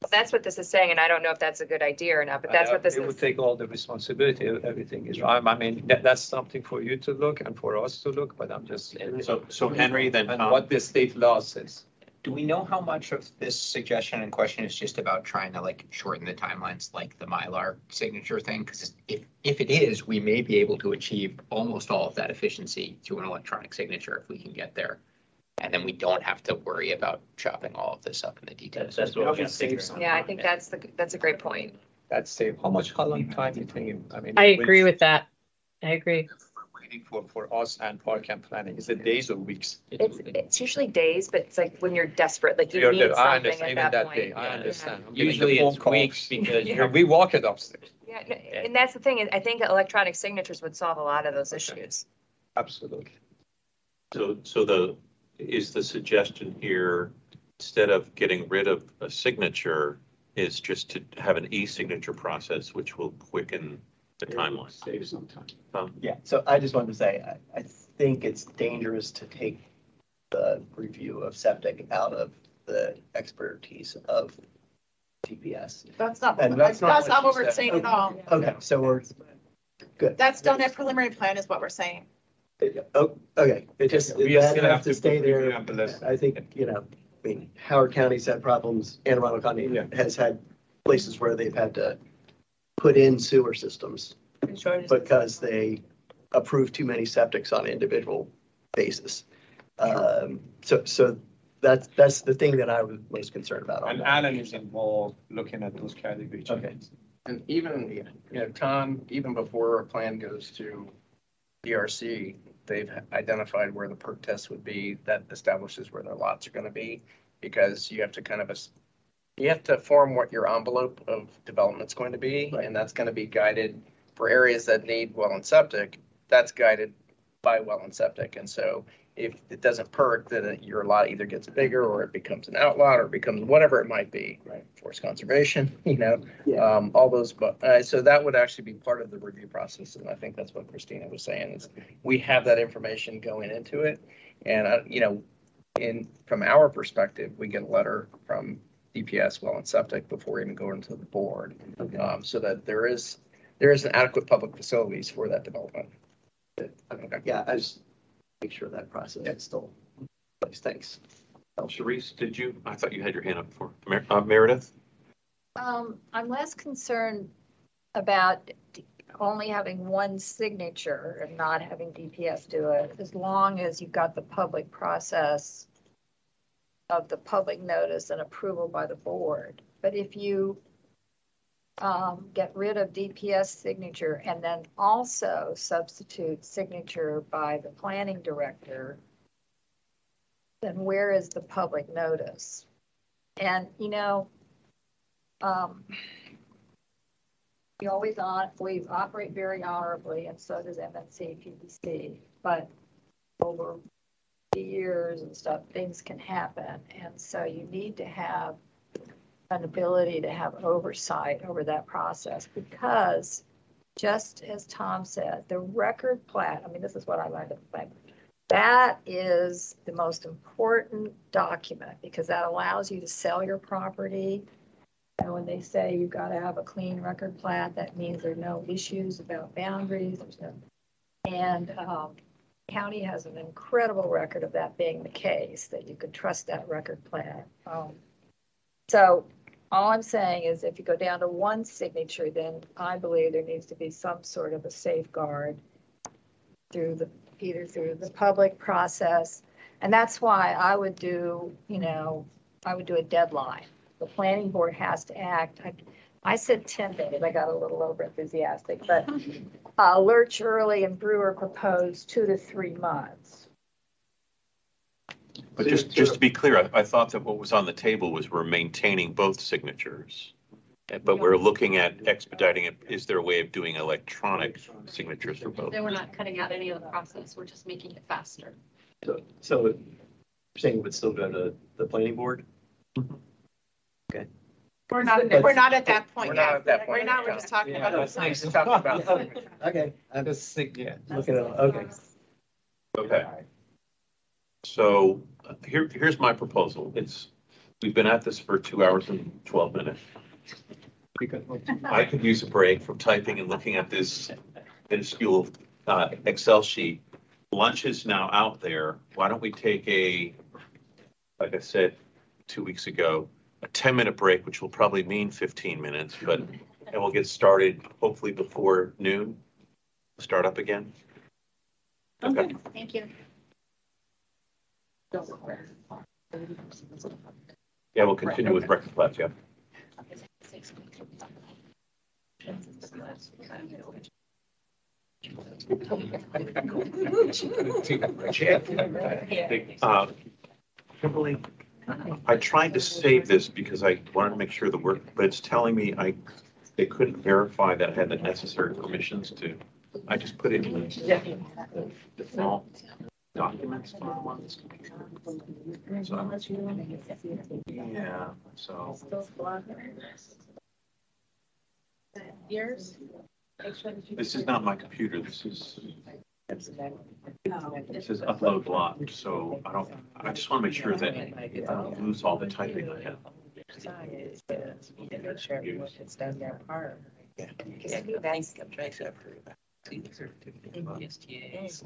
That's what this is saying, and I don't know if that's a good idea or not, but that's Uh, what this They would is. take all the responsibility, everything is, I I mean, that, that's something for you to look and for us to look, but I'm just. So, so Henry, then And Tom. what the state law says. Do we know how much of this suggestion and question is just about trying to like shorten the timelines, like the Mylar signature thing? Because if, if it is, we may be able to achieve almost all of that efficiency through an electronic signature if we can get there. And then we don't have to worry about chopping all of this up in the details. That's what we're Save out. Yeah, I think that's the, that's a great point. That's safe. How much, how long time you think, I mean? I agree with that. I agree. Waiting for, for us and park and planning, is it days or weeks? It's, it's usually days, but it's like when you're desperate, like you You're need there. I something understand, at even that that day, point. I Yeah. understand. I'm getting the Usually phone it's weeks because Yeah. you're we walk it upstairs, Yeah, no, and that's the thing, is I think electronic signatures would solve a lot of those issues. absolutely. So, so the, is the suggestion here, instead of getting rid of a signature, is just to have an e-signature process, which will quicken the timeline? Save some time. Um, Yeah, so I just wanted to say, I, I think it's dangerous to take the review of septic out of the expertise of DPS. That's not, And that's that's not not what what you we're said. saying at all. Okay, so we're, good. That's done at preliminary plan is what we're saying. Oh, okay, it just, We that still has have to to stay put there. and bless. I think, you know, I mean, Howard County's had problems, Anne Arundel County Yeah. has had places where they've had to put in sewer systems because they approve too many septics on an individual basis. Um, so, so that's, that's the thing that I was most concerned about. And that. Alan is involved looking at those categories. Okay. And even, you know, Tom, even before a plan goes to DRC, they've identified where the perc test would be that establishes where their lots are gonna be. Because you have to kind of, es- you have to form what your envelope of development's going to be, and that's gonna be guided for areas that need well and septic, that's guided by well and septic. And so if it doesn't perc, then your lot either gets bigger or it becomes an outlot or it becomes whatever it might be. Right. Forest conservation, <laughs> you know, Yeah. um, all those, but, uh, so that would actually be part of the review process. And I think that's what Christina was saying is we have that information going into it. And, uh, you know, in, from our perspective, we get a letter from DPS Well and Septic before even going to the board. Um, so that there is, there is an adequate public facilities for that development. Okay. Yeah, I just make sure that process is still, in place. thanks. Sharice, did you, I thought you had your hand up before. Mer- uh, Meredith? Um, I'm less concerned about d- only having one signature and not having DPS do it, as long as you've got the public process of the public notice and approval by the board. But if you um, get rid of DPS signature and then also substitute signature by the planning director, then where is the public notice? And, you know, um, we always on, we operate very honorably and so does M-NCPPC, but over years and stuff, things can happen. And so you need to have an ability to have oversight over that process because just as Tom said, the record plat, I mean, this is what I learned at the bank. That is the most important document because that allows you to sell your property. And when they say you've got to have a clean record plat, that means there are no issues about boundaries. There's no, and um, county has an incredible record of that being the case, that you can trust that record plan. Um, so all I'm saying is if you go down to one signature, then I believe there needs to be some sort of a safeguard through the, either through the public process. And that's why I would do, you know, I would do a deadline. The planning board has to act. I, I said 10 days. I got a little over enthusiastic, but <laughs> uh, Lerch Early and Brewer proposed two to three months. But just, just to be clear, I, I thought that what was on the table was we're maintaining both signatures. Uh, But we're looking at expediting it. Is there a way of doing electronic signatures for both? Then we're not cutting out any of the process, we're just making it faster. So, so you're saying it would still go to the planning board? Okay. We're not, we're not at that point We're not yet. at that point We're we're just talking Yeah, about. that's nice. Just talking about <laughs> signature. Okay, I'm just thinking, yeah, looking at, okay. Okay. So uh, here, here's my proposal. It's, we've been at this for two hours and 12 minutes. I could use a break from typing and looking at this minuscule uh, Excel sheet. Lunch is now out there. Why don't we take a, like I said, two weeks ago, a 10-minute break, which will probably mean 15 minutes, but, and we'll get started hopefully before noon. Start up again. Okay. Thank you. Yeah, we'll continue with breakfast plats, yeah. <laughs> Uh, Kimberly, I tried to save this because I wanted to make sure the work, but it's telling me I, they couldn't verify that I had the necessary permissions to, I just put it in the default documents. So, Yeah, so. Yours? This is not my computer, this is, this is upload block, so I don't, I just want to make sure that I don't lose all the typing I have. Make sure everyone has done their part. Yeah, That's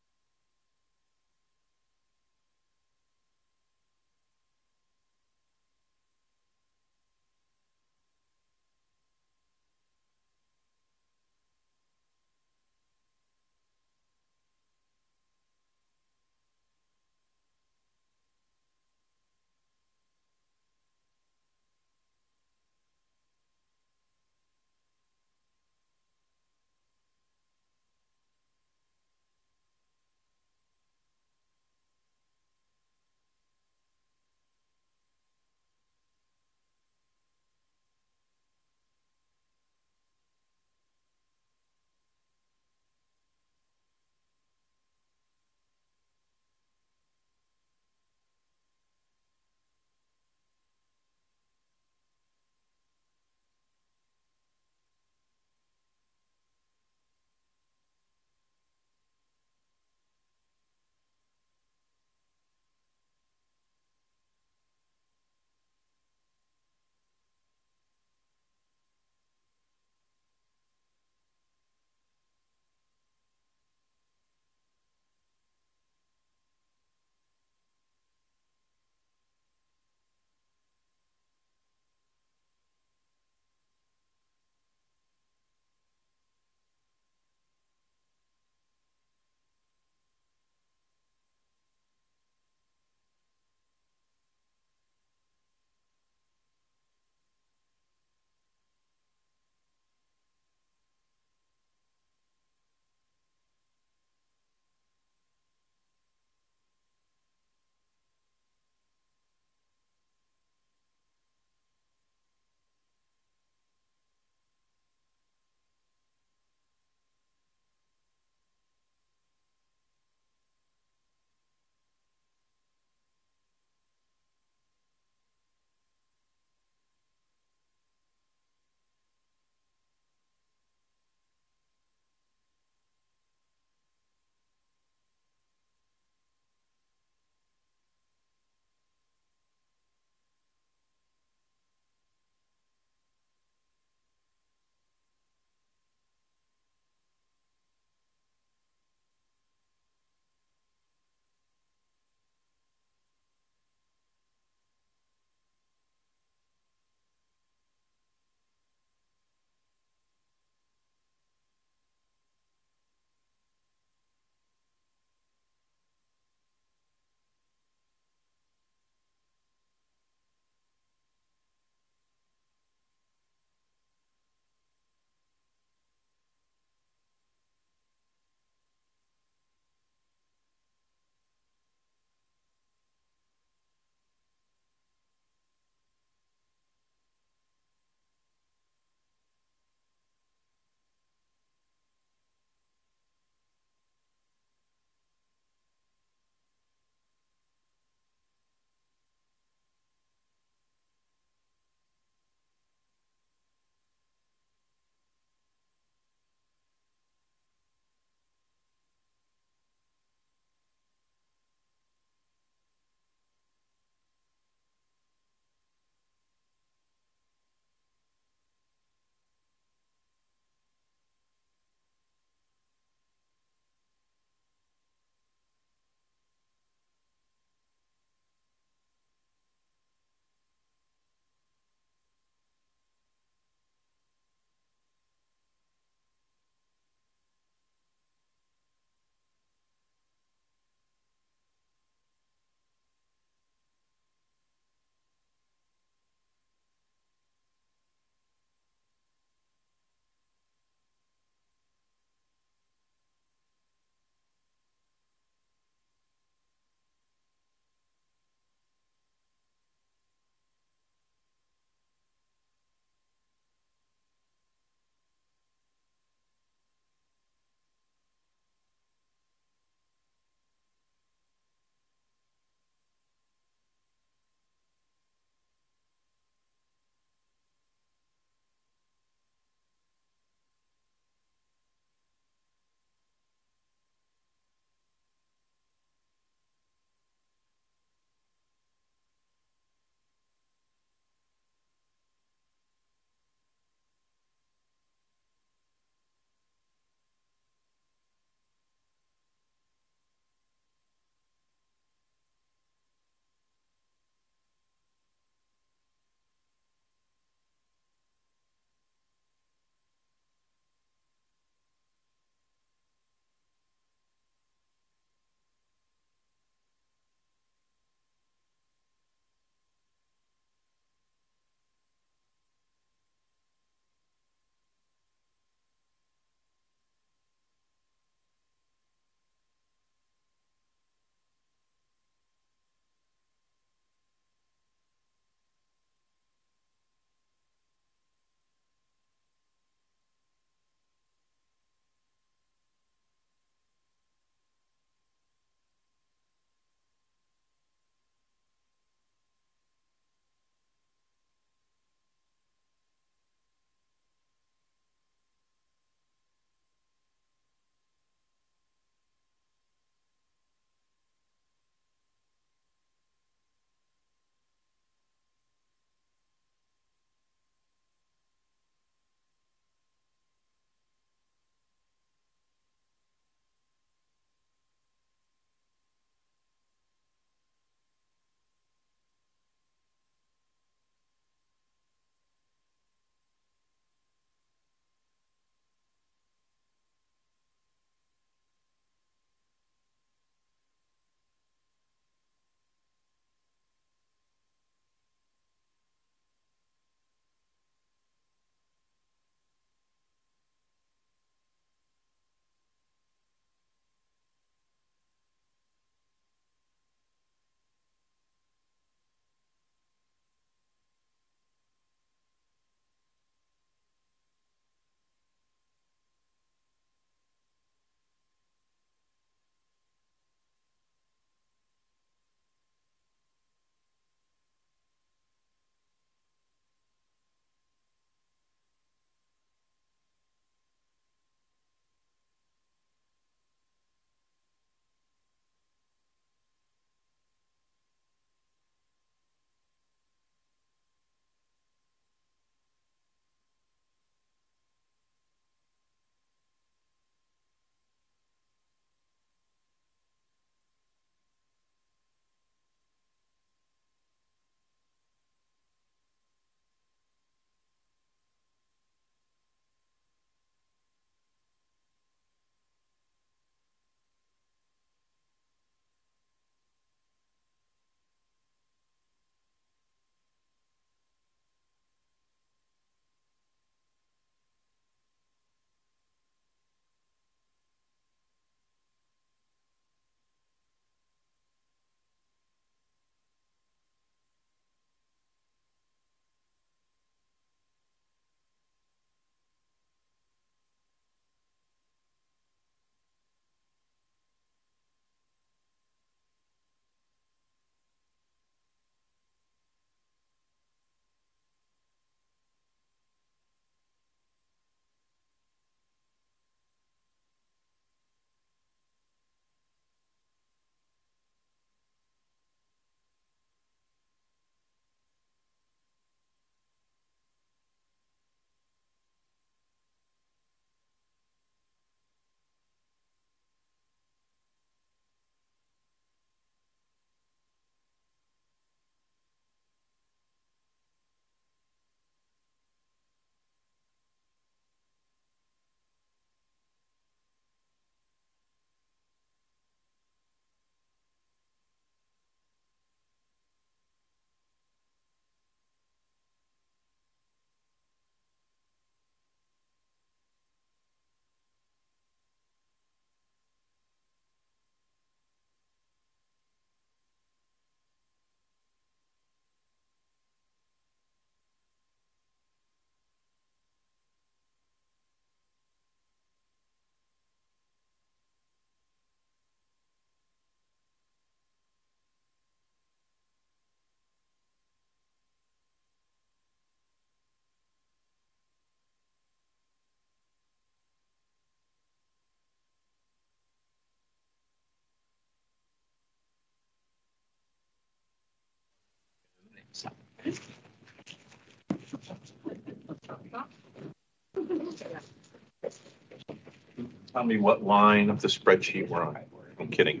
Tell me what line of the spreadsheet we're on. I'm kidding.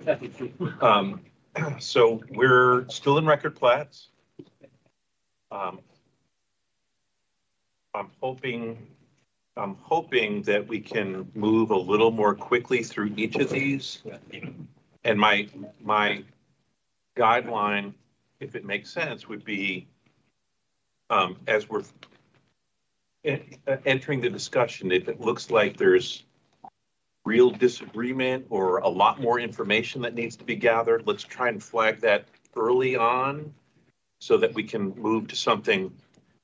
Um, <clears throat> so we're still in record plats. Um, I'm hoping, I'm hoping that we can move a little more quickly through each of these. And my, my guideline, if it makes sense, would be, um, as we're entering the discussion, if it looks like there's real disagreement or a lot more information that needs to be gathered, let's try and flag that early on so that we can move to something.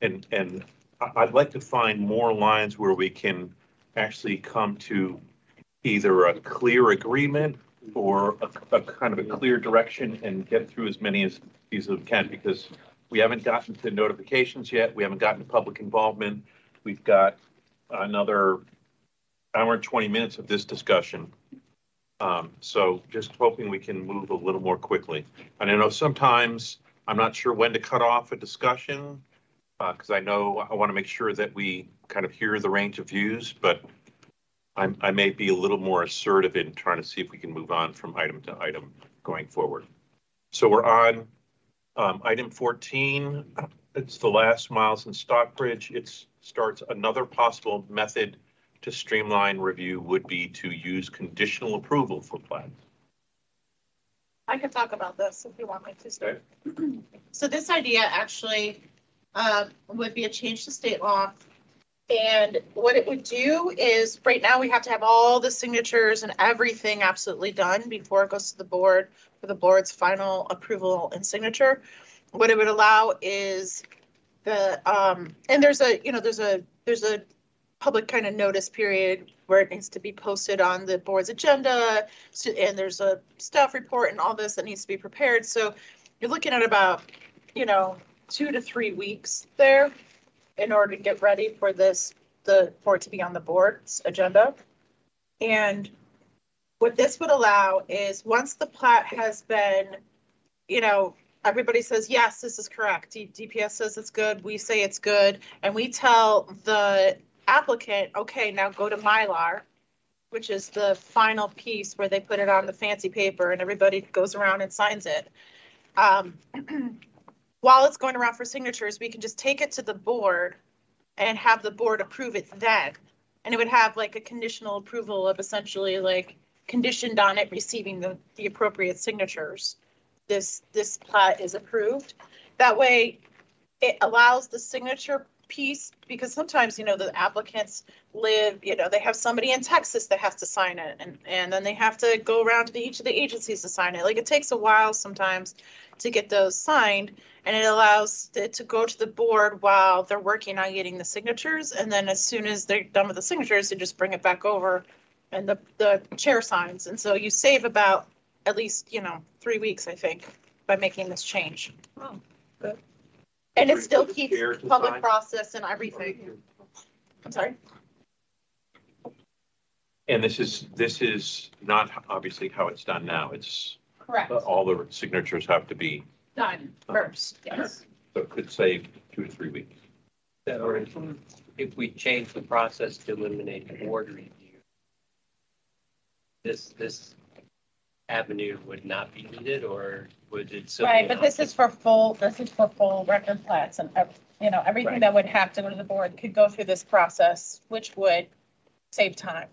And, and I'd like to find more lines where we can actually come to either a clear agreement or a, a kind of a clear direction and get through as many as these as we can, because we haven't gotten to notifications yet, we haven't gotten to public involvement. We've got another hour and twenty minutes of this discussion. Um, so just hoping we can move a little more quickly. And I know sometimes, I'm not sure when to cut off a discussion, uh, because I know I want to make sure that we kind of hear the range of views, but I'm, I may be a little more assertive in trying to see if we can move on from item to item going forward. So we're on, um, item fourteen. It's the last Miles and Stockbridge. It starts another possible method to streamline review would be to use conditional approval for plans. I can talk about this if you want me to. start. So this idea actually uh, would be a change to state law. And what it would do is, right now, we have to have all the signatures and everything absolutely done before it goes to the board for the board's final approval and signature. What it would allow is the, um, and there's a, you know, there's a, there's a public kind of notice period where it needs to be posted on the board's agenda. So, and there's a staff report and all this that needs to be prepared. So you're looking at about, you know, two to three weeks there in order to get ready for this, the, for it to be on the board's agenda. And what this would allow is, once the plat has been, you know, everybody says, yes, this is correct. D- DPS says it's good, we say it's good, and we tell the applicant, okay, now go to Mylar, which is the final piece where they put it on the fancy paper and everybody goes around and signs it. Um, <clears throat> while it's going around for signatures, we can just take it to the board and have the board approve it then. And it would have like a conditional approval of essentially like conditioned on it receiving the, the appropriate signatures. This, this plat is approved. That way, it allows the signature piece, because sometimes, you know, the applicants live, you know, they have somebody in Texas that has to sign it, and, and then they have to go around to the- each of the agencies to sign it. Like, it takes a while sometimes to get those signed, and it allows it to go to the board while they're working on getting the signatures, and then as soon as they're done with the signatures, they just bring it back over, and the, the chair signs, and so you save about at least, you know, three weeks, I think, by making this change. Oh, good. And it still keeps Chair to public sign? process and everything. I'm sorry? And this is, this is not obviously how it's done now. It's, Correct. Uh, all the signatures have to be, Done uh, first, yes. so it could save two to three weeks. Or if we change the process to eliminate board review, this, this avenue would not be needed, or would it still? be Right, an but this option? is for full, this is for full record plats and, ev- you know, everything Right. that would have to go to the board could go through this process, which would save time.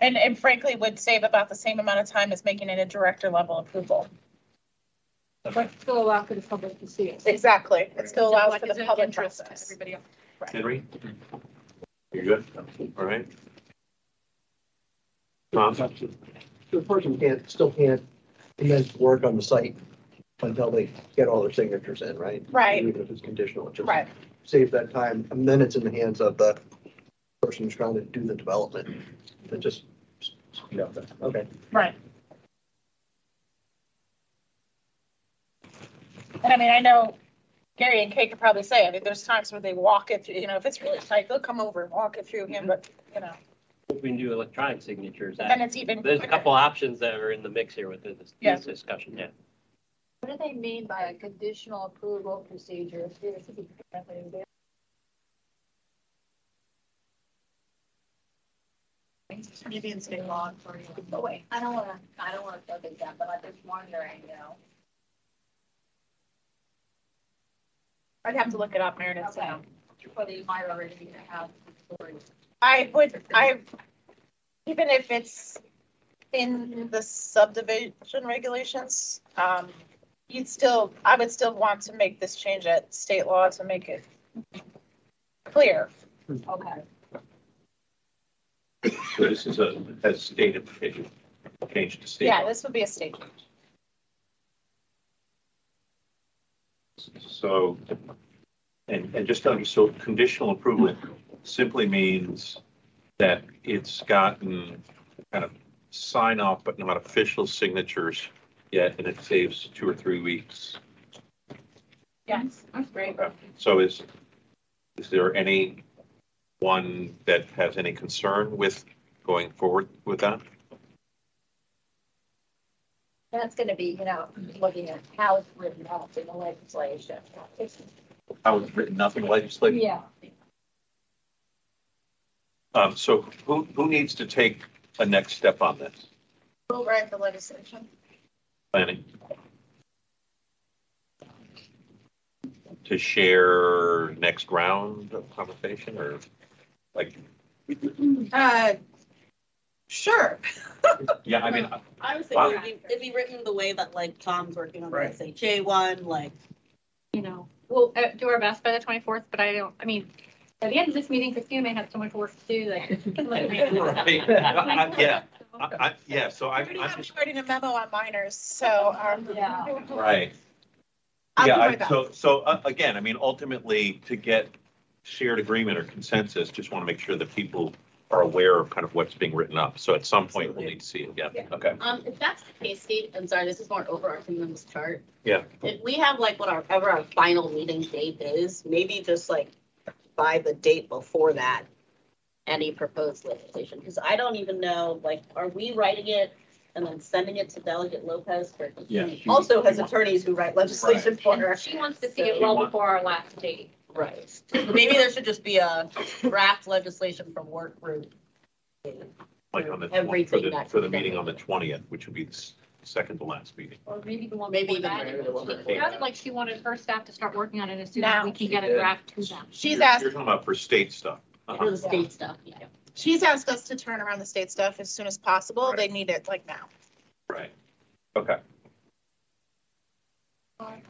And, and frankly, would save about the same amount of time as making it a director level approval. But still allow for the public to see it. Exactly, it still allows What for is the of public interest to process. Everybody else. Henry? You're good? All right. Tom? The person can't, still can't commence work on the site until they get all their signatures in, right? Right. Even if it's conditional, it just Right, saves that time, and then it's in the hands of the person who's trying to do the development. It just, speed up that, okay. right. And I mean, I know Gary and Kate could probably say, I mean, there's times where they walk it, through. you know, if it's really tight, they'll come over and walk it through him, but, you know, If we can do electronic signatures, then it's even. there's a quicker. couple options that are in the mix here with this, Yeah. this discussion, yeah. What do they mean by a conditional approval procedure? Maybe in state law for you. Oh, wait, I don't wanna, I don't wanna look at that, but I'm just wondering, you know. I'd have to look it up, Meredith. Okay. Whether you might already have. I would, I, even if it's in the subdivision regulations, um, you'd still, I would still want to make this change at state law to make it clear. Okay. So this is a, a state application, change to state. Yeah, law. this would be a state. Change. So, and, and just to under, so conditional approval simply means that it's gotten kind of sign off, but not official signatures yet, and it saves two or three weeks. Yes, that's great. Uh, so is, is there any one that has any concern with going forward with that? That's gonna be, you know, looking at how it's written out in the legislation. How it's written, nothing legislative? Yeah. Um, so who, who needs to take a next step on this? We'll write the legislation. Planning? To share next round of conversation or like, <clears throat> Uh, sure. <laughs> yeah, I mean, I was Wow. thinking it'd be, it'd be written the way that like Tom's working on the Right. SHA one, like, you know, we'll uh, do our best by the twenty-fourth, but I don't, I mean, at the end of this meeting, Christina may have so much work to do, like. <laughs> Right. I- I- yeah, I, I, yeah, so I, I already I'm have just, writing a memo on minors, so, um. Yeah. right. I'll Yeah, my I, best. so, so, uh, again, I mean, ultimately, to get shared agreement or consensus, just want to make sure that people are aware of kind of what's being written up. So at some point, we'll need to see it again. Okay. um, if that's the case, Steve, I'm sorry, this is more overarching than this chart. Yeah. If we have like whatever our final meeting date is, maybe just like by the date before that, any proposed legislation, because I don't even know, like, are we writing it and then sending it to Delegate Lopez for? Yeah. He Also has attorneys who write legislation for her. And she wants to see it well before our last date. Right. <laughs> Maybe there should just be a draft legislation from work group. Like on the, tw- for Everything the, that for the meeting on the twentieth, which would be the s- second to last meeting. Or maybe the one Maybe before even that. the one She- before It sounded like she wanted her staff to start working on it as soon Now. as we can get a draft to them. She's You're- asked, You're talking about for state stuff. Uh-huh. For the state stuff, yeah. she's asked us to turn around the state stuff as soon as possible. Right. They need it like now. Right. Okay. Um,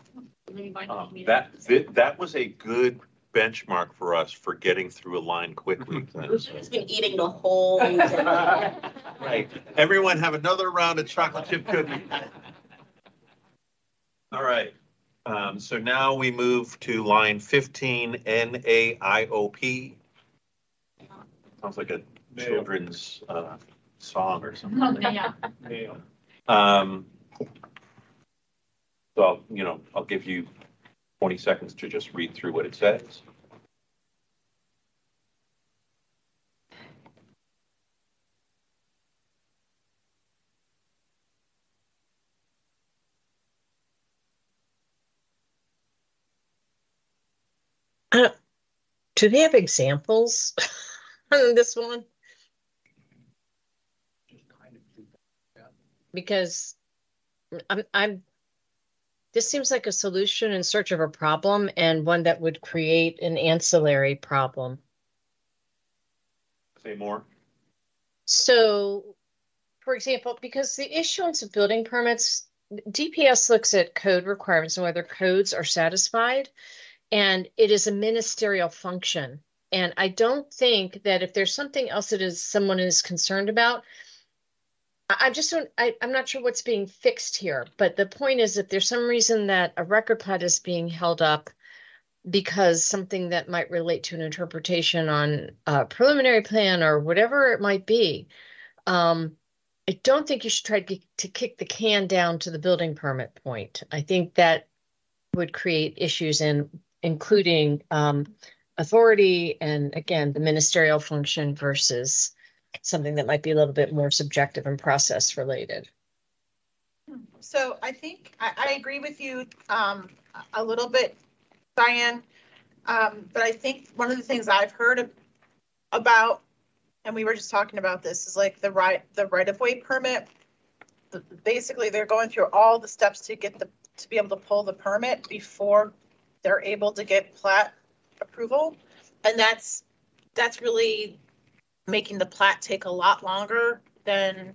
that, that, that was a good benchmark for us for getting through a line quickly. <laughs> She's been eating the whole day. <laughs> Right. Everyone have another round of chocolate chip cookie. All right. Um, so now we move to line fifteen, NAIOP. Sounds like a children's, uh, song or something. <laughs> Yeah. Um, so, I'll, you know, I'll give you twenty seconds to just read through what it says. Uh, do they have examples <laughs> on this one? Because I'm, I'm, this seems like a solution in search of a problem and one that would create an ancillary problem. Say more. So, for example, because the issuance of building permits, DPS looks at code requirements and whether codes are satisfied. And it is a ministerial function. And I don't think that if there's something else that is someone is concerned about, I, just don't, I, I'm not sure what's being fixed here. But the point is, if there's some reason that a record plat is being held up because something that might relate to an interpretation on a preliminary plan or whatever it might be, um, I don't think you should try to, to kick the can down to the building permit point. I think that would create issues in including um, authority and again the ministerial function versus something that might be a little bit more subjective and process related. So I think, I, I agree with you, um, a- little bit, Diane. Um, but I think one of the things I've heard about, and we were just talking about this, is like the right, the right of way permit. Basically, they're going through all the steps to get the, to be able to pull the permit before they're able to get plat approval. And that's, that's really making the plat take a lot longer than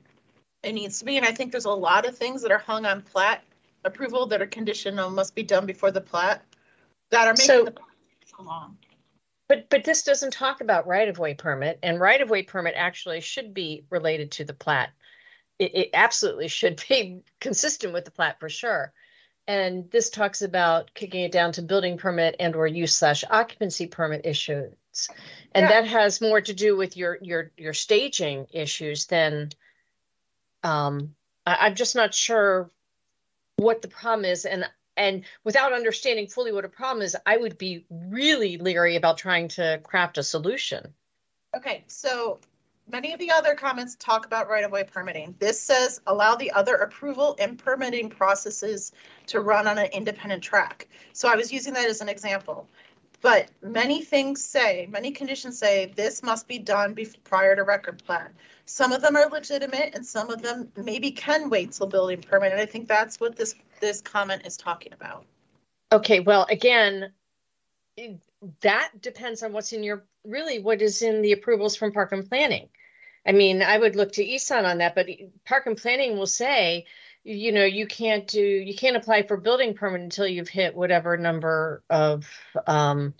it needs to be. And I think there's a lot of things that are hung on plat approval that are conditional, must be done before the plat, that are So- making the plat take so long. But, but this doesn't talk about right-of-way permit, and right-of-way permit actually should be related to the plat. It, it absolutely should be <laughs> consistent with the plat for sure. And this talks about kicking it down to building permit and or use slash occupancy permit And Yeah. that has more to do with your, your, your staging issues than, um, I, I'm just not sure what the problem is. And and without understanding fully what a problem is, I would be really leery about trying to craft a solution. Okay, so many of the other comments talk about right-of-way permitting. This says allow the other approval and permitting processes to run on an independent track. So I was using that as an example. But many things say, many conditions say this must be done bef- prior to record plan. Some of them are legitimate and some of them maybe can wait till building permit. And I think that's what this, this comment is talking about. Okay, well, again, that depends on what's in your, really what is in the approvals from Park and Planning. I mean, I would look to Ehsan on that, but Park and Planning will say, you know, you can't do, you can't apply for building permit until you've hit whatever number of, um,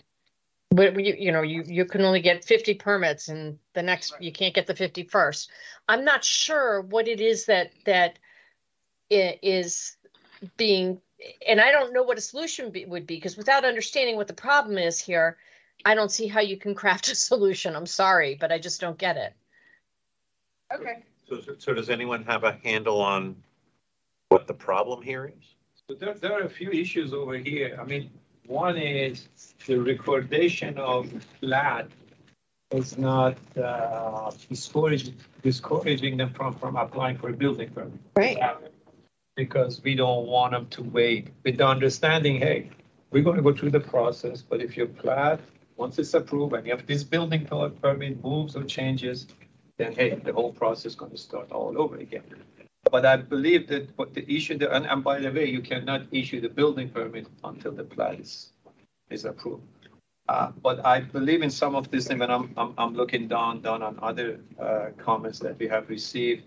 but you, you know, you, you can only get fifty permits and the next, you can't get the fifty-first. I'm not sure what it is that, that i- being, and I don't know what a solution be, would be, because without understanding what the problem is here, I don't see how you can craft a <laughs> solution. I'm sorry, but I just don't get it. Okay. So, so does anyone have a handle on what the problem here is? So there, there are a few issues over here. I mean, one is the recordation of plat is not uh, discouraging, discouraging them from, from applying for a building permit. Right. Because we don't want them to wait with the understanding, hey, we're going to go through the process, but if your plat, once it's approved and if this building permit moves or changes, then hey, the whole process is going to start all over again. But I believe that what the issue, there- and, and by the way, you cannot issue the building permit until the plat is, is approved. Uh, but I believe in some of this, and I'm, I'm, I'm looking down, down on other, uh, comments that we have received.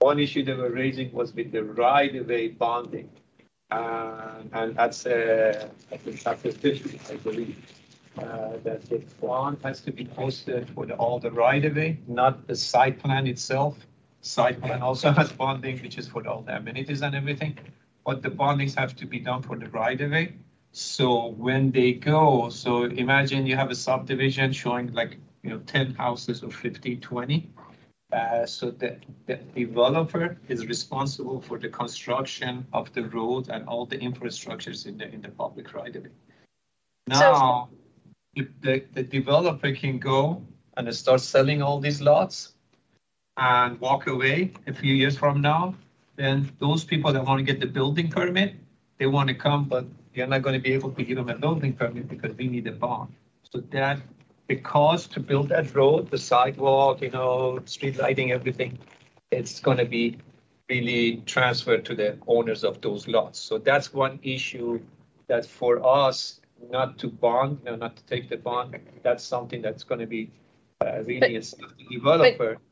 One issue they were raising was with the right-of-way bonding. Uh, and that's, uh, I think chapter fifty, I believe. Uh, that the bond has to be posted for the, all the right-of-way, not the site plan itself. Site plan also has bonding, which is for all the amenities and everything. But the bondings have to be done for the right-of-way. So when they go, so imagine you have a subdivision showing like, you know, ten houses or 50, 20. Uh, so the, the developer is responsible for the construction of the road and all the infrastructures in the, in the public right of way. Now, if the, the developer can go and start selling all these lots and walk away a few years from now, then those people that want to get the building permit, they want to come, but you're not going to be able to give them a building permit because we need a bond. So that, the cost to build that road, the sidewalk, you know, street lighting, everything, it's going to be really transferred to the owners of those lots. So that's one issue that for us, not to bond, you know, not to take the bond, that's something that's going to be uh, really a developer. But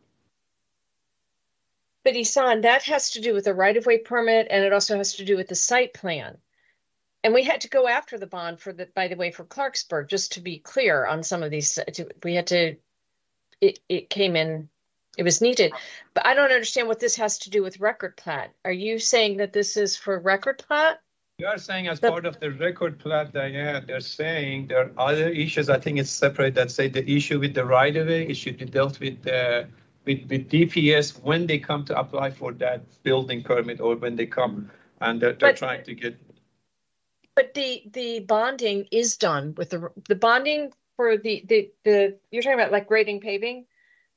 Ehsan, that has to do with the right-of-way permit and it also has to do with the site plan. And we had to go after the bond for the, by the way, for Clarksburg, just to be clear on some of these, we had to, it, it came in, it was needed. But I don't understand what this has to do with record plat. Are you saying that this is for record plat? You are saying as part of the record plat, Diane, they're saying there are other issues, I think it's separate, that say the issue with the right of way, it should be dealt with, uh, with, with DPS when they come to apply for that building permit or when they come and they're, they're But- trying to get, But the, the bonding is done with the, the bonding for the, the, the, you're talking about like grading paving?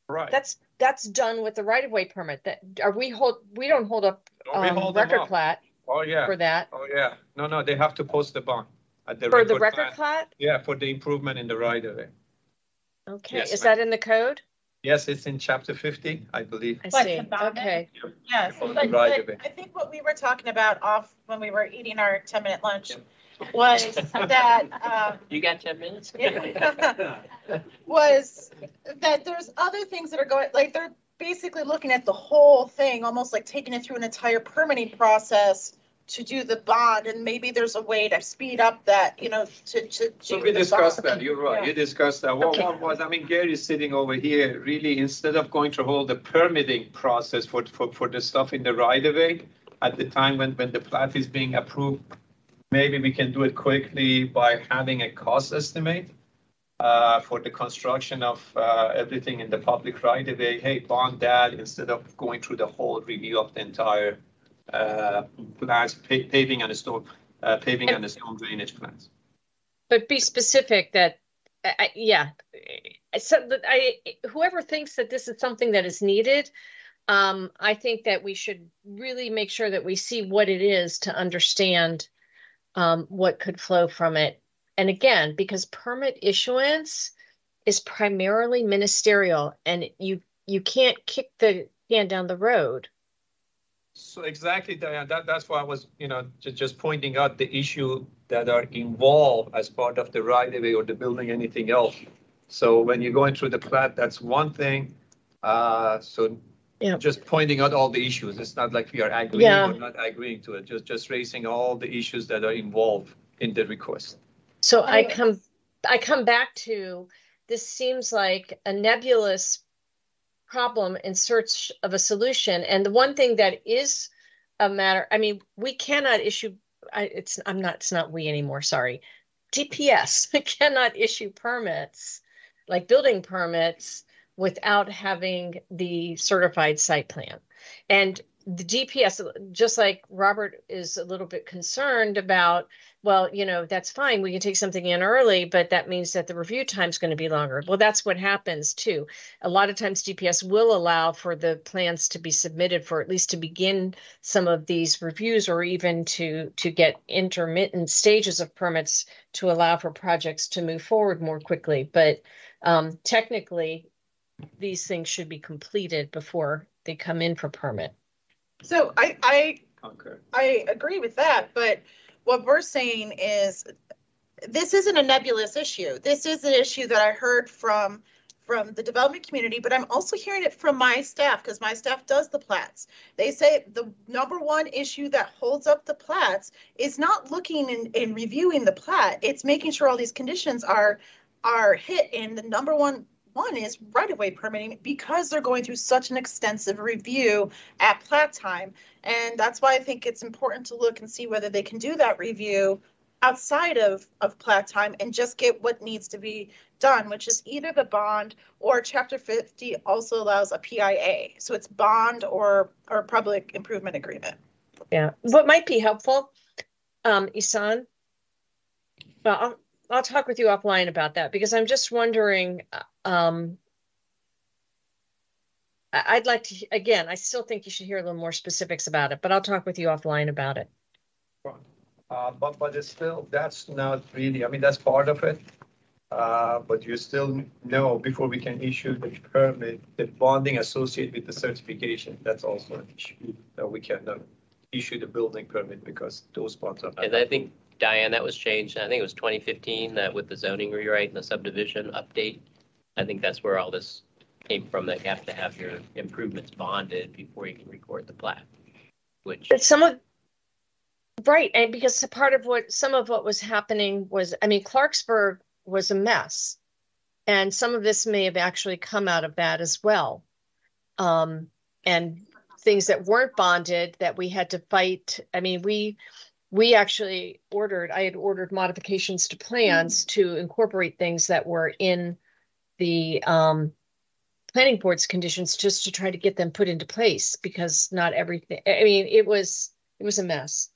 right. That's, that's done with the right of way permit. That are we hold, we don't hold up um, hold record up. plat Oh, yeah. for that. Oh, yeah. No, no, they have to post the bond. at For the record record plan. plat? Yeah, for the improvement in the right of way. Okay, Yes, is that in the code? Yes, it's in chapter fifty, I believe. I What, see, the okay. Yes, For the but, right but of. I think what we were talking about off when we were eating our ten minute lunch was that, um, You got ten minutes? <laughs> was that there's other things that are going, like, they're basically looking at the whole thing, almost like taking it through an entire permitting process to do the bond, and maybe there's a way to speed up that, you know, to, to. So do we the discussed bond. that, you're right, Yeah. you discussed that. What, Okay. what was, I mean, Gary's sitting over here, really, instead of going through all the permitting process for, for, for the stuff in the right of way, at the time when, when the plat is being approved, maybe we can do it quickly by having a cost estimate uh, for the construction of uh, everything in the public right of way. Hey, bond that instead of going through the whole review of the entire uh, plans, paving and storm, uh, paving and the storm drainage plans. But be specific that, I, I- yeah. So that I, whoever thinks that this is something that is needed, um, I think that we should really make sure that we see what it is to understand um, what could flow from it. And again, because permit issuance is primarily ministerial and you, you can't kick the can down the road. So exactly, Diane, that, that's why I was, you know, just, just pointing out the issue that are involved as part of the right of way or the building, anything else. So when you're going through the plat, that's one thing. Uh, so Yeah. just pointing out all the issues. It's not like we are agreeing Yeah. or not agreeing to it, just, just raising all the issues that are involved in the request. So I come, I come back to, this seems like a nebulous problem in search of a solution. And the one thing that is a matter, I mean, we cannot issue, I, it's, I'm not, it's not we anymore, sorry. DPS <laughs> cannot issue permits, like building permits, without having the certified site plan. And the DPS, just like Robert is a little bit concerned about, well, you know, that's fine. We can take something in early, but that means that the review time is going to be longer. Well, that's what happens too. A lot of times DPS will allow for the plans to be submitted for at least to begin some of these reviews or even to to get intermittent stages of permits to allow for projects to move forward more quickly. But um, technically, these things should be completed before they come in for permit. So I, I Okay. I agree with that, but what we're saying is this isn't a nebulous issue. This is an issue that I heard from from the development community, but I'm also hearing it from my staff because my staff does the plats. They say the number one issue that holds up the plats is not looking and, and reviewing the plat. It's making sure all these conditions are are hit. And the number one one is right of way permitting because they're going through such an extensive review at plat time. And that's why I think it's important to look and see whether they can do that review outside of, of plat time and just get what needs to be done, which is either the bond or chapter fifty also allows a PIA. So it's bond or, or public improvement agreement. Yeah, what might be helpful, um, Ehsan. Well, I'll, I'll talk with you offline about that because I'm just wondering, um, I, I'd like to, again, I still think you should hear a little more specifics about it, but I'll talk with you offline about it. Uh, but, but it's still, that's not really, I mean, that's part of it. Uh, but you still know before we can issue the permit, the bonding associated with the certification, that's also an issue. That we cannot issue the building permit because those bonds are. not- And I think, Diane, that was changed, I think it was twenty fifteen, that with the zoning rewrite and the subdivision update. I think that's where all this came from, that you have to have your improvements bonded before you can record the plat. Which, But some of, right, and because part of what, some of what was happening was, I mean, Clarksburg was a mess. And some of this may have actually come out of that as well. Um, and things that weren't bonded that we had to fight. I mean, we, we actually ordered, I had ordered modifications to plans to incorporate things that were in the, um, planning board's conditions just to try to get them put into place because not everything, I mean, it was, it was a mess.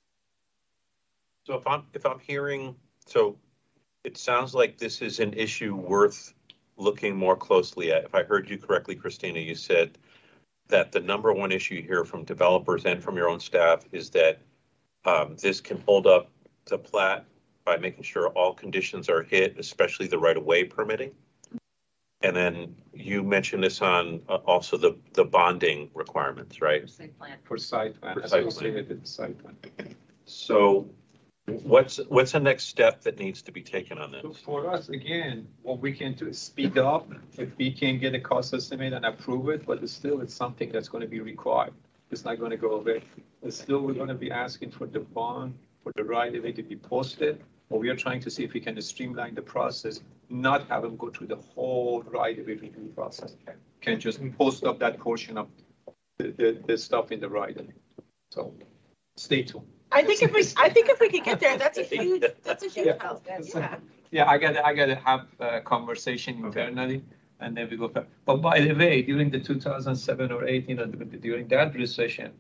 So if I'm, if I'm hearing, so it sounds like this is an issue worth looking more closely at, if I heard you correctly, Christina, you said that the number one issue here from developers and from your own staff is that um, this can hold up the plat by making sure all conditions are hit, especially the right-of-way permitting. And then you mentioned this on uh, also the, the bonding requirements, right? Site plan. For site plan, For site plan. associated with the site plan. So what's, what's the next step that needs to be taken on So this? for us, again, what we can do is speed up, if we can get a cost estimate and approve it, but it's still, it's something that's gonna be required. It's not gonna go away. It's still, we're gonna be asking for the bond, for the right of way to be posted. But we are trying to see if we can streamline the process, not have them go through the whole right of way review process. Can just post up that portion of the, the, the stuff in the right. So stay tuned. I think if we, I think if we could get there, that's a huge, that's a huge help. Yeah. Yeah, I gotta, I gotta have a conversation internally and then we go back. But by the way, during the two thousand seven or eight, you during that recession,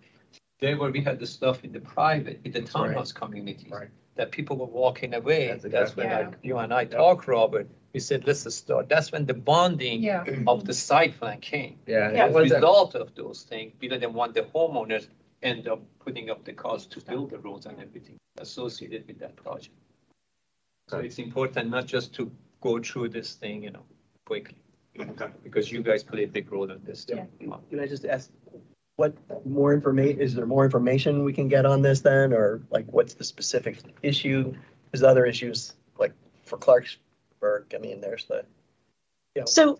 there where we had the stuff in the private, in the townhouse communities. Right. That people were walking away. That's That's exactly when right. like you and I talked, Robert. We said, let's start. That's when the bonding Yeah. <clears throat> of the site plan came. Yeah. As a result of those things, we didn't want the homeowners end up putting up the cost to build the roads and everything associated with that project. So it's important not just to go through this thing, you know, quickly, because you guys play a big role in this too. Can I just ask, what more information, is there more information we can get on this then, or like what's the specific issue? There's other issues, like for Clarksburg, I mean, there's the. you know, So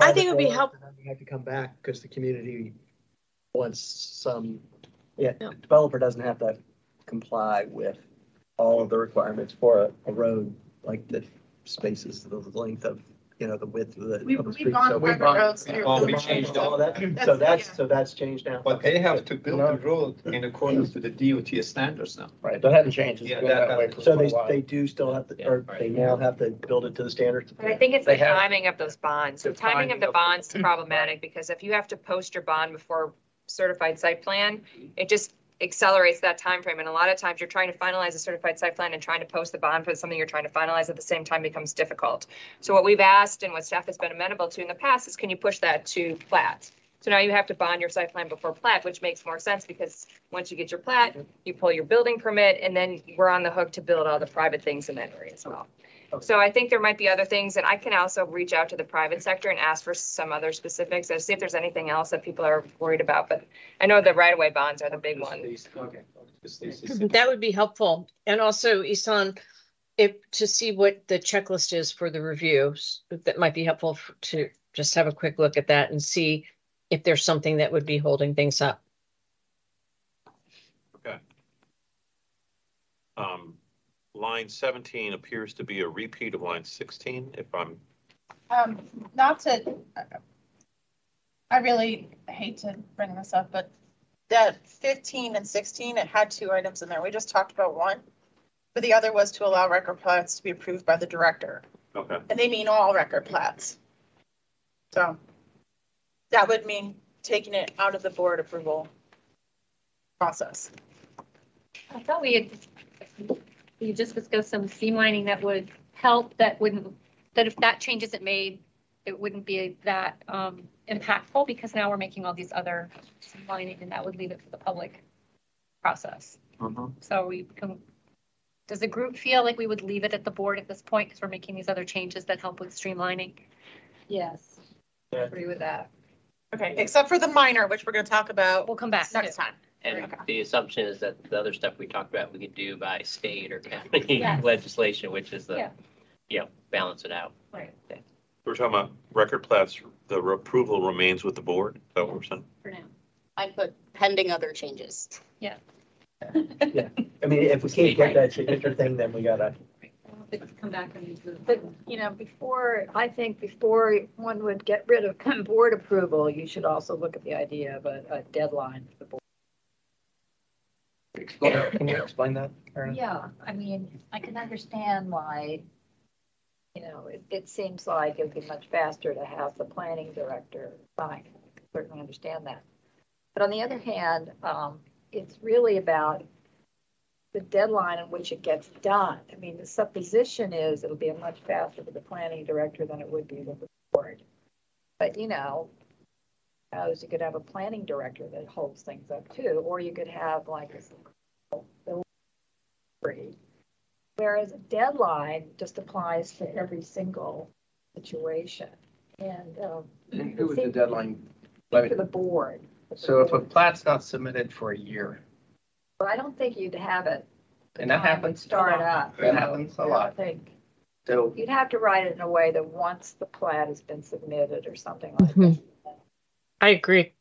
I think it would be helpful. help, roads, You have to come back because the community wants some, yeah, the developer doesn't have to comply with all of the requirements for a, a road, like the spaces, the length of, you know, the width of the. We've- of the we've street. gone So we've private gone- roads through- Oh, we changed all all that, That's- so that's, yeah. so that's changed now. But they have to build the road in accordance to the DOT standards now. Right, that hadn't changed. It's Yeah, been that that way hasn't. for So they, they do still have to, or Yeah. they now have to build it to the standards? But I think it's They the have- timing of those bonds. The The timing timing of the of- bonds is problematic because if you have to post your bond before certified site plan, it just accelerates that time frame. And a lot of times you're trying to finalize a certified site plan and trying to post the bond for something you're trying to finalize at the same time becomes difficult. So what we've asked and what staff has been amenable to in the past is can you push that to plat? So now you have to bond your site plan before plat, which makes more sense because once you get your plat, you pull your building permit and then we're on the hook to build all the private things in that area as well. So I think there might be other things, and I can also reach out to the private sector and ask for some other specifics, and see if there's anything else that people are worried about, but I know the right-of-way bonds are the big one. Okay. That would be helpful. And also, Ehsan, if, to see what the checklist is for the reviews, that might be helpful f- to just have a quick look at that and see if there's something that would be holding things up. Okay. Um, line seventeen appears to be a repeat of line sixteen, if I'm, um, not to, I really hate to bring this up, but that fifteen and sixteen, it had two items in there. We just talked about one. But the other was to allow record plats to be approved by the director, okay. and they mean all record plats. So that would mean taking it out of the board approval process. I thought we had, we just discussed some streamlining that would help, that wouldn't, that if that change isn't made, it wouldn't be that um, impactful because now we're making all these other streamlining and that would leave it for the public process. So we can, does the group feel like we would leave it at the board at this point because we're making these other changes that help with streamlining? Yes. Yeah. Agree with that. Okay, except for the minor, which we're gonna talk about We'll come back. to. next time. And the assumption is that the other stuff we talked about, we could do by state or county <laughs> Yes. legislation, which is the, Yeah. you know, balance it out. Right, We're talking about record plats, the approval remains with the board, is that what we're saying? for now. I put pending other changes. Yeah. <laughs> Yeah. I mean, if we can't get that signature thing, then we gotta, Come back and. But, you know, before, I think before one would get rid of <laughs> board approval, you should also look at the idea of a, a deadline for the board. Explain, can you explain that? Erin? Yeah, I mean, I can understand why, you know, it, it seems like it'd be much faster to have the planning director sign. I can Certainly understand that. But on the other hand, um, it's really about the deadline in which it gets done. I mean, the supposition is it'll be a much faster with the planning director than it would be with the board. board. But, you know, as you could have a planning director that holds things up too, or you could have like a free. Whereas a deadline just applies to every single situation. And, um, And who would the deadline? for the board. So if a plat's not submitted for a year, But I don't think you'd have it. and that happens. a Start lot. up. That happens a I lot. don't think, So you'd have to write it in a way that once the plat has been submitted or something like that. I agree.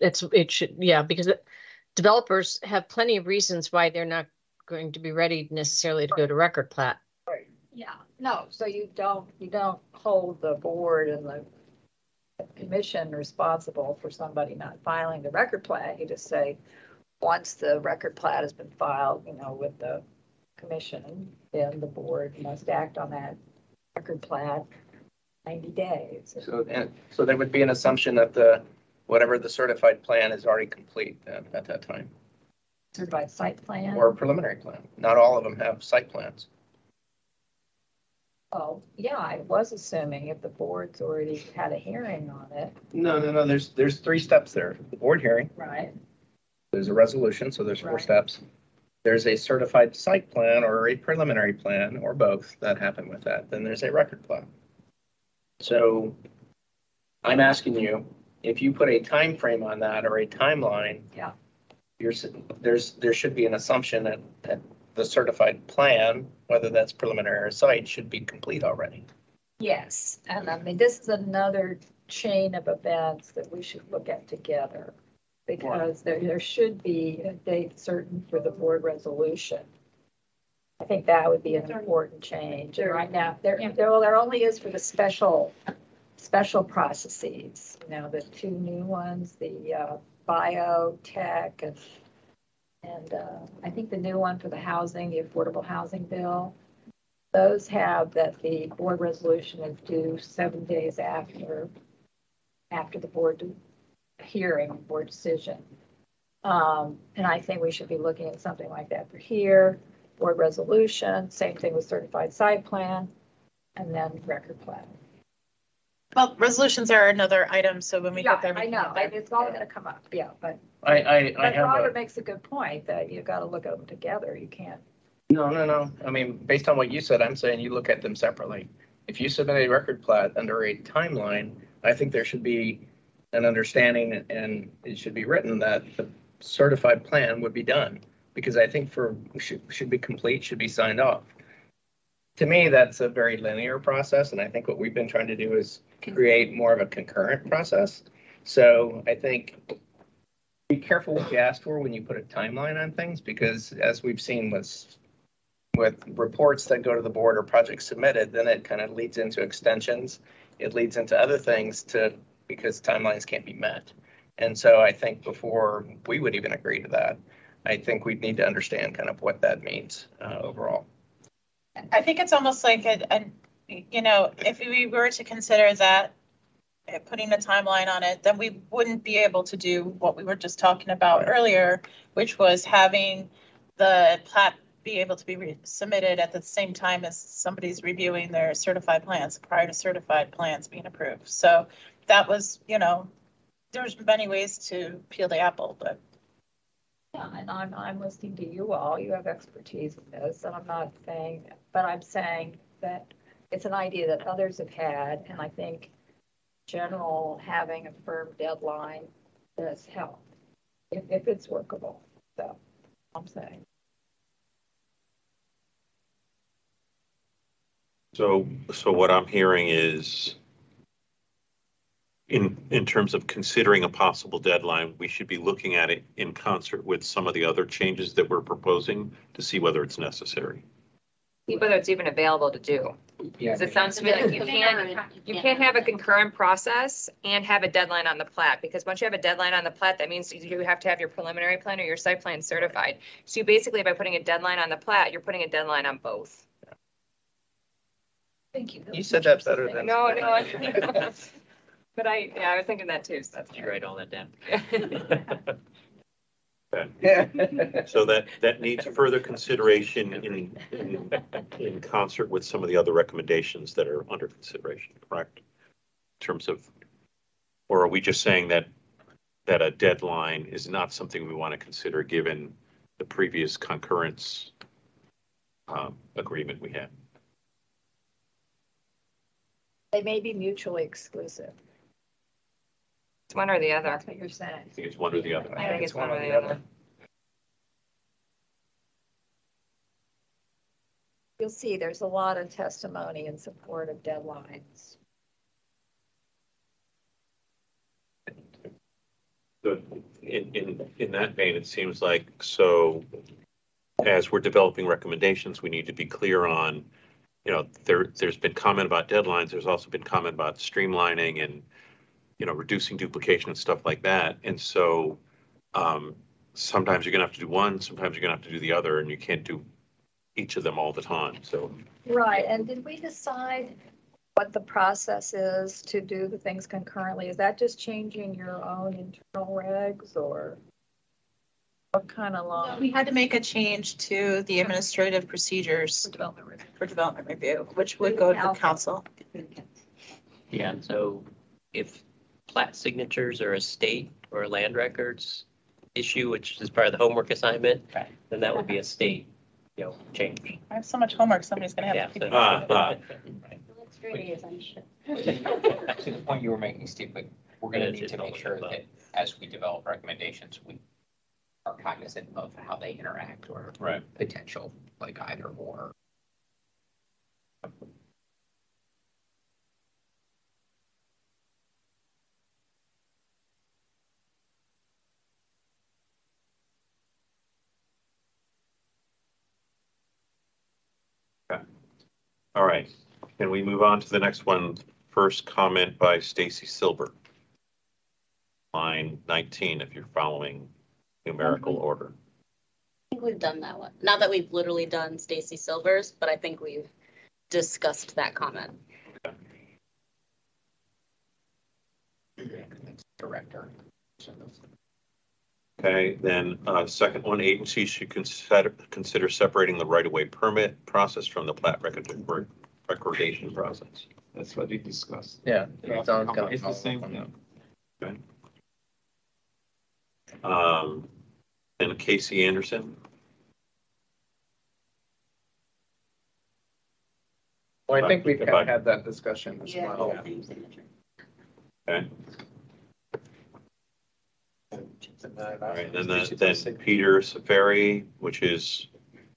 It's, it should, yeah, because it- developers have plenty of reasons why they're not going to be ready necessarily to go to record plat. Yeah, no, so you don't, you don't hold the board and the commission responsible for somebody not filing the record plat. You just say, once the record plat has been filed, you know, with the commission, then the board must act on that record plat ninety days. So, and, so there would be an assumption that the, whatever the certified plan is already complete at that time, Certified site plan. or preliminary plan. Not all of them have site plans. Oh, yeah, I was assuming if the board's already had a hearing on it, No, no, no, there's, there's three steps there. The board hearing, right? there's a resolution, so there's four Right. steps. There's a certified site plan or a preliminary plan, or both, that happen with that. Then there's a record plan. So I'm asking you, if you put a time frame on that or a timeline. Yeah. You're, there's, there should be an assumption that, that the certified plan, whether that's preliminary or site, should be complete already. Yes, and I mean, this is another chain of events that we should look at together. Because there, there should be a date certain for the board resolution. I think that would be an important change. And right now, there, there, well, there only is for the special, special processes. You know, the two new ones, the uh, biotech and, and uh, I think the new one for the housing, the affordable housing bill. Those have that the board resolution is due seven days after, after the board hearing, board decision. Um, and I think we should be looking at something like that for here, board resolution, same thing with certified site plan, and then record plan. Well, resolutions are another item, so when we Yeah, get there. we I can know, get there. and it's all gonna come up, yeah, but, I, I, I but have a. Robert makes a good point that you gotta look at them together, you can't. No, no, no. I mean, based on what you said, I'm saying you look at them separately. If you submit a record plat under a timeline, I think there should be an understanding and it should be written that the certified plan would be done. Because I think for, should, should be complete, should be signed off. To me, that's a very linear process and I think what we've been trying to do is create more of a concurrent process. So I think be careful what you ask for when you put a timeline on things because as we've seen with with reports that go to the board or projects submitted, then it kind of leads into extensions. It leads into other things to, because timelines can't be met. And so I think before we would even agree to that, I think we'd need to understand kind of what that means uh, overall. I think it's almost like a, a, you know, if we were to consider that, uh, putting a timeline on it, then we wouldn't be able to do what we were just talking about earlier, which was having the plat be able to be re- submitted at the same time as somebody's reviewing their certified plans, prior to certified plans being approved. So that was, you know, there's many ways to peel the apple, but Yeah, and I'm, I'm listening to you all, you have expertise in this, and I'm not saying, but I'm saying that it's an idea that others have had, and I think general, having a firm deadline does help, if, if it's workable, so, I'm saying. So, so what I'm hearing is in, in terms of considering a possible deadline, we should be looking at it in concert with some of the other changes that we're proposing to see whether it's necessary. See whether it's even available to do. Yeah. Because it sounds to me like you can't, you can't have a concurrent process and have a deadline on the plat, because once you have a deadline on the plat, that means you have to have your preliminary plan or your site plan certified. So you basically, by putting a deadline on the plat, you're putting a deadline on both. Thank you. You said that better than. No, no. I- <laughs> <laughs> But I, yeah, I was thinking that too, so that's. You write all that down. <laughs> <laughs> So that, that needs further consideration in, in, in concert with some of the other recommendations that are under consideration, correct? terms of, or are we just saying that, that a deadline is not something we want to consider given the previous concurrence um, agreement we had? They may be mutually exclusive. It's one or the other. That's what you're saying. I think it's one or the other. I think it's one or the other. You'll see, there's a lot of testimony in support of deadlines. So in, in, in that vein, it seems like, so as we're developing recommendations, we need to be clear on, you know, there, there's been comment about deadlines, there's also been comment about streamlining and, you know, reducing duplication and stuff like that. And so um, sometimes you're gonna have to do one, sometimes you're gonna have to do the other, and you can't do each of them all the time, so. Right, and did we decide what the process is to do the things concurrently? Is that just changing your own internal regs or what kind of law? We had to make a change to the administrative procedures Development review. for development review, which would go to the council. Yeah, so if plat signatures or a state or land records issue, which is part of the homework assignment, then that would be a state, you know, change. I have so much homework, somebody's gonna Yeah, have to keep. so- Ah, ah. To the point you were making, Steve, but we're gonna need to make sure that as we develop recommendations, we are cognizant of how they interact or Right. potential, like either or. All right, can we move on to the next one? First comment by Stacy Silver. Line 19, if you're following numerical order. I think we've done that one. Not that we've literally done Stacy Silver's, but I think we've discussed that comment. Director. Okay, then, uh, second one, agencies should consider, consider separating the right-of-way permit process from the plat record, recordation process. That's what we discussed. Yeah. John's gonna It's the same up Okay. Um, and Casey Anderson, Well, I think we've Goodbye. had that discussion as Yeah. well. okay, all right, and then, then Peter Safari, which is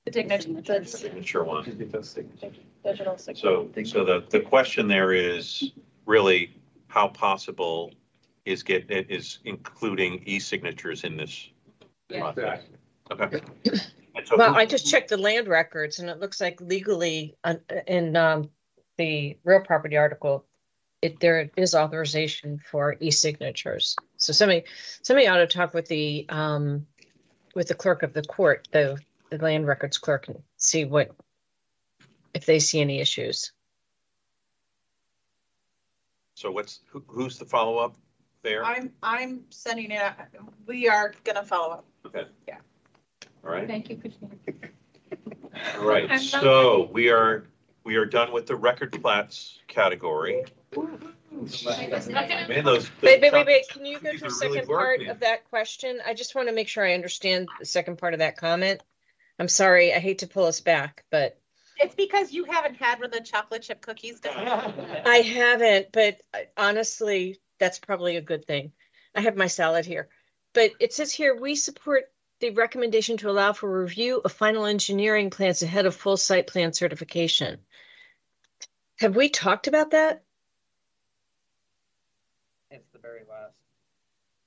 The signature, the signature one. digital signature. So, so the, the question there is really how possible is get, is including e-signatures in this process? Okay. <coughs> And so Well, who- I just checked the land records and it looks like legally uh, in um, the real property article, it, there is authorization for e-signatures. So somebody, somebody ought to talk with the, um, with the clerk of the court, the, the land records clerk and see what, if they see any issues. So what's, who, who's the follow-up there? I'm, I'm sending it, out. we are gonna follow up. Okay. Yeah. All right, Thank you, Christine. all right, so we are, we are done with the record plats category. Man, those. Wait, wait, wait, wait, can you go to the are really second part working. of that question? I just want to make sure I understand the second part of that comment. I'm sorry, I hate to pull us back, but It's because you haven't had one of the chocolate chip cookies. I haven't, but uh, honestly, that's probably a good thing. I have my salad here. But it says here, we support the recommendation to allow for review of final engineering plans ahead of full site plan certification. Have we talked about that? It's the very last.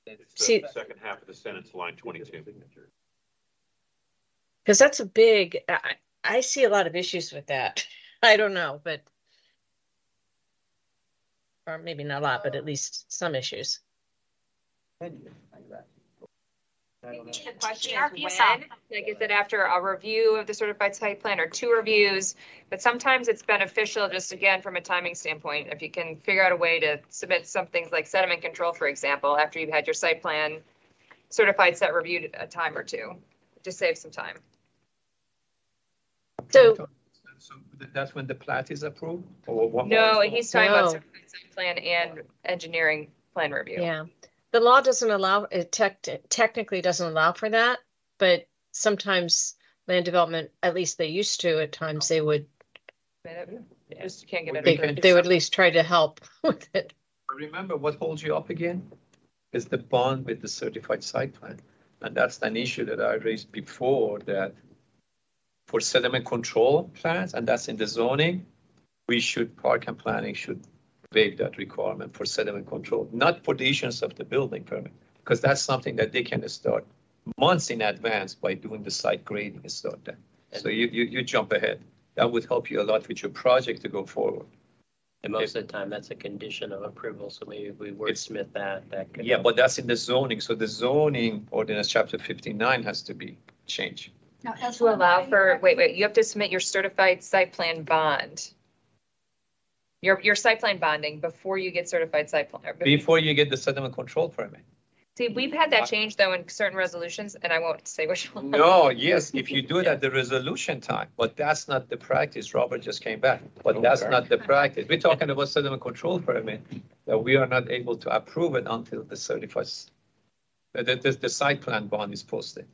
It's See- the second half of the sentence, line twenty-two. Because that's a big, I, I I see a lot of issues with that. <laughs> I don't know, but or maybe not a lot, but at least some issues. The question is when, like, is it after a review of the certified site plan or two reviews? But sometimes it's beneficial, just again, from a timing standpoint, if you can figure out a way to submit some things like sediment control, for example, after you've had your site plan certified set reviewed a time or two, just save some time. So So that's when the plat is approved or what? No, he's talking about certified site plan and engineering plan review. Yeah, the law doesn't allow, it tech, technically doesn't allow for that, but sometimes land development, at least they used to, at times they would, Just can't get it. they, they would at least try to help <laughs> with it. Remember what holds you up again? Is the bond with the certified site plan. And that's an issue that I raised before that for sediment control plans, and that's in the zoning, we should, park and planning should waive that requirement for sediment control, not for the issuance of the building permit. Because that's something that they can start months in advance by doing the site grading and start that. So you, you, you jump ahead. That would help you a lot with your project to go forward. And most of the time, that's a condition of approval, so maybe if we wordsmith that, that could. Yeah, but that's in the zoning, so the zoning ordinance chapter fifty-nine has to be changed. Now, To allow for, wait, wait, you have to submit your certified site plan bond. Your, your site plan bonding before you get certified site plan. or Before you get the sediment control permit. See, we've had that uh, change though in certain resolutions, and I won't say which one. No, yes, if you do it at <laughs> the resolution time, but that's not the practice. Robert just came back, but that's not the practice. We're talking about sediment control permit, that we are not able to approve it until the certified, the, the, the site plan bond is posted.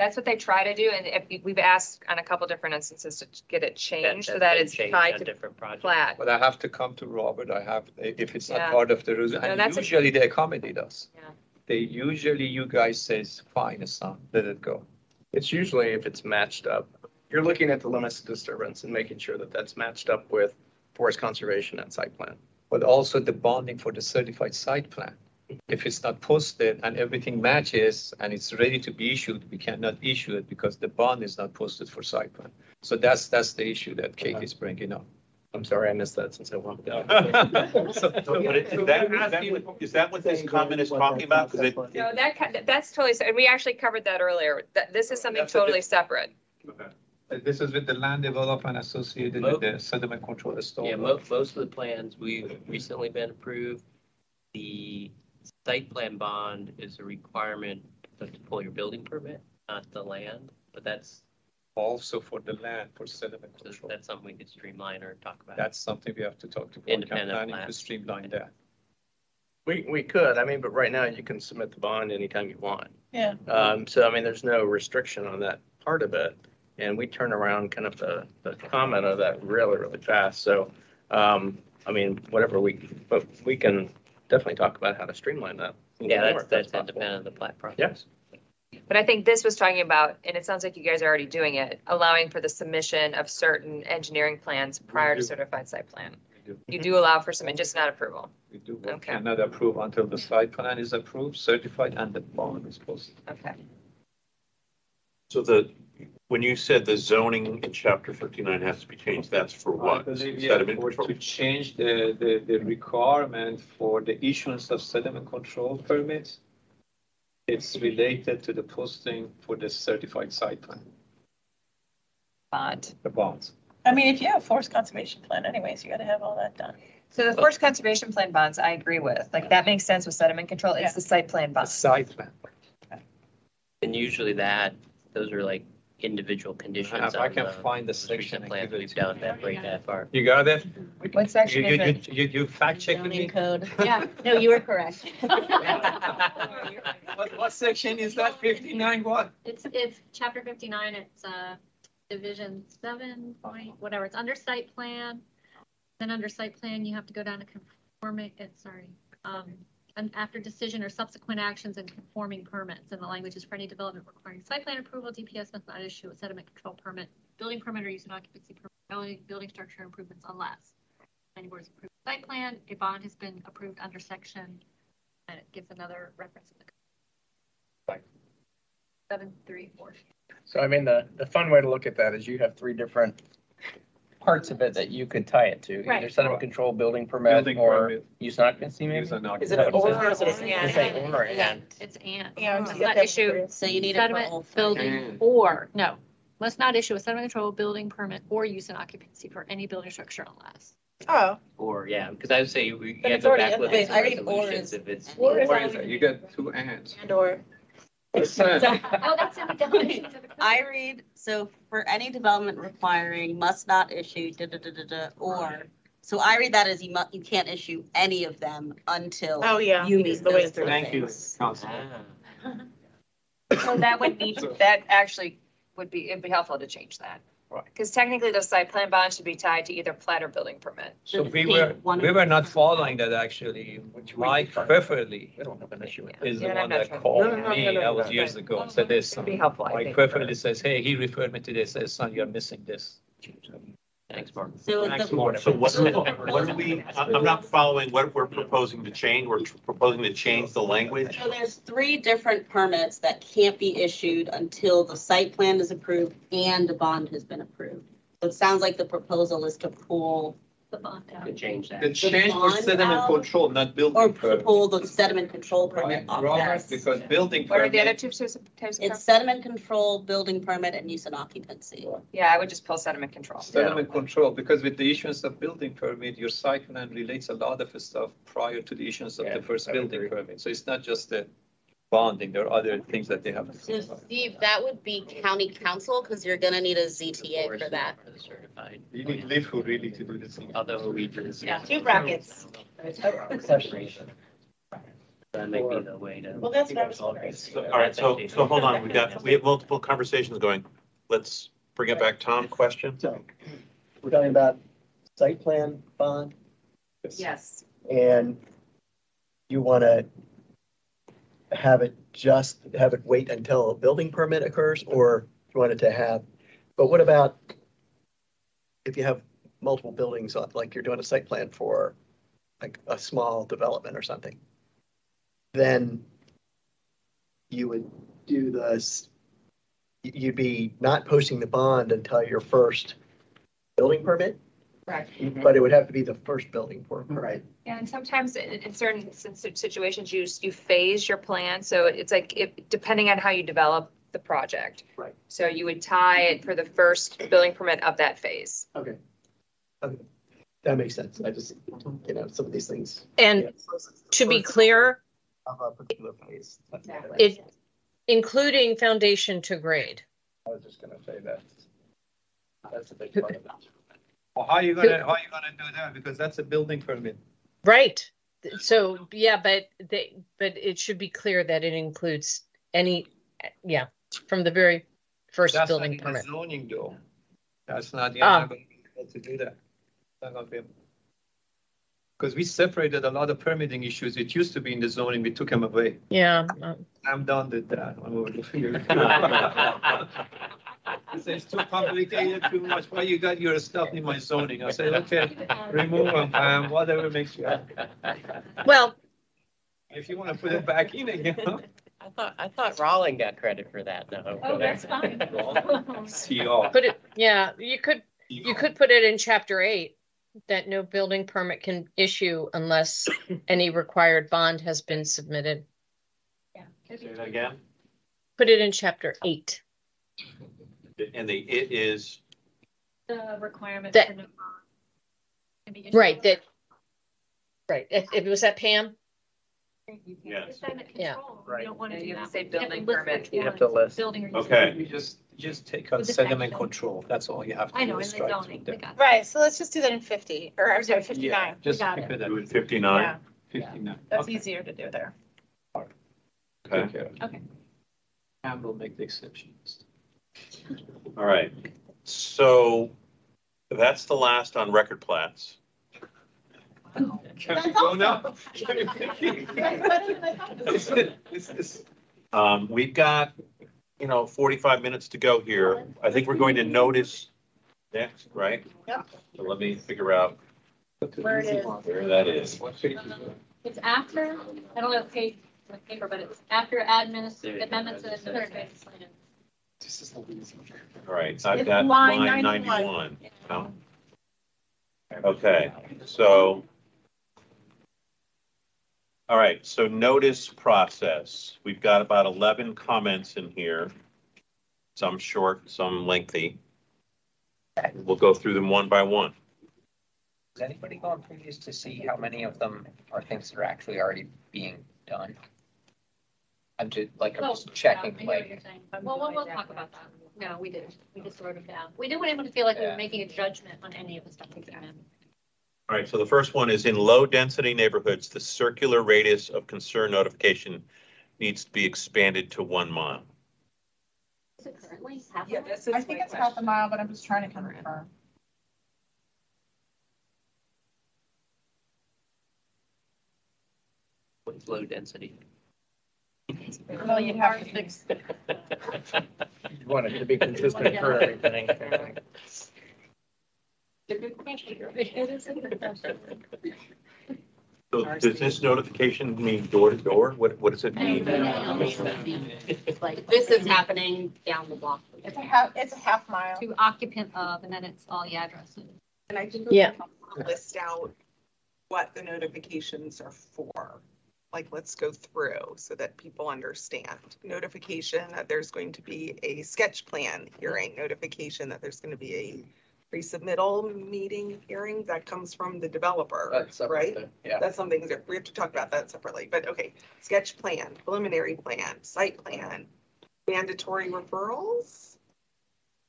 That's what they try to do, and if, we've asked on a couple different instances to get it changed so that it's changed tied on to Different projects. plat. But I have to come to Robert, I have, if it's not Yeah. part of the rules, No, and that's a- usually they accommodate us. Yeah. They, usually you guys says, fine, it's not, let it go. It's usually if it's matched up. You're looking at the limits of disturbance and making sure that that's matched up with forest conservation and site plan. But also the bonding for the certified site plan. If it's not posted and everything matches and it's ready to be issued, we cannot issue it because the bond is not posted for site plan. So that's, that's the issue that Kate is bringing up. I'm sorry, I missed that since I walked <laughs> out. So, but it- is that, is that what- is that what this comment is talking about? 'Cause it, No, that, ki- that's totally, se- and we actually covered that earlier. That, this is something That's a totally separate. Uh, This is with the land development associated with the sediment control storm. Yeah, mo- most of the plans, we've recently been approved. The site plan bond is a requirement to pull your building permit, not the land, but that's, Also for the land, for sediment control. that's something we could streamline or talk about. That's something we have to talk to. Park and Independent Planning To plans. streamline that. We, we could, I mean, but right now you can submit the bond anytime you want. Yeah. Um, so I mean, there's no restriction on that part of it. And we turn around kind of the, the comment of that really, really fast. So, um, I mean, whatever we, but we can definitely talk about how to streamline that. Yeah, that's, More, if that's possible. independent of the platform. Yes. But I think this was talking about, and it sounds like you guys are already doing it, allowing for the submission of certain engineering plans prior to certified site plan. We do. You do allow for some, and just not approval. We do, we Okay. cannot approve until the site plan is approved, certified, and the bond is posted. Okay. so the, when you said the zoning in chapter fifty-nine has to be changed, that's for I what? believe, yeah, Sediment for- control? to change the, the, the requirement for the issuance of sediment control permits. It's related to the posting for the certified site plan, Bond. the bonds. I mean, if you have a forest conservation plan anyways, you gotta have all that done. So the forest conservation plan bonds, I agree with, like, that makes sense with sediment control, it's the site plan The bond. site plan. And usually that, those are like individual conditions If I on can the find the most section recent and plans give it we've to you. done that break that far. You got it? What section You, is you, it? you, you fact checking me? code. <laughs> Yeah, no, you were correct. <laughs> <laughs> What, what section is that? Fifty-nine what? It's, it's chapter fifty-nine, it's, uh, division seven point, whatever, it's under site plan. Then under site plan, you have to go down to conforming, it's, sorry, um, and after decision or subsequent actions and conforming permits. And the language is for any development requiring site plan approval, DPS must not issue a sediment control permit, building permit or use an occupancy permit, building, building structure improvements unless. Planning board's approved site plan, a bond has been approved under section, and it gives another reference in the. Right. Seven, three, four. So I mean, the, the fun way to look at that is you have three different parts of it that you could tie it to. Either Right. sediment control, building permit, Building or permit. use an occupancy maybe? Use an Is it an occupancy. or or is it It's a- and. is it or and? It's and. Yeah, I'm Must not issue So you need it for sediment all building or, no, must not issue a sediment control building permit or use an occupancy for any building structure unless. Oh, Or, yeah, because I would say you But have it's to go already back in with there. the I read or resolutions is- if it's. or is What is it? You got two ends. and or. Oh, that's in the definitions of the <laughs> code. I read, so for any development requiring must not issue da da da da da or. So I read that as you mu, you can't issue any of them until. Oh, yeah. You meet The way those through. three Thank you, things. council. So that would need, <laughs> that actually would be, it'd be helpful to change that. Right. Because technically the site plan bond should be tied to either plat or building permit. So we were, we were not following that actually. Mike preferably I don't have an issue with is the Yeah, and I'm one not that trying- called No, no, no, me, no, no, that was no. years ago, and said this. It'd be helpful, I Mike think. preferably says, hey, he referred me to this, says, son, you're missing this. Thanks, Mark. So Thanks, the, Mark. So what, what are we, I- I'm not following what we're proposing to change. We're proposing to change the language. so there's three different permits that can't be issued until the site plan is approved and the bond has been approved. So it sounds like the proposal is to pull The bond out. To change that. The change for bond sediment out? control, not or building to permit. pull the sediment control permit off Robert, that. because building What are the other permit, two types of types of? It's sediment control, building permit, and use and occupancy. Yeah, I would just pull sediment control. sediment control, because with the issuance of building permit, your site plan relates a lot of stuff prior to the issuance of Yeah, the first I would building agree. permit. So it's not just the bonding, there are other things that they have. So Steve, that would be county council, because you're gonna need a ZTA for that. Certified. You need live who really to do this. Although we just. Yeah, two brackets. That might be the way to. Well, that's what I was wondering. So- All right, so, so hold on, we've got, we have multiple conversations going. Let's bring it back. Tom, question? So, we're talking about site plan bond, Yes. and you want to have it just, have it wait until a building permit occurs, or you want it to have, but what about if you have multiple buildings, uh, like you're doing a site plan for like a small development or something? Then you would do this, you'd be not posting the bond until your first building permit, Correct. Mhm. but it would have to be the first building permit, right? And sometimes in, in certain si- situations, you, you phase your plan, so it's like, it, depending on how you develop the project. Right. So you would tie it for the first building permit of that phase. Okay. Okay, that makes sense. I just, you know, some of these things. And to be clear, Of a particular phase. it, including foundation to grade. I was just gonna say that. That's a big part of it. Well, how are you gonna, how are you gonna do that? Because that's a building permit. Right. So, yeah, but they, but it should be clear that it includes any, yeah, from the very first That's not building in the permit. Zoning though. That's not, you're Ah. not gonna be able to do that. Not gonna be able. Because we separated a lot of permitting issues. It used to be in the zoning, we took them away. Yeah. I'm done with that. I'm over <laughs> <laughs> It's too complicated, too much. Why you got your stuff in my zoning? I said, okay, remove them, um, whatever makes you happy. Well, If you want to put it back in again. <laughs> I thought, I thought Rolling got credit for that, no. Oh, that's fine. CR. put it, yeah, you could, you could put it in chapter eight, that no building permit can issue unless any required bond has been submitted. Yeah. Say that again? Put it in chapter eight. And the it is, The requirement That- for no bond. can be issued. Right, that, right, if, if it was that Pam? yes. It's sediment Yeah. Right. You don't want Yeah, to do you that. have to say building list permit. You have to list. Building or. Okay. You just, just take out With sediment control. That's all you have to do. I know, in is the strike zoning, through we them. got. Right, so let's just do that in fifty, or I'm sorry, 59. Yeah, fifty-nine. just got keep it. it at Do it fifty-nine, Yeah, that's Okay. easier to do there. okay. Take care of it. Okay. And we'll make the exceptions. All right, so that's the last on record plats. Can we go now? This is- Um, we've got, you know, forty-five minutes to go here. I think we're going to notice next, right? Yeah. So let me figure out Where it is. where that is. What page is it? It's after, I don't know the page, the paper, but it's after admin amendments and administrative plan. This is the reason. All right, I've It's got line line 91. ninety-one. No? Okay, so. All right, so notice process. We've got about eleven comments in here. Some short, some lengthy. We'll go through them one by one. Has anybody gone previous to see how many of them are things that are actually already being done? I'm just, like, I'm just checking, yeah, I hear what like, you're saying. Well, we'll, we'll talk about that. No, we didn't. We just wrote them down. We didn't want anyone to feel like we were Yeah. making a judgment on any of the stuff that came in. All right, so the first one is in low-density neighborhoods, the circular radius of concern notification needs to be expanded to one mile. Is it currently half? Yeah, this is I think my it's half a question. mile, but I'm just trying to confirm. What's low density? Well, you'd have to fix. You want it to be consistent for everything. It's a good question. It is a good question. So does this notification mean door to door? What, what does it mean? Like, this is happening down the block. It's a half, it's a half mile. To occupant of, and then it's all the addresses. And I think Yeah. we'll list out what the notifications are for. Like, let's go through so that people understand. Notification that there's going to be a sketch plan hearing, notification that there's going to be a pre-submittal meeting hearing that comes from the developer, That's right? thing, Yeah. That's something that we have to talk about that separately, but okay, sketch plan, preliminary plan, site plan, mandatory referrals?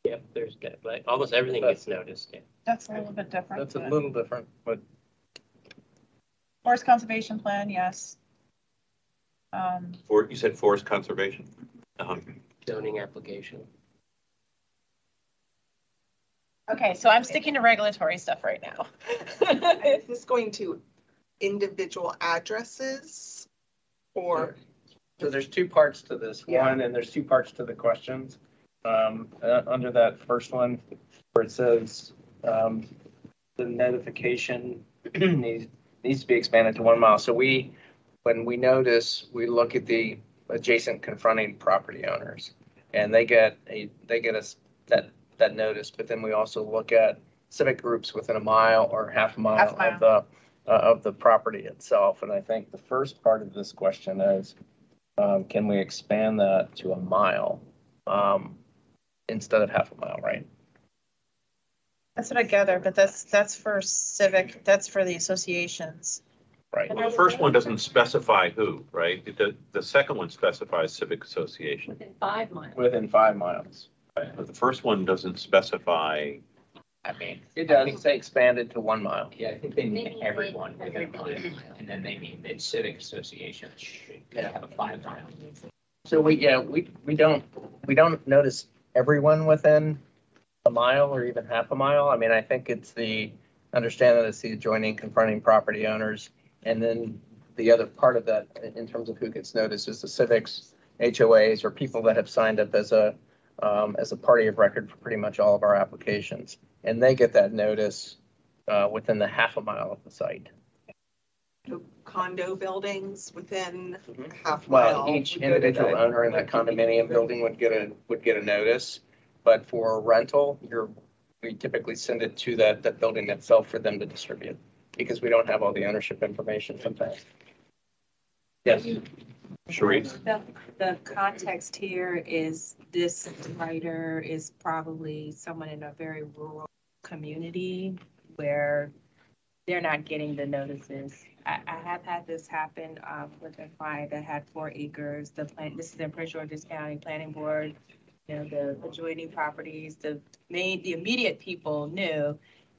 Yep, there's, good, like, almost everything gets noticed, yeah. That's a little bit different. That's a little different, but Forest conservation plan, yes. Um, For, you said forest conservation? Uh-huh. Zoning application. okay, so I'm sticking to regulatory stuff right now. Is <laughs> this going to individual addresses? Or, So there's two parts to this, Yeah. one, and there's two parts to the questions. Um, uh, under that first one, where it says, um, the notification <clears throat> needs, needs to be expanded to one mile. So we, when we notice, we look at the adjacent confronting property owners. And they get a, they get us that, that notice, but then we also look at civic groups within a mile or half a mile Half mile. of the, uh, of the property itself. And I think the first part of this question is, um, can we expand that to a mile, um, instead of half a mile, right? That's what I gather, but that's, that's for civic, that's for the associations. Right. Well, the first one doesn't specify who, right? The, the second one specifies civic association. Within five miles. Within five miles. But the first one doesn't specify, I mean, It does say expanded to one mile. yeah, I think they mean everyone within a mile, and then they mean that civic associations should have a five mile. So we, yeah, we, we don't, we don't notice everyone within a mile or even half a mile. I mean, I think it's the, understand that it's the adjoining confronting property owners. And then the other part of that, in- terms of who gets noticed, is the civics, HOAs, or people that have signed up as a, um, as a party of record for pretty much all of our applications. And they get that notice, uh, within the half a mile of the site. condo buildings within Mhm. half mile? Well, each would go to individual owner in that condominium building would get a, would get a notice. But for rental, you're, we typically send it to that, that building itself for them to distribute. Because we don't have all the ownership information sometimes. Yes, Sharice? The, the context here is this writer is probably someone in a very rural community where they're not getting the notices. I, I have had this happen, um, with a client that had four acres, the plan, this is in Prince George's County Planning Board. You know, the adjoining properties, the main, the immediate people knew.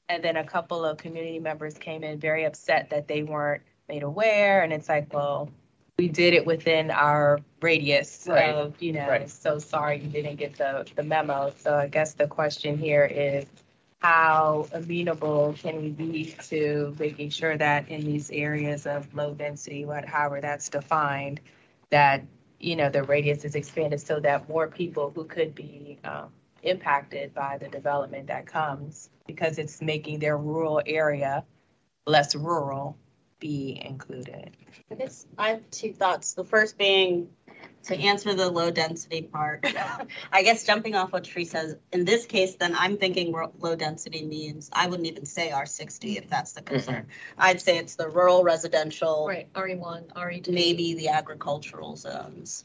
And then a couple of community members came in very upset that they weren't made aware, and it's like, well, we did it within our radius Right. of, you know, Right. so sorry you didn't get the, the memo. So I guess the question here is how amenable can we be to making sure that in these areas of low density, what, however that's defined, that, you know, the radius is expanded so that more people who could be, um, impacted by the development that comes because it's making their rural area less rural be included. I guess I have two thoughts. The first being to answer the low density part. <laughs> I guess jumping off what Tree says, in this case, then I'm thinking low density means, I wouldn't even say R sixty if that's the concern. Mm-hmm. I'd say it's the rural residential, Right, RE one, RE two. maybe the agricultural zones.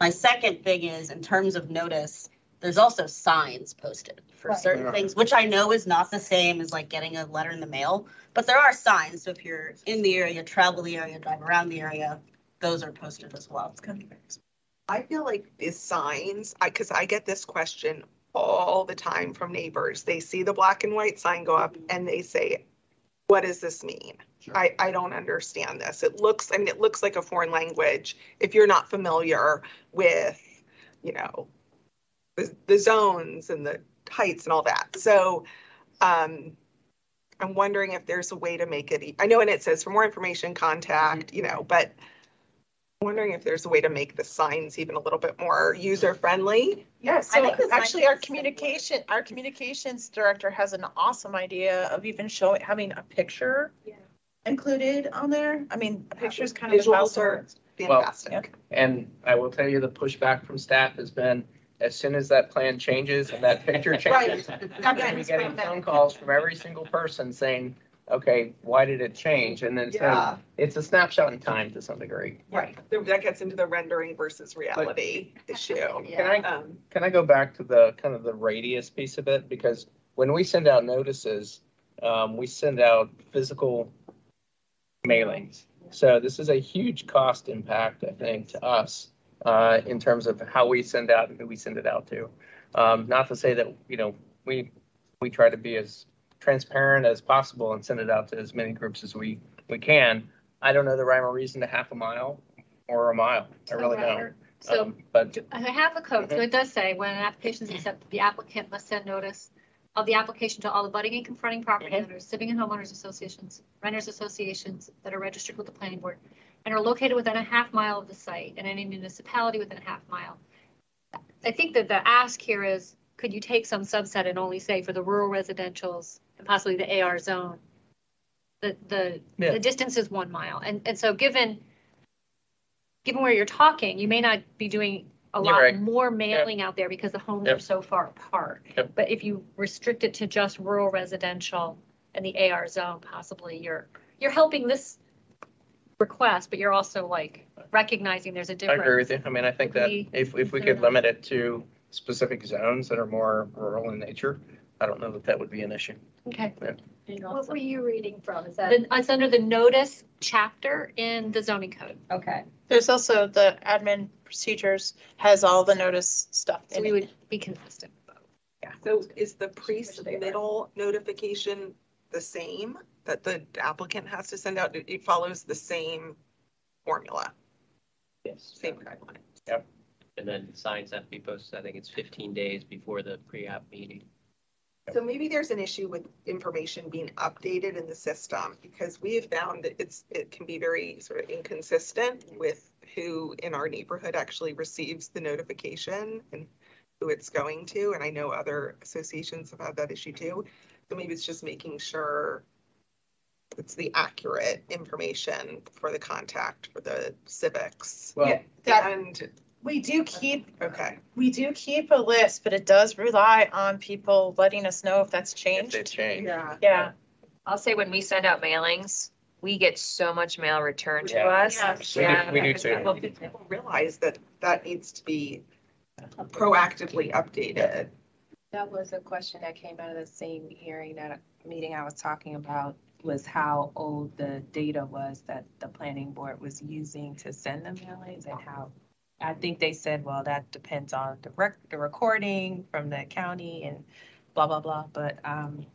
My second thing is, in terms of notice, there's also signs posted for Right. certain Yeah. things, which I know is not the same as like getting a letter in the mail, but there are signs. So if you're in the area, travel the area, drive around the area, those are posted as well. it's kind of I feel like these signs, I, cause I get this question all the time from neighbors. They see the black and white sign go up and they say, what does this mean? I, I don't understand this. It looks, I mean, it looks like a foreign language if you're not familiar with, you know, the, the zones and the heights and all that. So, um, I'm wondering if there's a way to make it, e- I know, and it says for more information, contact, you know, but I'm wondering if there's a way to make the signs even a little bit more user friendly. Yeah, I so think actually our is simple. communication, our communications director has an awesome idea of even showing, having a picture included on there. I mean, a picture's kind of. about Visuals are words. Well, fantastic. And I will tell you, the pushback from staff has been, as soon as that plan changes and that picture changes, <laughs> Right. I'm gonna be getting phone calls from every single person saying, okay, why did it change? And then so Yeah, it's a snapshot in time to some degree. right. That gets into the rendering versus reality issue. Can I, Um, can I go back to the, kind of the radius piece of it? Because when we send out notices, um, we send out physical mailings. So this is a huge cost impact, I think, to us, uh, in terms of how we send out and who we send it out to. Um, not to say that, you know, we, we try to be as transparent as possible and send it out to as many groups as we, we can. I don't know the rhyme or reason to half a mile or a mile. I really don't. So Um, But I have the code, so it does say when an application is accepted, the applicant must send notice of the application to all the abutting and confronting property Mhm. owners, civic and homeowners associations, renters associations that are registered with the planning board and are located within a half mile of the site and any municipality within a half mile. I think that the ask here is, could you take some subset and only say for the rural residentials and possibly the AR zone? The, the, Yeah. the distance is one mile. And, and so given, given where you're talking, you may not be doing a lot right. more mailing out there because the homes are so far apart. Yep. But if you restrict it to just rural residential and the AR zone, possibly you're, you're helping this request, but you're also like recognizing there's a I difference. agree with you. I mean, I think that We- if, if we could limit it to specific zones that are more rural in nature, I don't know that that would be an issue. Okay. What were you reading from? Is that, Then it's under the notice chapter in the zoning code. okay. There's also the admin procedures has all the notice stuff So in we it. would be consistent. Yeah. So is the pre-submittal notification the same that the applicant has to send out? It- follows the same formula, Yes. same guideline. Yep. And then signs have to be posted, I think it's fifteen days before the pre-app meeting. So maybe there's an issue with information being updated in the system because we have found that it's, it can be very sort of inconsistent with who in our neighborhood actually receives the notification and who it's going to. And I know other associations have had that issue too. So maybe it's just making sure it's the accurate information for the contact for the civics. Well, that- And, We do keep, okay, we do keep a list, but it does rely on people letting us know if that's if they changed. change. yeah. Yeah. I'll say when we send out mailings, we get so much mail returned to Yeah. us. Yeah. We do- Yeah. we do because too. people- People realize that that needs to be proactively updated. That was a question that came out of the same hearing that, meeting I was talking about, was how old the data was that the planning board was using to send the mailings and how, I think they said, well, that depends on the rec, the recording from the county and blah, blah, blah, but, um,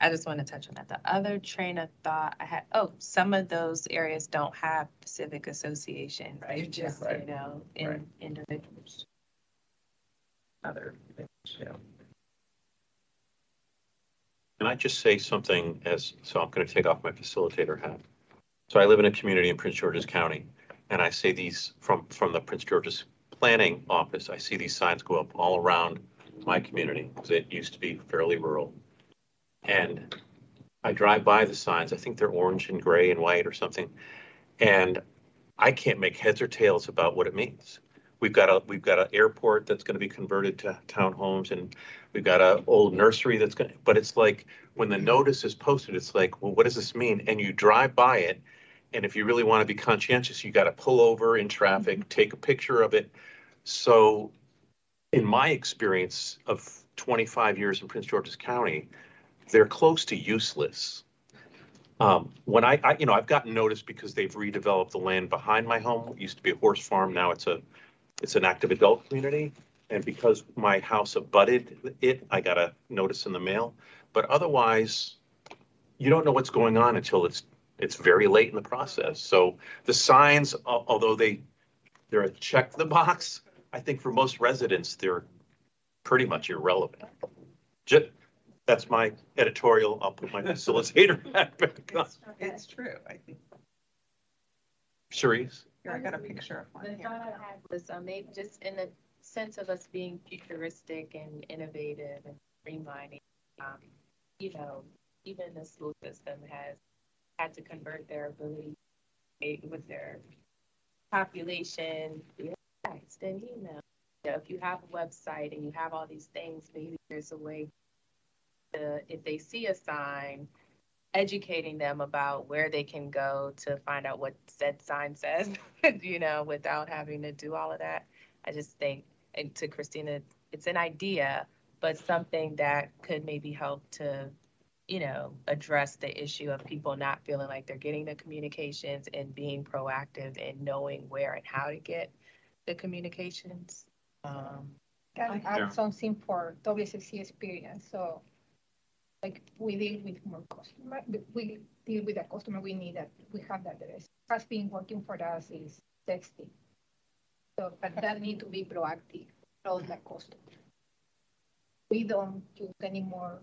I just want to touch on that. The other train of thought I had, oh, some of those areas don't have civic associations. They're Right, just, you right, know, right. in, individuals. Other, yeah. Can I just say something as, so I'm going to take off my facilitator hat. So I live in a community in Prince George's County, and I say these from, from the Prince George's Planning Office, I see these signs go up all around my community, because it used to be fairly rural. And I drive by the signs, I think they're orange and gray and white or something, and I can't make heads or tails about what it means. We've got a, we've got an airport that's going to be converted to townhomes, and We've got an old nursery that's gonna, but it's like, when the notice is posted, it's like, well, what does this mean? And you drive by it, and if you really want to be conscientious, you got to pull over in traffic, take a picture of it. So, in my experience of 25 years in Prince George's County, they're close to useless. Um, when I, I, you know, I've gotten notice because they've redeveloped the land behind my home. It used to be a horse farm. Now it's a, it's an active adult community. And because my house abutted it, I got a notice in the mail. But otherwise, you don't know what's going on until it's, it's very late in the process. So the signs, although they, they're a check the box, I think for most residents, they're pretty much irrelevant. Ju- that's my editorial. I'll put my <laughs> facilitator hat back on. It's true, I think. Cherise? Here, I got a picture of one The here. thought I had was, um, maybe just in the sense of us being futuristic and innovative and streamlining, um, you know, even the school system has had to convert their ability with their population, text and email. You know, if you have a website and you have all these things, maybe there's a way to, if they see a sign, educating them about where they can go to find out what said sign says, <laughs> you know, without having to do all of that. I just think, and to Christina, it's an idea, but something that could maybe help to, you know, address the issue of people not feeling like they're getting the communications and being proactive and knowing where and how to get the communications. Um, Can Yeah. add something for WSSC experience, so like we deal with more customer, we deal with a customer, we need that, we have that address. Has been working for us is texting. So, but that need to be proactive, towards the customer. We don't use any more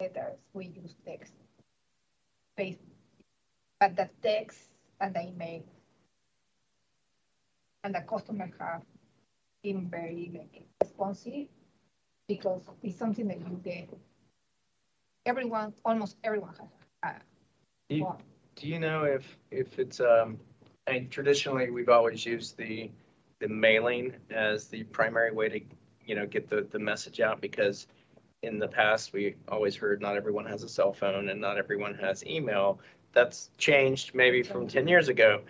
letters, we use text. Face, but the text and the email. And the customer have been very like responsive because it's something that you get. Everyone, almost everyone has. uh, Do you, do you know if, if it's, um, I mean, traditionally, we've always used the, the mailing as the primary way to, you know, get the, the message out because in the past, we always heard not everyone has a cell phone and not everyone has email. That's changed maybe from ten years ago.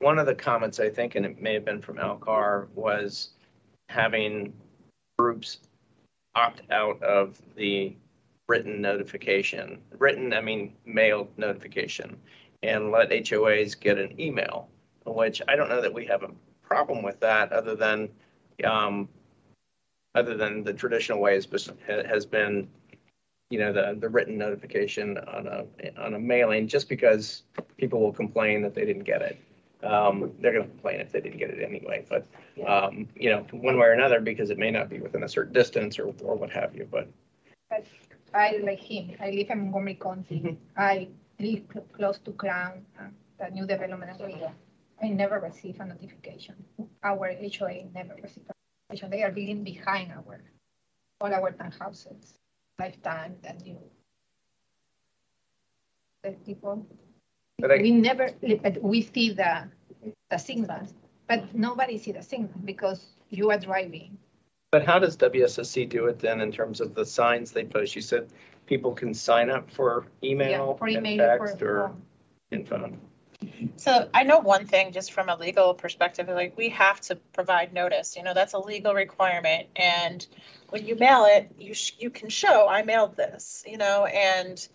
One of the comments, I think, and it may have been from Alcar, was having groups opt out of the written notification, written, I mean, mailed notification, and let HOAs get an email, which I don't know that we have a problem with that, other than, um, other than the traditional ways, but has been, you know, the, the written notification on a, on a mailing, just because people will complain that they didn't get it. Um, they're gonna complain if they didn't get it anyway, but, um, you know, one way or another, because it may not be within a certain distance or, or what have you, But I like him, I live in Montgomery County, I live cl- close to Crown, uh, the new development area. I never receive a notification. Our HOA never received a notification. They are building behind our, all our townhouses, lifetime, the new. The people, But I- we never, but we see the, the signals, but nobody see the signal because you are driving. But how does WSSC do it then in terms of the signs they post? You said people can sign up for email Yeah, for and email, for text or phone. in phone. So I know one thing, just from a legal perspective, like we have to provide notice, you know, that's a legal requirement. And when you mail it, you, sh- you can show, I mailed this, you know, and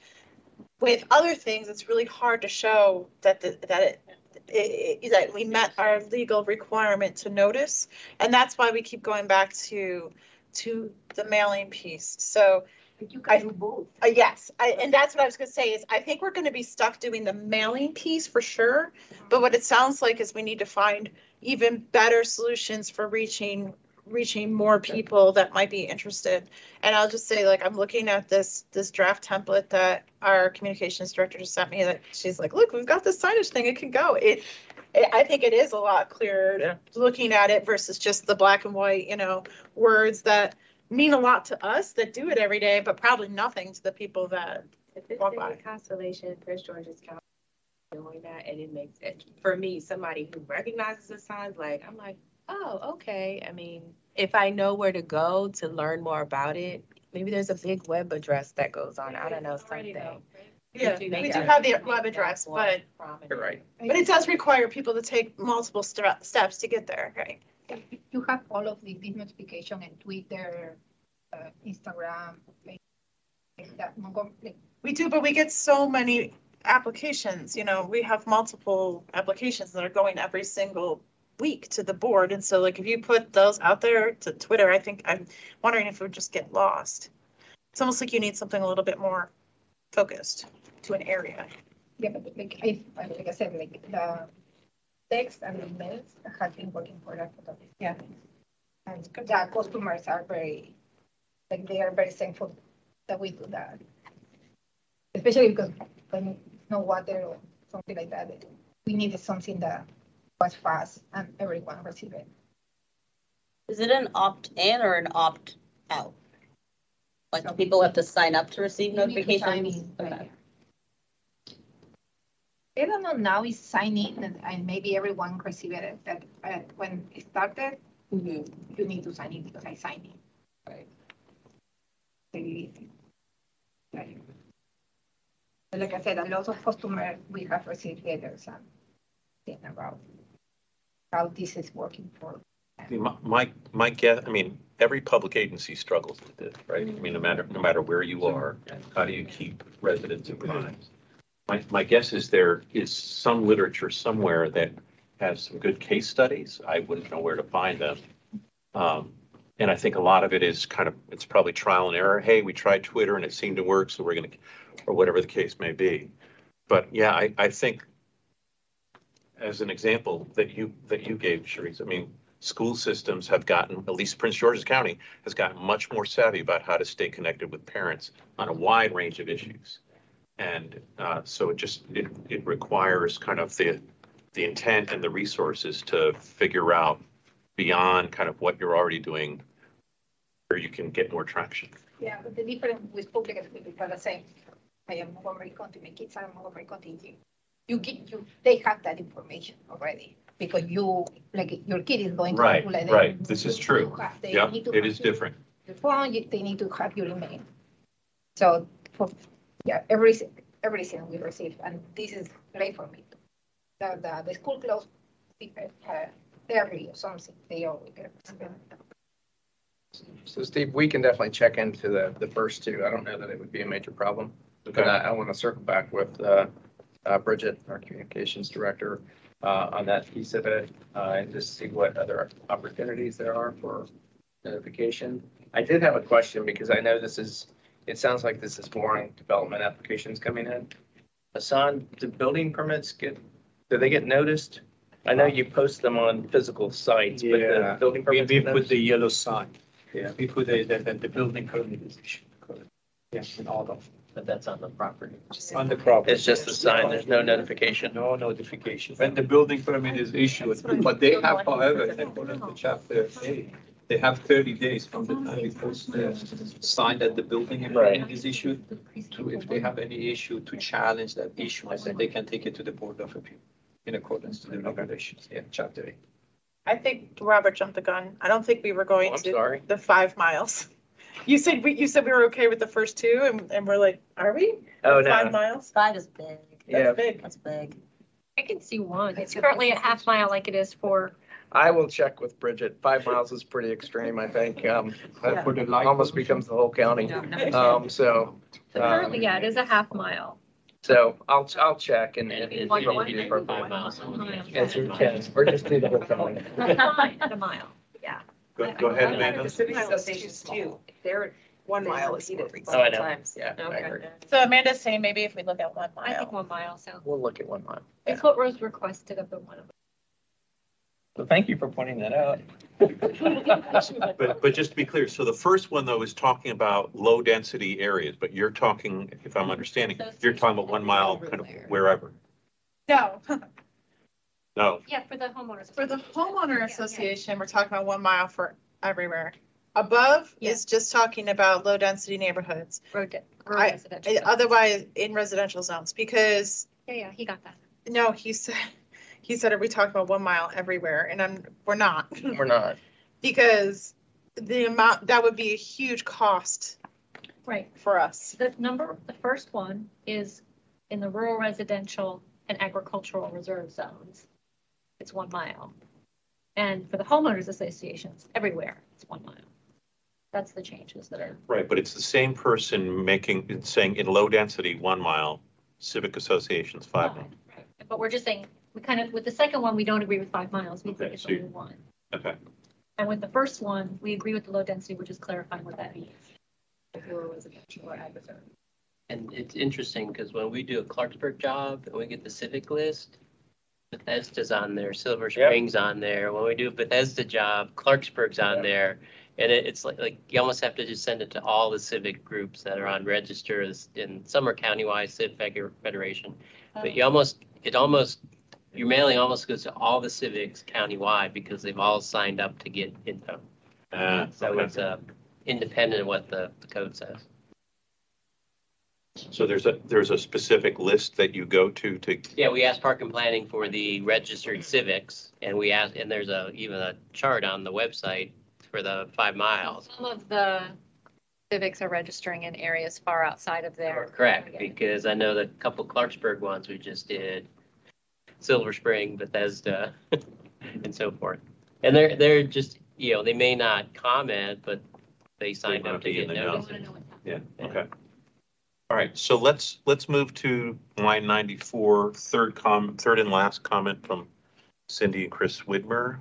with other things, it's really hard to show that, the- that it, i- i- that we met our legal requirement to notice. And that's why we keep going back to, to the mailing piece. So You I- do both. uh, yes, I, and that's what I was gonna say is I think we're gonna be stuck doing the mailing piece for sure. But what it sounds like is we need to find even better solutions for reaching, reaching more people that might be interested. And I'll just say, like, I'm looking at this, this draft template that our communications director just sent me that she's like, look, we've got this signage thing, it can go. It, it- I think it is a lot clearer Yeah. looking at it versus just the black and white, you know, words that mean a lot to us that do it every day, but probably nothing to the people that If it's Walk by. Constellation, Prince George's County, doing that, and it makes it, for me, somebody who recognizes the signs, like, I'm like, oh, okay. I mean, if I know where to go to learn more about it, maybe there's a big web address that goes on, I don't know, something. Yeah, we do have the web address, but. You're right. but it does require people to take multiple stra- steps to get there, right? You have all of the, these notification and Twitter, uh, Instagram, Facebook, We do, but we get so many applications, you know, we have multiple applications that are going every single week to the board. And so like if you put those out there to Twitter, I think, I'm wondering if it would just get lost. It's almost like you need something a little bit more focused to an area. Yeah, but like I, like I said, like the text and the minutes have been working for that. Yeah. And the customers are very, like they are very thankful that we do that. Especially because when no water or something like that, we needed something that was fast and everyone received it. Is it an opt-in or an opt-out? Like, do people have to sign up to receive You to sign notifications? Okay. I don't know now is signing and, and maybe everyone received it, that uh, when it started, mm-hmm. you need to sign in because I signed in. Right. Very easy. Right. Like I said, a lot of customers, we have received letters um, and saying about how this is working for. My- My, guess, I mean, every public agency struggles with this, right? I mean, no matter, no matter where you are, how do you keep residents apprised? My, my guess is there is some literature somewhere that has some good case studies. I wouldn't know where to find them. Um, And I think a lot of it is kind of, it's probably trial and error. Hey, we tried Twitter and it seemed to work, so we're gonna, or whatever the case may be. But yeah, I, I think as an example that you, that you gave, Sharice, I mean, school systems have gotten, at least Prince George's County, has gotten much more savvy about how to stay connected with parents on a wide range of issues. And uh, so it just, it, it requires kind of the, the intent and the resources to figure out beyond kind of what you're already doing, where you can get more traction. Yeah, but the difference with public and private are the same. I am Montgomery County, my kids are Montgomery County. You- You get, you, they have that information already because you, like, your kid is going to. Right, school and right. then This is true. have- they Yep, need to it have is your- different. Your phone, you- they need to have your email. So, for, yeah, every, everything we receive, and this is great for me. The, the, the school closed, uh, every or something, they always get. So Steve, we can definitely check into the, the first two. I don't know that it would be a major problem. But I, I want to circle back with, uh, uh, Bridget, our communications director, uh, on that piece of it, uh, and just see what other opportunities there are for notification. I did have a question because I know this is, it sounds like this is more on development applications coming in. Ehsan, do building permits get, do they get noticed? I know you post them on physical sites, but the Yeah, building we, permits. we get put noticed? the yellow sign. Yeah, we put that, that the building permit is issued. correct. Yes, in all of. But that's on the property. on the property. It's just the sign, there's no notification. No notification. When the building permit is issued, but they have, however, in accordance to chapter eight, they have thirty days from the time we post the uh, sign that the building permit is issued to, if they have any issue, to challenge that issue, and then they can take it to the Board of Appeal in accordance to the regulations, yeah, chapter eight. I think Robert jumped the gun. I don't think we were going Oh, I'm to sorry. the five miles. You said, we you said we were okay with the first two and, and we're like, are we? Oh, Five no. Five miles? Five is big. Yeah. That's big. That's big. I can see one. It's currently a half mile like it is for, I will check with Bridget. Five miles is pretty extreme, I think. Um, For the light. almost becomes the whole county. Um, so, so um, currently, yeah, it is a half mile. so I'll, I'll check and. and- It's One- and- one- usually five miles. Yes, we can. We're just do the whole county. <laughs> A mile, yeah. Go, go ahead, Amanda. The civic associations too, they're. One they mile is repeat more it reasonable. Oh, I know. sometimes. Yeah, I Okay. agree. So Amanda's saying maybe if we look at one mile. I think mile. one mile sounds, We'll look at one mile. it's what was requested of the one of them. Well, thank you for pointing that out. <laughs> But, but just to be clear, so the first one though is talking about low density areas, but you're talking, if I'm understanding, you're talking about one mile kind of wherever. No, <laughs> No, Yeah, for the homeowners. for the homeowner association, we're talking about one mile for everywhere. Above is just talking about low density neighborhoods. Road, de- I- residential zones. Otherwise, in residential zones, because, Yeah, yeah, he got that. no, he said, he said, are we talking about one mile everywhere? And I'm, we're not. We're not. Because the amount, that would be a huge cost Right. for us. The number, the first one is in the rural residential and agricultural reserve zones. It's one mile. And for the homeowners associations, everywhere, it's one mile. That's the changes that are, right, but it's the same person making, saying in low density, one mile, civic associations, five. miles. But we're just saying, we kind of, with the second one, we don't agree with five miles, we Okay, think it's so you- only one. Okay, And with the first one, we agree with the low density, we're just clarifying what that means. If you're residential or agricultural. And it's interesting because when we do a Clarksburg job and we get the civic list, Bethesda's on there, Silver Yep. Springs on there. When we do a Bethesda job, Clarksburg's on Yep. there. And it, it's like, like you almost have to just send it to all the civic groups that are on registers and some are countywide civic federation. But you almost, it almost, your mailing almost goes to all the civics countywide because they've all signed up to get info. uh, So okay. it's, uh, independent of what the, the code says. So there's a, there's a specific list that you go to to, Yeah, we asked Park and Planning for the registered civics, and we asked, and there's a, even a chart on the website for the five miles. Some of the civics are registering in areas far outside of their. Correct, because I know the couple Clarksburg ones we just did, Silver Spring, Bethesda, <laughs> and so forth. And they're, they're just, you know, they may not comment, but they signed wanna up to be in get the know. notices. yeah, okay. All right, so let's, let's move to line 94, third com, third and last comment from Cindy and Chris Widmer.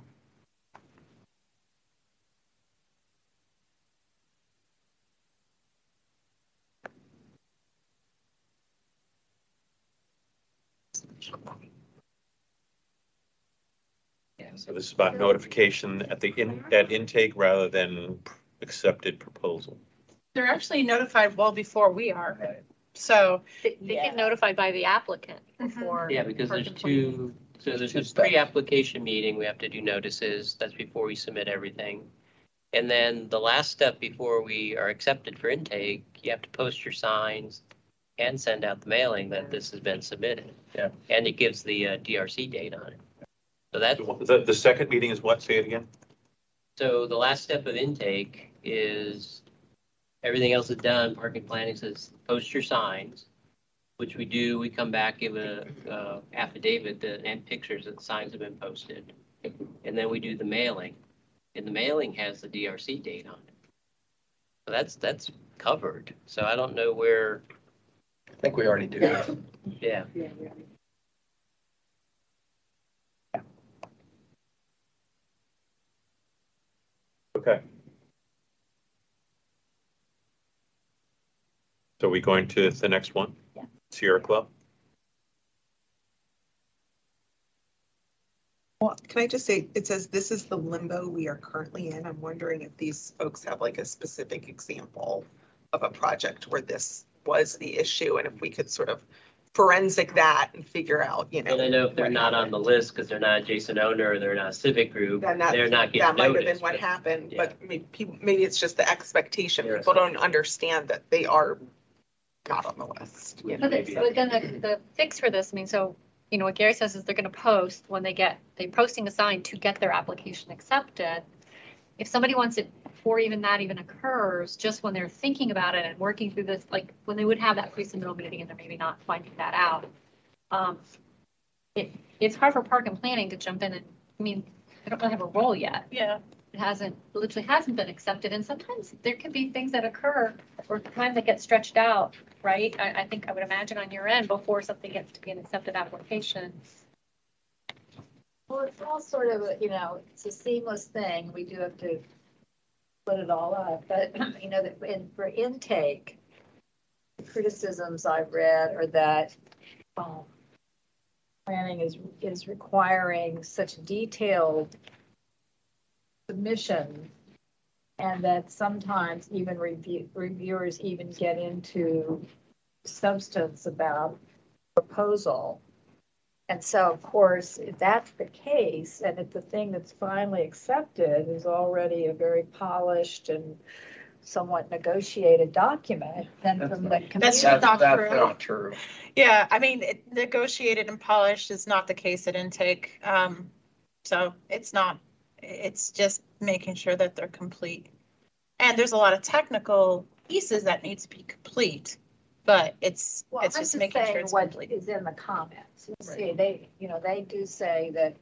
So this is about notification at the, in at intake rather than accepted proposal. They're actually notified well before we are. So, They, they get notified by the applicant Mm-hmm. before. Yeah, because Park there's and two, so there's Two a steps. pre-application meeting, we have to do notices, that's before we submit everything. And then the last step before we are accepted for intake, you have to post your signs and send out the mailing that this has been submitted. Yeah. And it gives the uh, DRC date on it. So that, The, the second meeting is what? Say it again? so the last step of intake is, everything else is done, Park and Planning says, post your signs, which we do, we come back, give a, uh, affidavit that, and pictures that signs have been posted. And then we do the mailing, and the mailing has the DRC date on it. So that's, that's covered, so I don't know where, I think we already do. that. <laughs> yeah. Okay. So are we going to the next one? Yeah. Sierra Club? Well, can I just say, it says this is the limbo we are currently in. I'm wondering if these folks have like a specific example of a project where this was the issue and if we could sort of forensic that and figure out, you know. And I know if they're what not on the list, because they're not adjacent owner, or they're not a civic group, Then that, they're not that getting might have been what but- happened, yeah. but maybe, maybe it's just the expectation. Yeah. People don't understand that they are not on the list. Yeah, But maybe. the- but then the, the fix for this, I mean, so, you know, what Gary says is they're gonna post when they get, they're posting a sign to get their application accepted. If somebody wants it before even that even occurs, just when they're thinking about it and working through this, like, when they would have that pre-submittal meeting and they're maybe not finding that out. Um, it, it's hard for park and planning to jump in and, I mean, they don't really have a role yet. yeah, it hasn't, literally hasn't been accepted, and sometimes there can be things that occur or time that gets stretched out, right? I, I think, I would imagine on your end, before something gets to be an accepted application. Well, it's all sort of, you know, it's a seamless thing. We do have to put it all up, but, <clears throat> you know, that in, for intake, the criticisms I've read are that, um, planning is, is requiring such detailed submission and that sometimes even review, reviewers even get into substance about proposal. And so, of course, if that's the case, and if the thing that's finally accepted is already a very polished and somewhat negotiated document, then from the That's community. not That's true. not true. yeah, I mean, it- negotiated and polished is not the case at intake. Um, so it's not, it's just making sure that they're complete. And there's a lot of technical pieces that need to be complete, but it's, Well, it's I'm just just making sure it's what complete. is in the comments. You see, they, you know, they do say that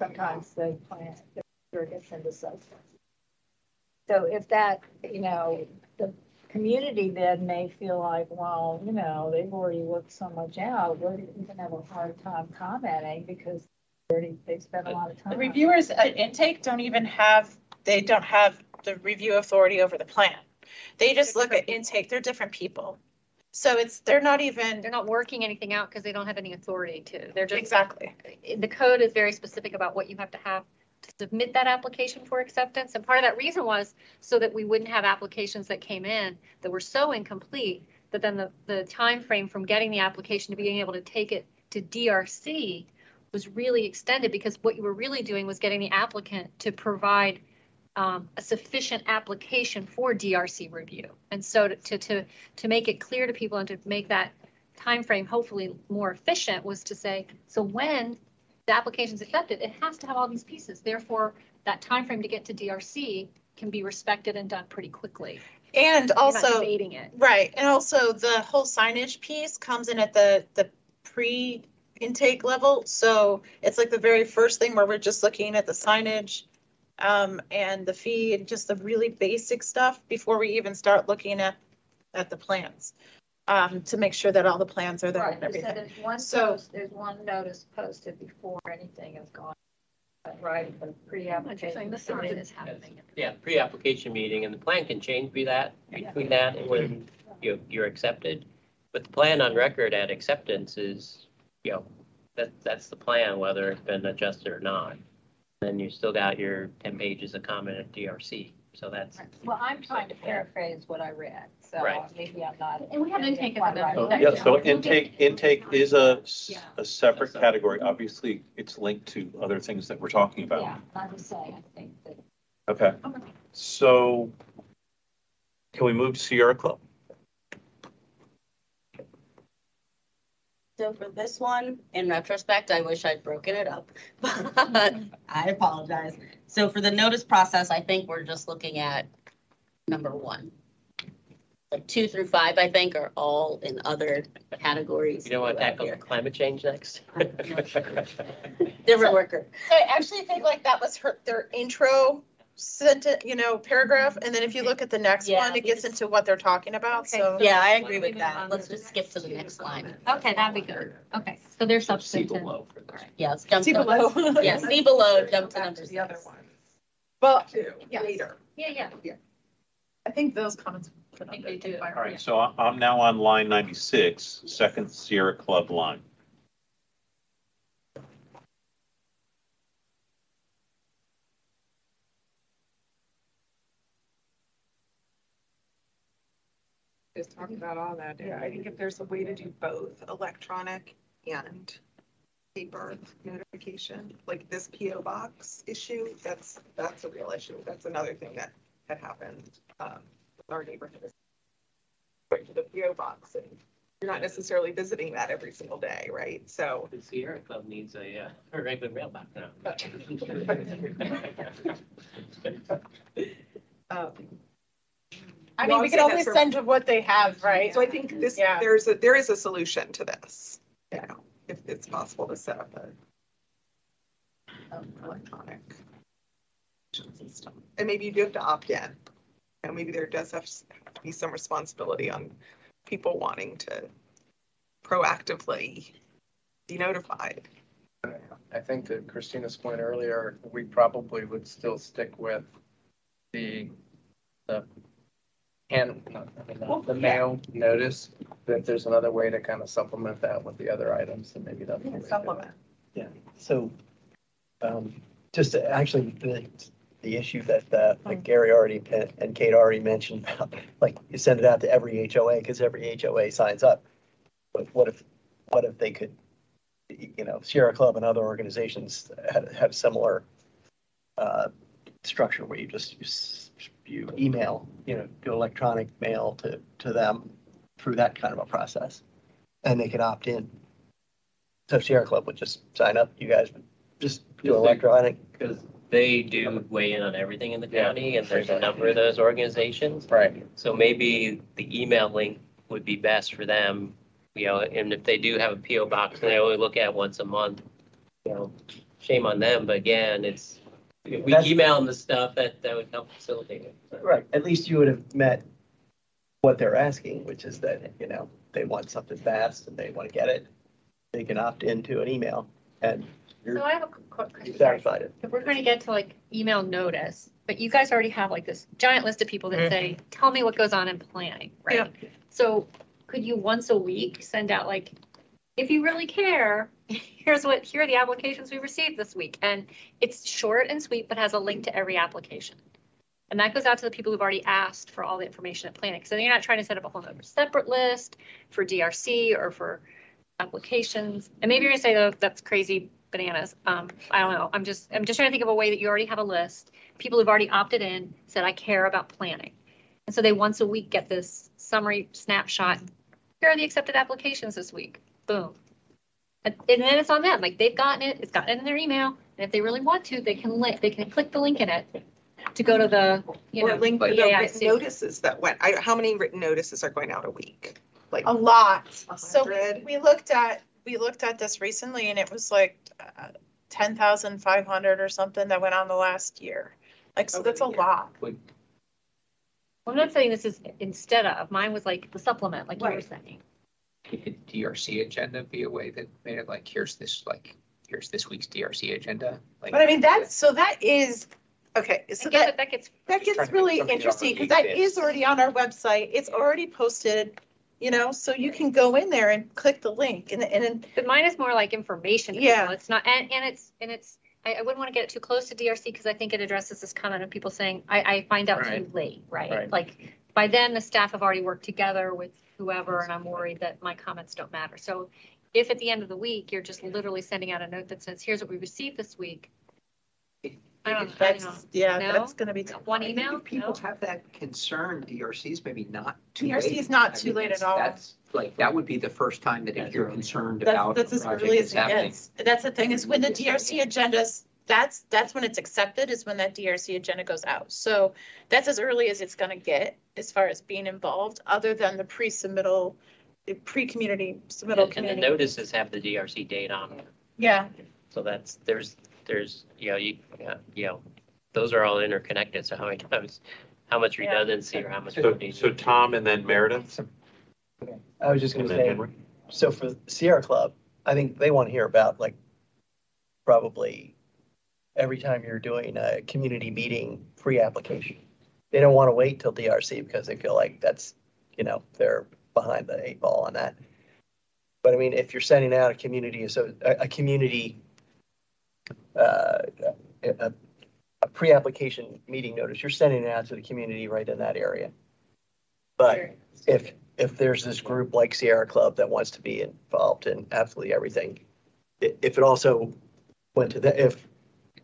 sometimes the plan, the picture gets into substance. So if that, you know, the community then may feel like, well, you know, they've already worked so much out, we're gonna have a hard time commenting because they already, they spent a lot of time. The reviewers at intake don't even have, they don't have the review authority over the plan. They just look at intake, they're different people. So it's, they're not even, They're not working anything out because they don't have any authority to. They're just. exactly. the code is very specific about what you have to have to submit that application for acceptance. And part of that reason was so that we wouldn't have applications that came in that were so incomplete that then the, the timeframe from getting the application to being able to take it to DRC was really extended because what you were really doing was getting the applicant to provide um, a sufficient application for DRC review. And so to, to, to, make it clear to people and to make that timeframe hopefully more efficient was to say, so when the application's accepted, it has to have all these pieces. Therefore, that time frame to get to DRC can be respected and done pretty quickly. And You're also, right, and also the whole signage piece comes in at the, the pre-intake level. So it's like the very first thing where we're just looking at the signage um, and the fee and just the really basic stuff before we even start looking at, at the plans. Um, to make sure that all the plans are there Right, and you said everything. there's one So- post, there's one notice posted before anything is gone. Right, the pre-application. The sign is happening. Yeah, pre-application meeting, and the plan can change be that, between that and when you, you're accepted. But the plan on record at acceptance is, you know, that, that's the plan, whether it's been adjusted or not. Then you still got your ten pages of comment at DRC, so that's, Well, I'm trying to paraphrase what I read, so Right. maybe I'm not. And we have intake as a Quite So. Yeah, so intake, intake is a separate category. Obviously, it's linked to other things that we're talking about. Yeah, I'm just saying, I think that. Okay, so can we move to Sierra Club? So for this one, in retrospect, I wish I'd broken it up, <laughs> but mm-hmm. I apologize. So for the notice process, I think we're just looking at number one. Like two through five, I think, are all in other categories. you don't want to tackle climate change next? Different worker. So I actually think like that was her, their intro sentence, you know, paragraph. And then if you look at the next Yeah, one, it gets into what they're talking about, so. Yeah, I agree with that. Let's just skip to the next line. Okay, that'd be good. Okay, so there's See substantive. below for this. Yes, jump See to, below. <laughs> yeah, see below, jump to number The other six. one, Well, too, Yes. later. Yeah, yeah. Yeah. I think those comments. I think they do. All right, so I- I'm now on line 96, second Sierra Club line. Just talk about all that. Yeah, I think if there's a way to do both electronic and paper notification, like this PO box issue, that's, that's a real issue. That's another thing that had happened, um, with our neighborhood. Going to the PO box and you're not necessarily visiting that every single day, right? So. The Sierra Club needs a, uh, a regular mailbox now. <laughs> <laughs> um, I mean, we can saying only send to what they have, right? So I think this, Yeah. there's a, there is a solution to this, you know, if it's possible to set up a um, electronic system. And maybe you do have to opt in. And maybe there does have to be some responsibility on people wanting to proactively be notified. I think to Christina's point earlier, we probably would still stick with the, the and, I mean, not the mail notice, but if there's another way to kind of supplement that with the other items, then maybe that's. the way to do it. Supplement. Yeah, so, um, just to- actually, the, the issue that, uh, like Gary already pe- and Kate already mentioned about, like, you send it out to every HOA, because every HOA signs up. But what if, what if they could, you know, Sierra Club and other organizations have, had a similar, uh, structure where you just, you, s- you email, you know, do electronic mail to, to them through that kind of a process, and they could opt in. So Sierra Club would just sign up, you guys would just do electronic. Because they do weigh in on everything in the Yeah. county, and there's a number of those organizations. Right. So maybe the email link would be best for them, you know, and if they do have a PO box and they only look at once a month, you know, shame on them, but again, it's, if we That's- email them the stuff, that, that would help facilitate it. Right, at least you would have met what they're asking, which is that, you know, they want something fast and they want to get it. They can opt into an email and you're So I have a quick you're question. satisfied it. If we're going to get to like email notice, but you guys already have like this giant list of people that say, mm-hmm. tell me what goes on in planning, right? So could you once a week send out like, if you really care, <laughs> here's what, here are the applications we received this week. And it's short and sweet, but has a link to every application. And that goes out to the people who've already asked for all the information at planning. So you're not trying to set up a whole other separate list for DRC or for applications. And maybe you're gonna say, oh, that's crazy bananas. Um, I don't know. I'm just, I'm just trying to think of a way that you already have a list. People who've already opted in, said, I care about planning. And so they once a week get this summary snapshot. Here are the accepted applications this week. Boom. And, and then it's on them. Like they've gotten it, it's gotten it in their email. And if they really want to, they can link, they can click the link in it to go to the, you know. Link the the written AIC. notices that went, I, how many written notices are going out a week? Like A lot. a So hundred? we looked at, we looked at this recently and it was like uh, ten thousand five hundred or something that went on the last year. Like, so Over that's a year. lot. I'm not saying this is instead of, mine was like the supplement, like you were saying. Could DRC agenda be a way that made it like, here's this, like, here's this week's DRC agenda? Like, But I mean, that's, so that is, okay, so I get that, that gets, that gets really interesting, because that is already on our website. It's already posted, you know, so you can go in there and click the link and, and but mine is more like information. Yeah. people. It's not, and, and it's, and it's, I, I wouldn't want to get it too close to DRC because I think it addresses this comment of people saying, I, I find out too late, right? Right. Like, by then, the staff have already worked together with whoever, and I'm worried that my comments don't matter. So if at the end of the week, you're just literally sending out a note that says, here's what we received this week. I don't, I don't know. that's, yeah, No? that's gonna be. One I think email? if People No? have that concern, DRC's maybe not too late. DRC is not I too mean, late that's- at all. That's, like, that would be the first time that if you're concerned That's, about a that's as project early that's as it happening. gets. That's the thing, is when the DRC agendas, that's, that's when it's accepted, is when that DRC agenda goes out. So that's as early as it's gonna get, as far as being involved, other than the pre-submittal, the pre-community submittal And and the notices have the DRC date on them. Yeah, So that's, there's, there's, you know, you, you know, those are all interconnected. So how many times, how much Yeah. redundancy or how much? So, so Tom and then Meredith? I was just gonna say, Henry? so for Sierra Club, I think they want to hear about like probably every time you're doing a community meeting pre-application. They don't want to wait till DRC because they feel like that's, you know, they're behind the eight ball on that. But I mean, if you're sending out a community, so a, a community, uh, a, a pre-application meeting notice, you're sending it out to the community right in that area. But if, if there's this group like Sierra Club that wants to be involved in absolutely everything, if it also went to the, if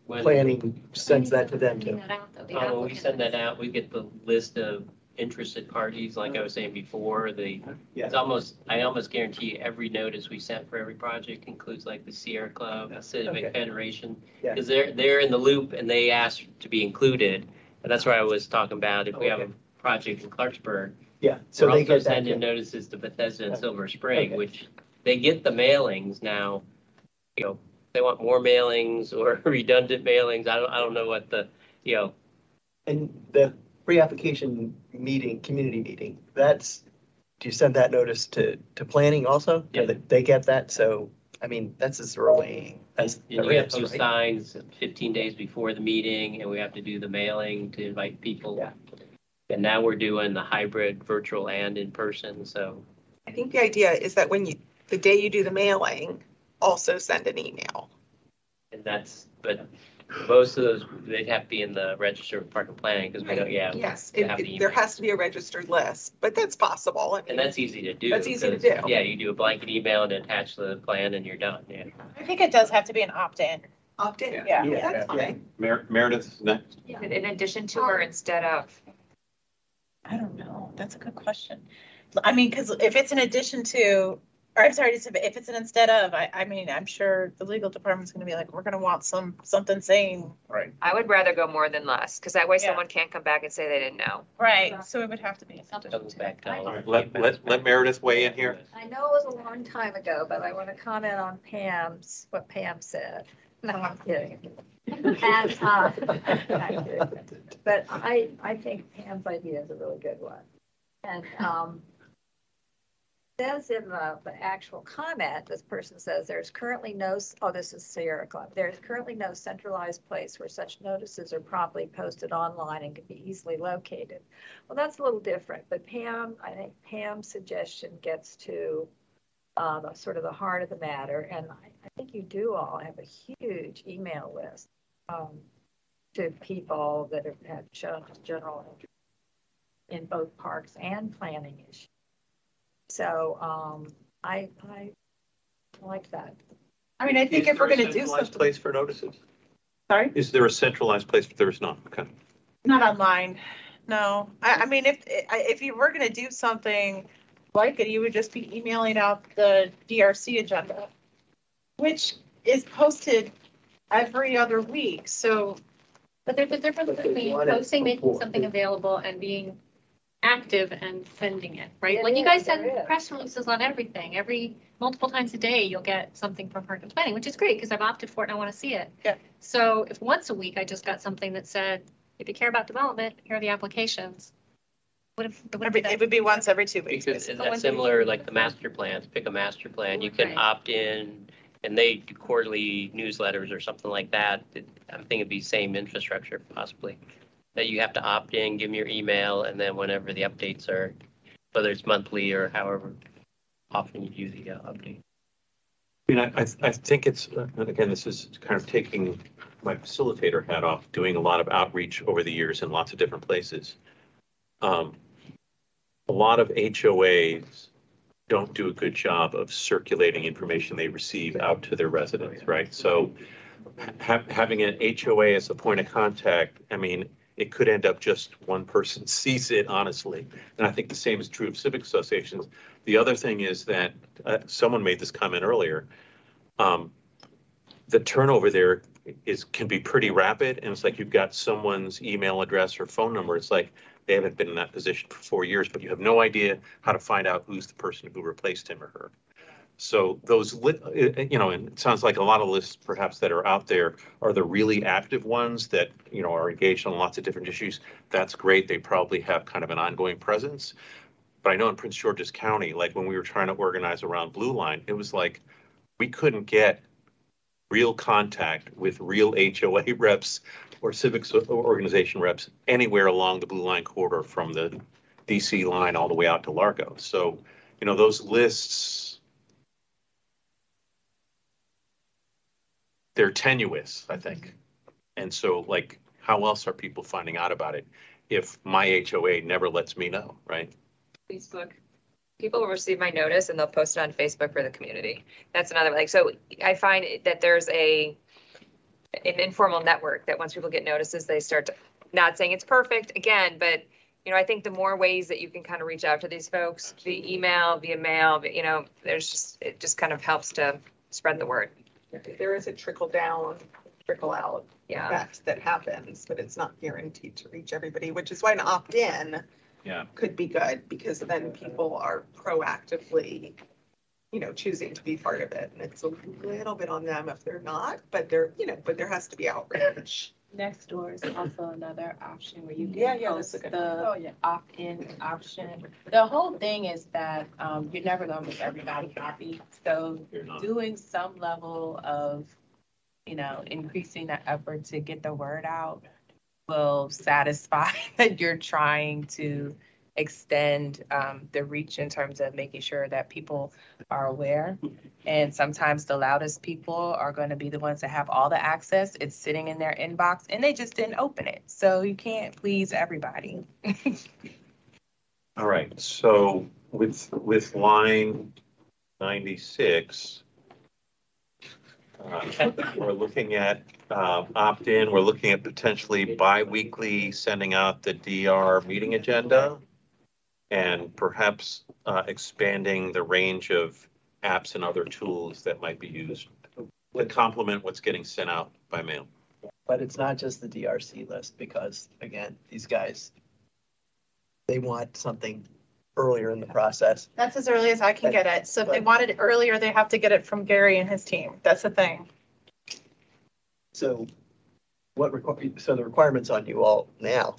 When- planning sends that to them too. Sending that out, though, the Uh, when we applicant. send that out, we get the list of interested parties, like I was saying before, the, Yeah. it's almost, I almost guarantee every notice we sent for every project includes like the Sierra Club, the Civic Okay. Federation. Yeah. Because they're, they're in the loop and they asked to be included. And that's why I was talking about if we have a project in Clarksburg, Yeah, so we're they also get that. sending too. notices to Bethesda and Silver Spring, Okay. which they get the mailings now. You know, they want more mailings or <laughs> redundant mailings. I don't, I don't know what the, you know, And the pre-application meeting, community meeting, that's, do you send that notice to, to planning also? Yeah. They- They get that, so, I mean, that's as early as And there you have to post right? signs fifteen days before the meeting, and we have to do the mailing to invite people. Yeah. And now we're doing the hybrid, virtual and in person, so. I think the idea is that when you, the day you do the mailing, also send an email. And that's, but most of those, they'd have to be in the register of park and planning, because we don't, yeah. Yes, they it- have it- there email. has to be a registered list, but that's possible. I And mean, that's easy to do. That's easy to 'cause, do. Yeah, you do a blanket email and attach the plan and you're done, yeah. I think it does have to be an opt-in. Opt in. Yeah. Yeah. That's fine. Mer- Meredith is next. In addition to or instead of? I don't know. That's a good question. I mean, because if it's in addition to, or I'm sorry, if it's an instead of, I, I mean, I'm sure the legal department's gonna be like, we're gonna want some, something saying. Right. I would rather go more than less, because that way Yeah. someone can't come back and say they didn't know. Right, so it would have to be something. Comes back to. All right, let, let, let Meredith weigh in here. I know it was a long time ago, but I want to comment on Pam's, what Pam said. <laughs> No, I'm kidding. And, uh, <laughs> But I, I think Pam's idea is a really good one. And, um, says in the, the actual comment, this person says, there's currently no, oh, this is Sierra Club. There's currently no centralized place where such notices are promptly posted online and can be easily located. Well, that's a little different, but Pam, I think Pam's suggestion gets to uh, the sort of the heart of the matter, and I, I think you do all have a huge email list um, to people that have had shown general interest in both parks and planning issues. So, um, I, I like that. I mean, I think Is if we're a gonna do centralized something, Place for notices? Sorry? Is there a centralized place? There is not. Okay. Not online, no. I, I mean, if, I- if you were gonna do something like it, you would just be emailing out the DRC agenda, which is posted every other week, so. But there's a difference But they between want it posting, making before. something available and being active and sending it, right? It Like you guys there send press releases on everything, every, multiple times a day, you'll get something from Park and Planning, which is great, because I've opted for it and I want to see it. Yeah. So if once a week I just got something that said, if you care about development, here are the applications. What if, what Every, it would be once every two weeks. Because is that similar, like the master plans, pick a master plan, you can Right. opt in, and they do quarterly newsletters or something like that. It- I'm thinking it'd be same infrastructure possibly. That you have to opt in, give them your email, and then whenever the updates are, whether it's monthly or however often you do the uh, update. I mean, I, I, think it's, uh, again, this is kind of taking my facilitator hat off, doing a lot of outreach over the years in lots of different places. Um, A lot of HOAs don't do a good job of circulating information they receive out to their residents, right? So ha- having an HOA as a point of contact, I mean, it could end up just one person sees it, honestly. And I think the same is true of civic associations. The other thing is that, uh, someone made this comment earlier, um, the turnover there is, can be pretty rapid, and it's like you've got someone's email address or phone number, it's like they haven't been in that position for four years, but you have no idea how to find out who's the person who replaced him or her. So those, uh, you know, and it sounds like a lot of lists perhaps that are out there are the really active ones that, you know, are engaged on lots of different issues. That's great. They probably have kind of an ongoing presence. But I know in Prince George's County, like when we were trying to organize around Blue Line, it was like, we couldn't get real contact with real HOA <laughs> reps or civic organization reps anywhere along the Blue Line corridor from the DC line all the way out to Largo. So, you know, those lists, they're tenuous, I think. And so like, how else are people finding out about it if my HOA never lets me know, right? Facebook. People will receive my notice and they'll post it on Facebook for the community. That's another, like, so I find that there's a, an informal network that once people get notices, they start to, not saying it's perfect, again, but, you know, I think the more ways that you can kind of reach out to these folks, via email, via mail, you know, there's just, it just kind of helps to spread the word. There is a trickle down, trickle out Yeah. effect that happens, but it's not guaranteed to reach everybody, which is why an opt-in Yeah. could be good because then people are proactively, you know, choosing to be part of it. And it's a little bit on them if they're not, but there, you know, but there has to be outreach. Nextdoor is also another option where you can yeah, that's post a good the one. opt-in option. The whole thing is that, um, you're never gonna make everybody happy. So You're not. doing some level of, you know, increasing the effort to get the word out will satisfy <laughs> that you're trying to extend um, the reach in terms of making sure that people are aware. And sometimes the loudest people are going to be the ones that have all the access. It's sitting in their inbox and they just didn't open it. So you can't please everybody. <laughs> All right, so with, with line ninety-six, uh, <laughs> we're looking at uh, opt-in, we're looking at potentially bi-weekly sending out the DR meeting agenda and perhaps uh, expanding the range of apps and other tools that might be used to complement what's getting sent out by mail. But it's not just the DRC list because, again, these guys, they want something earlier in the process. That's as early as I can get it. So if they wanted it earlier, they have to get it from Gary and his team. That's the thing. So what require, so the requirements on you all now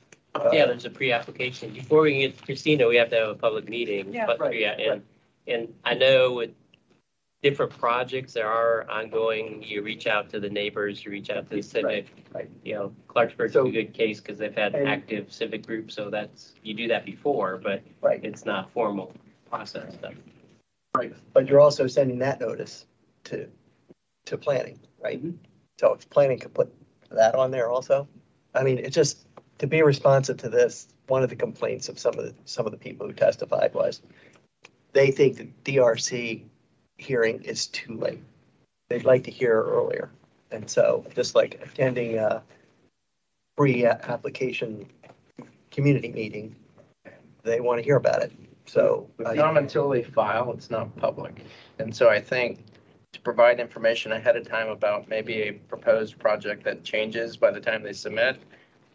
Yeah, there's a pre-application. Before we can get to Christina, we have to have a public meeting. Yeah. But, Right, yeah, and, and I know with different projects, there are ongoing, you reach out to the neighbors, you reach out to the civic. right. You know, Clarksburg's a So- good case because they've had And- active civic groups, so that's, you do that before, but Right. it's not formal process stuff. Right. But you're also sending that notice to, to planning, right? Mm-hmm. So if planning could put that on there also. I mean, it just, to be responsive to this, one of the complaints of some of the, some of the people who testified was they think the DRC hearing is too late. They'd like to hear earlier. And so just like attending a pre-application community meeting, they want to hear about it. So. Uh, I- them until they file, it's not public. And so I think to provide information ahead of time about maybe a proposed project that changes by the time they submit,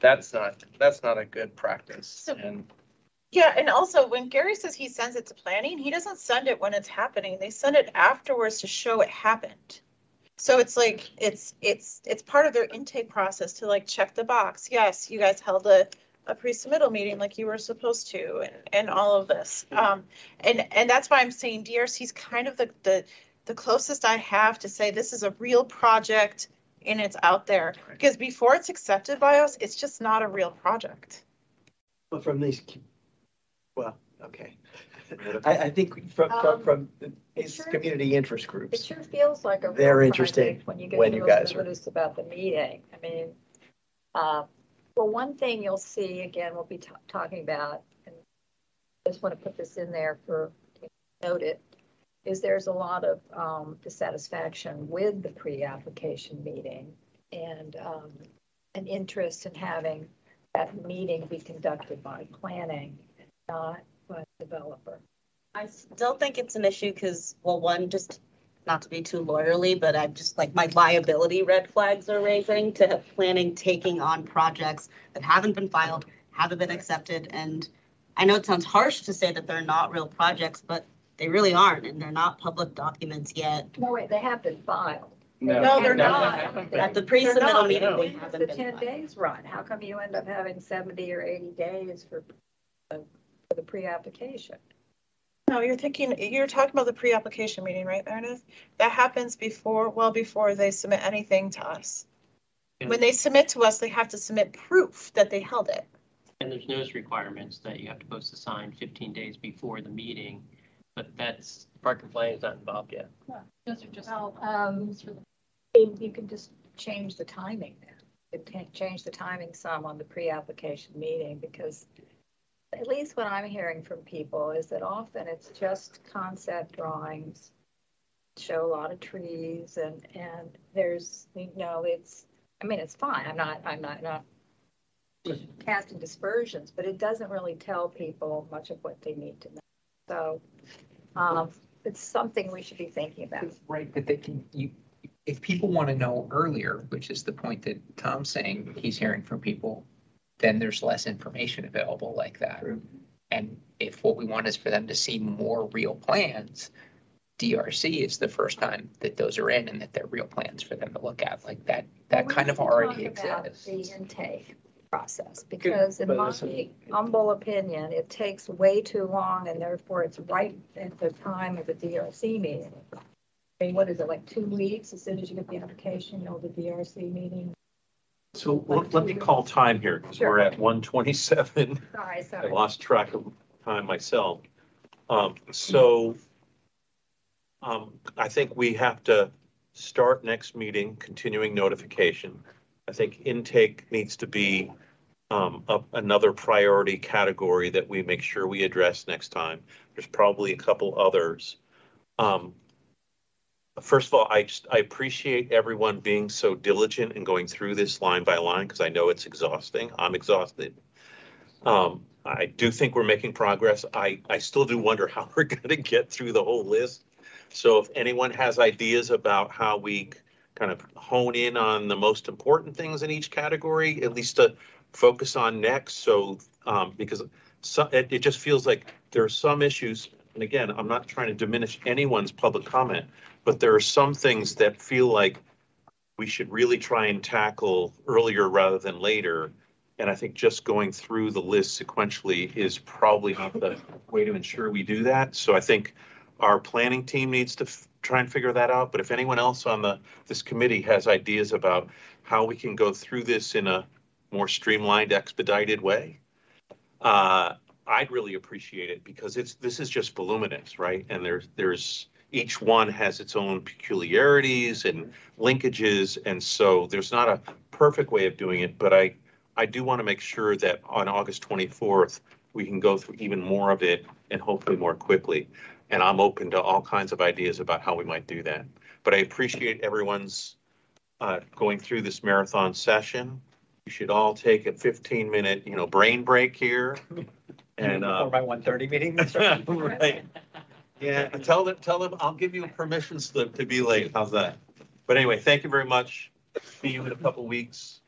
that's not, that's not a good practice. So- And Yeah, and also when Gary says he sends it to planning, he doesn't send it when it's happening. They send it afterwards to show it happened. So it's like, it's, it's, it's part of their intake process to like check the box. Yes, you guys held a, a pre-submittal meeting like you were supposed to and, and all of this. Um, and, and that's why I'm saying DRC's kind of the, the, the closest I have to say this is a real project and it's out there. Because before it's accepted by us, it's just not a real project. But from these, well, okay. I, I think from, from, Um, from these sure- community interest groups, It sure feels like a. real They're interesting When you get when to you those guys are- about the meeting. I mean, uh, well, one thing you'll see, again, we'll be ta- talking about, and I just want to put this in there for, note it, is there's a lot of um, dissatisfaction with the pre-application meeting and um, an interest in having that meeting be conducted by planning, not by developer. I still think it's an issue because, well, one, just not to be too lawyerly, but I'm just like, my liability red flags are raising to planning taking on projects that haven't been filed, haven't been accepted, and I know it sounds harsh to say that they're not real projects, but they really aren't, and they're not public documents yet. No, wait, they have been filed. No, they're not. haven't At the been. pre-submittal not. meeting, they When haven't the been ten filed. days run? How come you end up having seventy or eighty days for, uh, for the pre-application? No, you're thinking, you're talking about the pre-application meeting, right, Meredith? That happens before, well before they submit anything to us. When they submit to us, they have to submit proof that they held it. And there's notice requirements that you have to post a sign fifteen days before the meeting, but that's, park and planning is not involved yet. Those are just. Well, um, you you can just change the timing then. You can change the timing some on the pre-application meeting because at least what I'm hearing from people is that often it's just concept drawings, show a lot of trees and, and there's, you know, it's, I mean, it's fine. I'm not, I'm not, not casting dispersions, but it doesn't really tell people much of what they need to know. So, um, it's something we should be thinking about. Right, but they can, you, if people want to know earlier, which is the point that Tom's saying he's hearing from people, then there's less information available like that. And if what we want is for them to see more real plans, DRC is the first time that those are in and that they're real plans for them to look at, like that, that Well, kind of already exists. The intake process, because in my humble opinion, it takes way too long and therefore it's right at the time of the DRC meeting. I mean, what is it, like two weeks, as soon as you get the application, you know, the DRC meeting? So let let me call time here, because we're at one twenty-seven. Sorry, I sorry. lost track of time myself. Um, so um, I think we have to start next meeting, continuing notification. I think intake needs to be um, up another priority category that we make sure we address next time. There's probably a couple others. Um, First of all, I just, I appreciate everyone being so diligent and going through this line by line, because I know it's exhausting. I'm exhausted. Um, I do think we're making progress. I, I still do wonder <laughs> how we're gonna get through the whole list. So if anyone has ideas about how we kind of hone in on the most important things in each category, at least to focus on next, so, um, because so, it, it just feels like there are some issues, and again, I'm not trying to diminish anyone's public comment, but there are some things that feel like we should really try and tackle earlier rather than later. And I think just going through the list sequentially is probably not the way to ensure we do that. So I think our planning team needs to try and figure that out. But if anyone else on the, this committee has ideas about how we can go through this in a more streamlined, expedited way, uh, I'd really appreciate it because it's, this is just voluminous, right? And there's, there's, each one has its own peculiarities and linkages. And so there's not a perfect way of doing it, but I, I do want to make sure that on August 24th, we can go through even more of it and hopefully more quickly. And I'm open to all kinds of ideas about how we might do that. But I appreciate everyone's uh, going through this marathon session. You should all take a 15 minute, you know, brain break here. <laughs> And, uh, For my one thirty meeting. <laughs> right. Yeah, tell them, tell them, I'll give you a permission slip to be late. How's that? But anyway, thank you very much. See you in a couple weeks.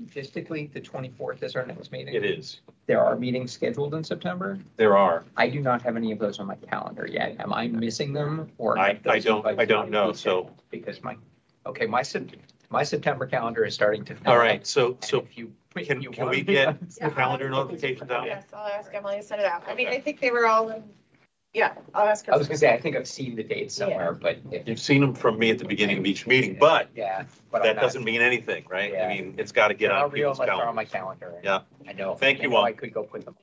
Logistically, the twenty-fourth is our next meeting. It is. There are meetings scheduled in September. There are. I do not have any of those on my calendar yet. Am I missing them or? I, I don't, I don't know. So. Because my, okay, my Sep- my September calendar is starting to. fill all up. right, so, And so if you- can, you can we want- get <laughs> Yeah. calendar notifications out? Yes, I'll ask Emily to send it out. I mean, I think they were all in, yeah, I'll ask her. I was gonna say, I think I've seen the dates somewhere, but if, You've seen them from me at the beginning of each meeting, but yeah. but I'm that not- doesn't mean anything, right? I Yeah. mean, it's got to get They're on real people's unless they're on calendars. my calendar. Yeah. I know. Thank I you know all. I could go put them.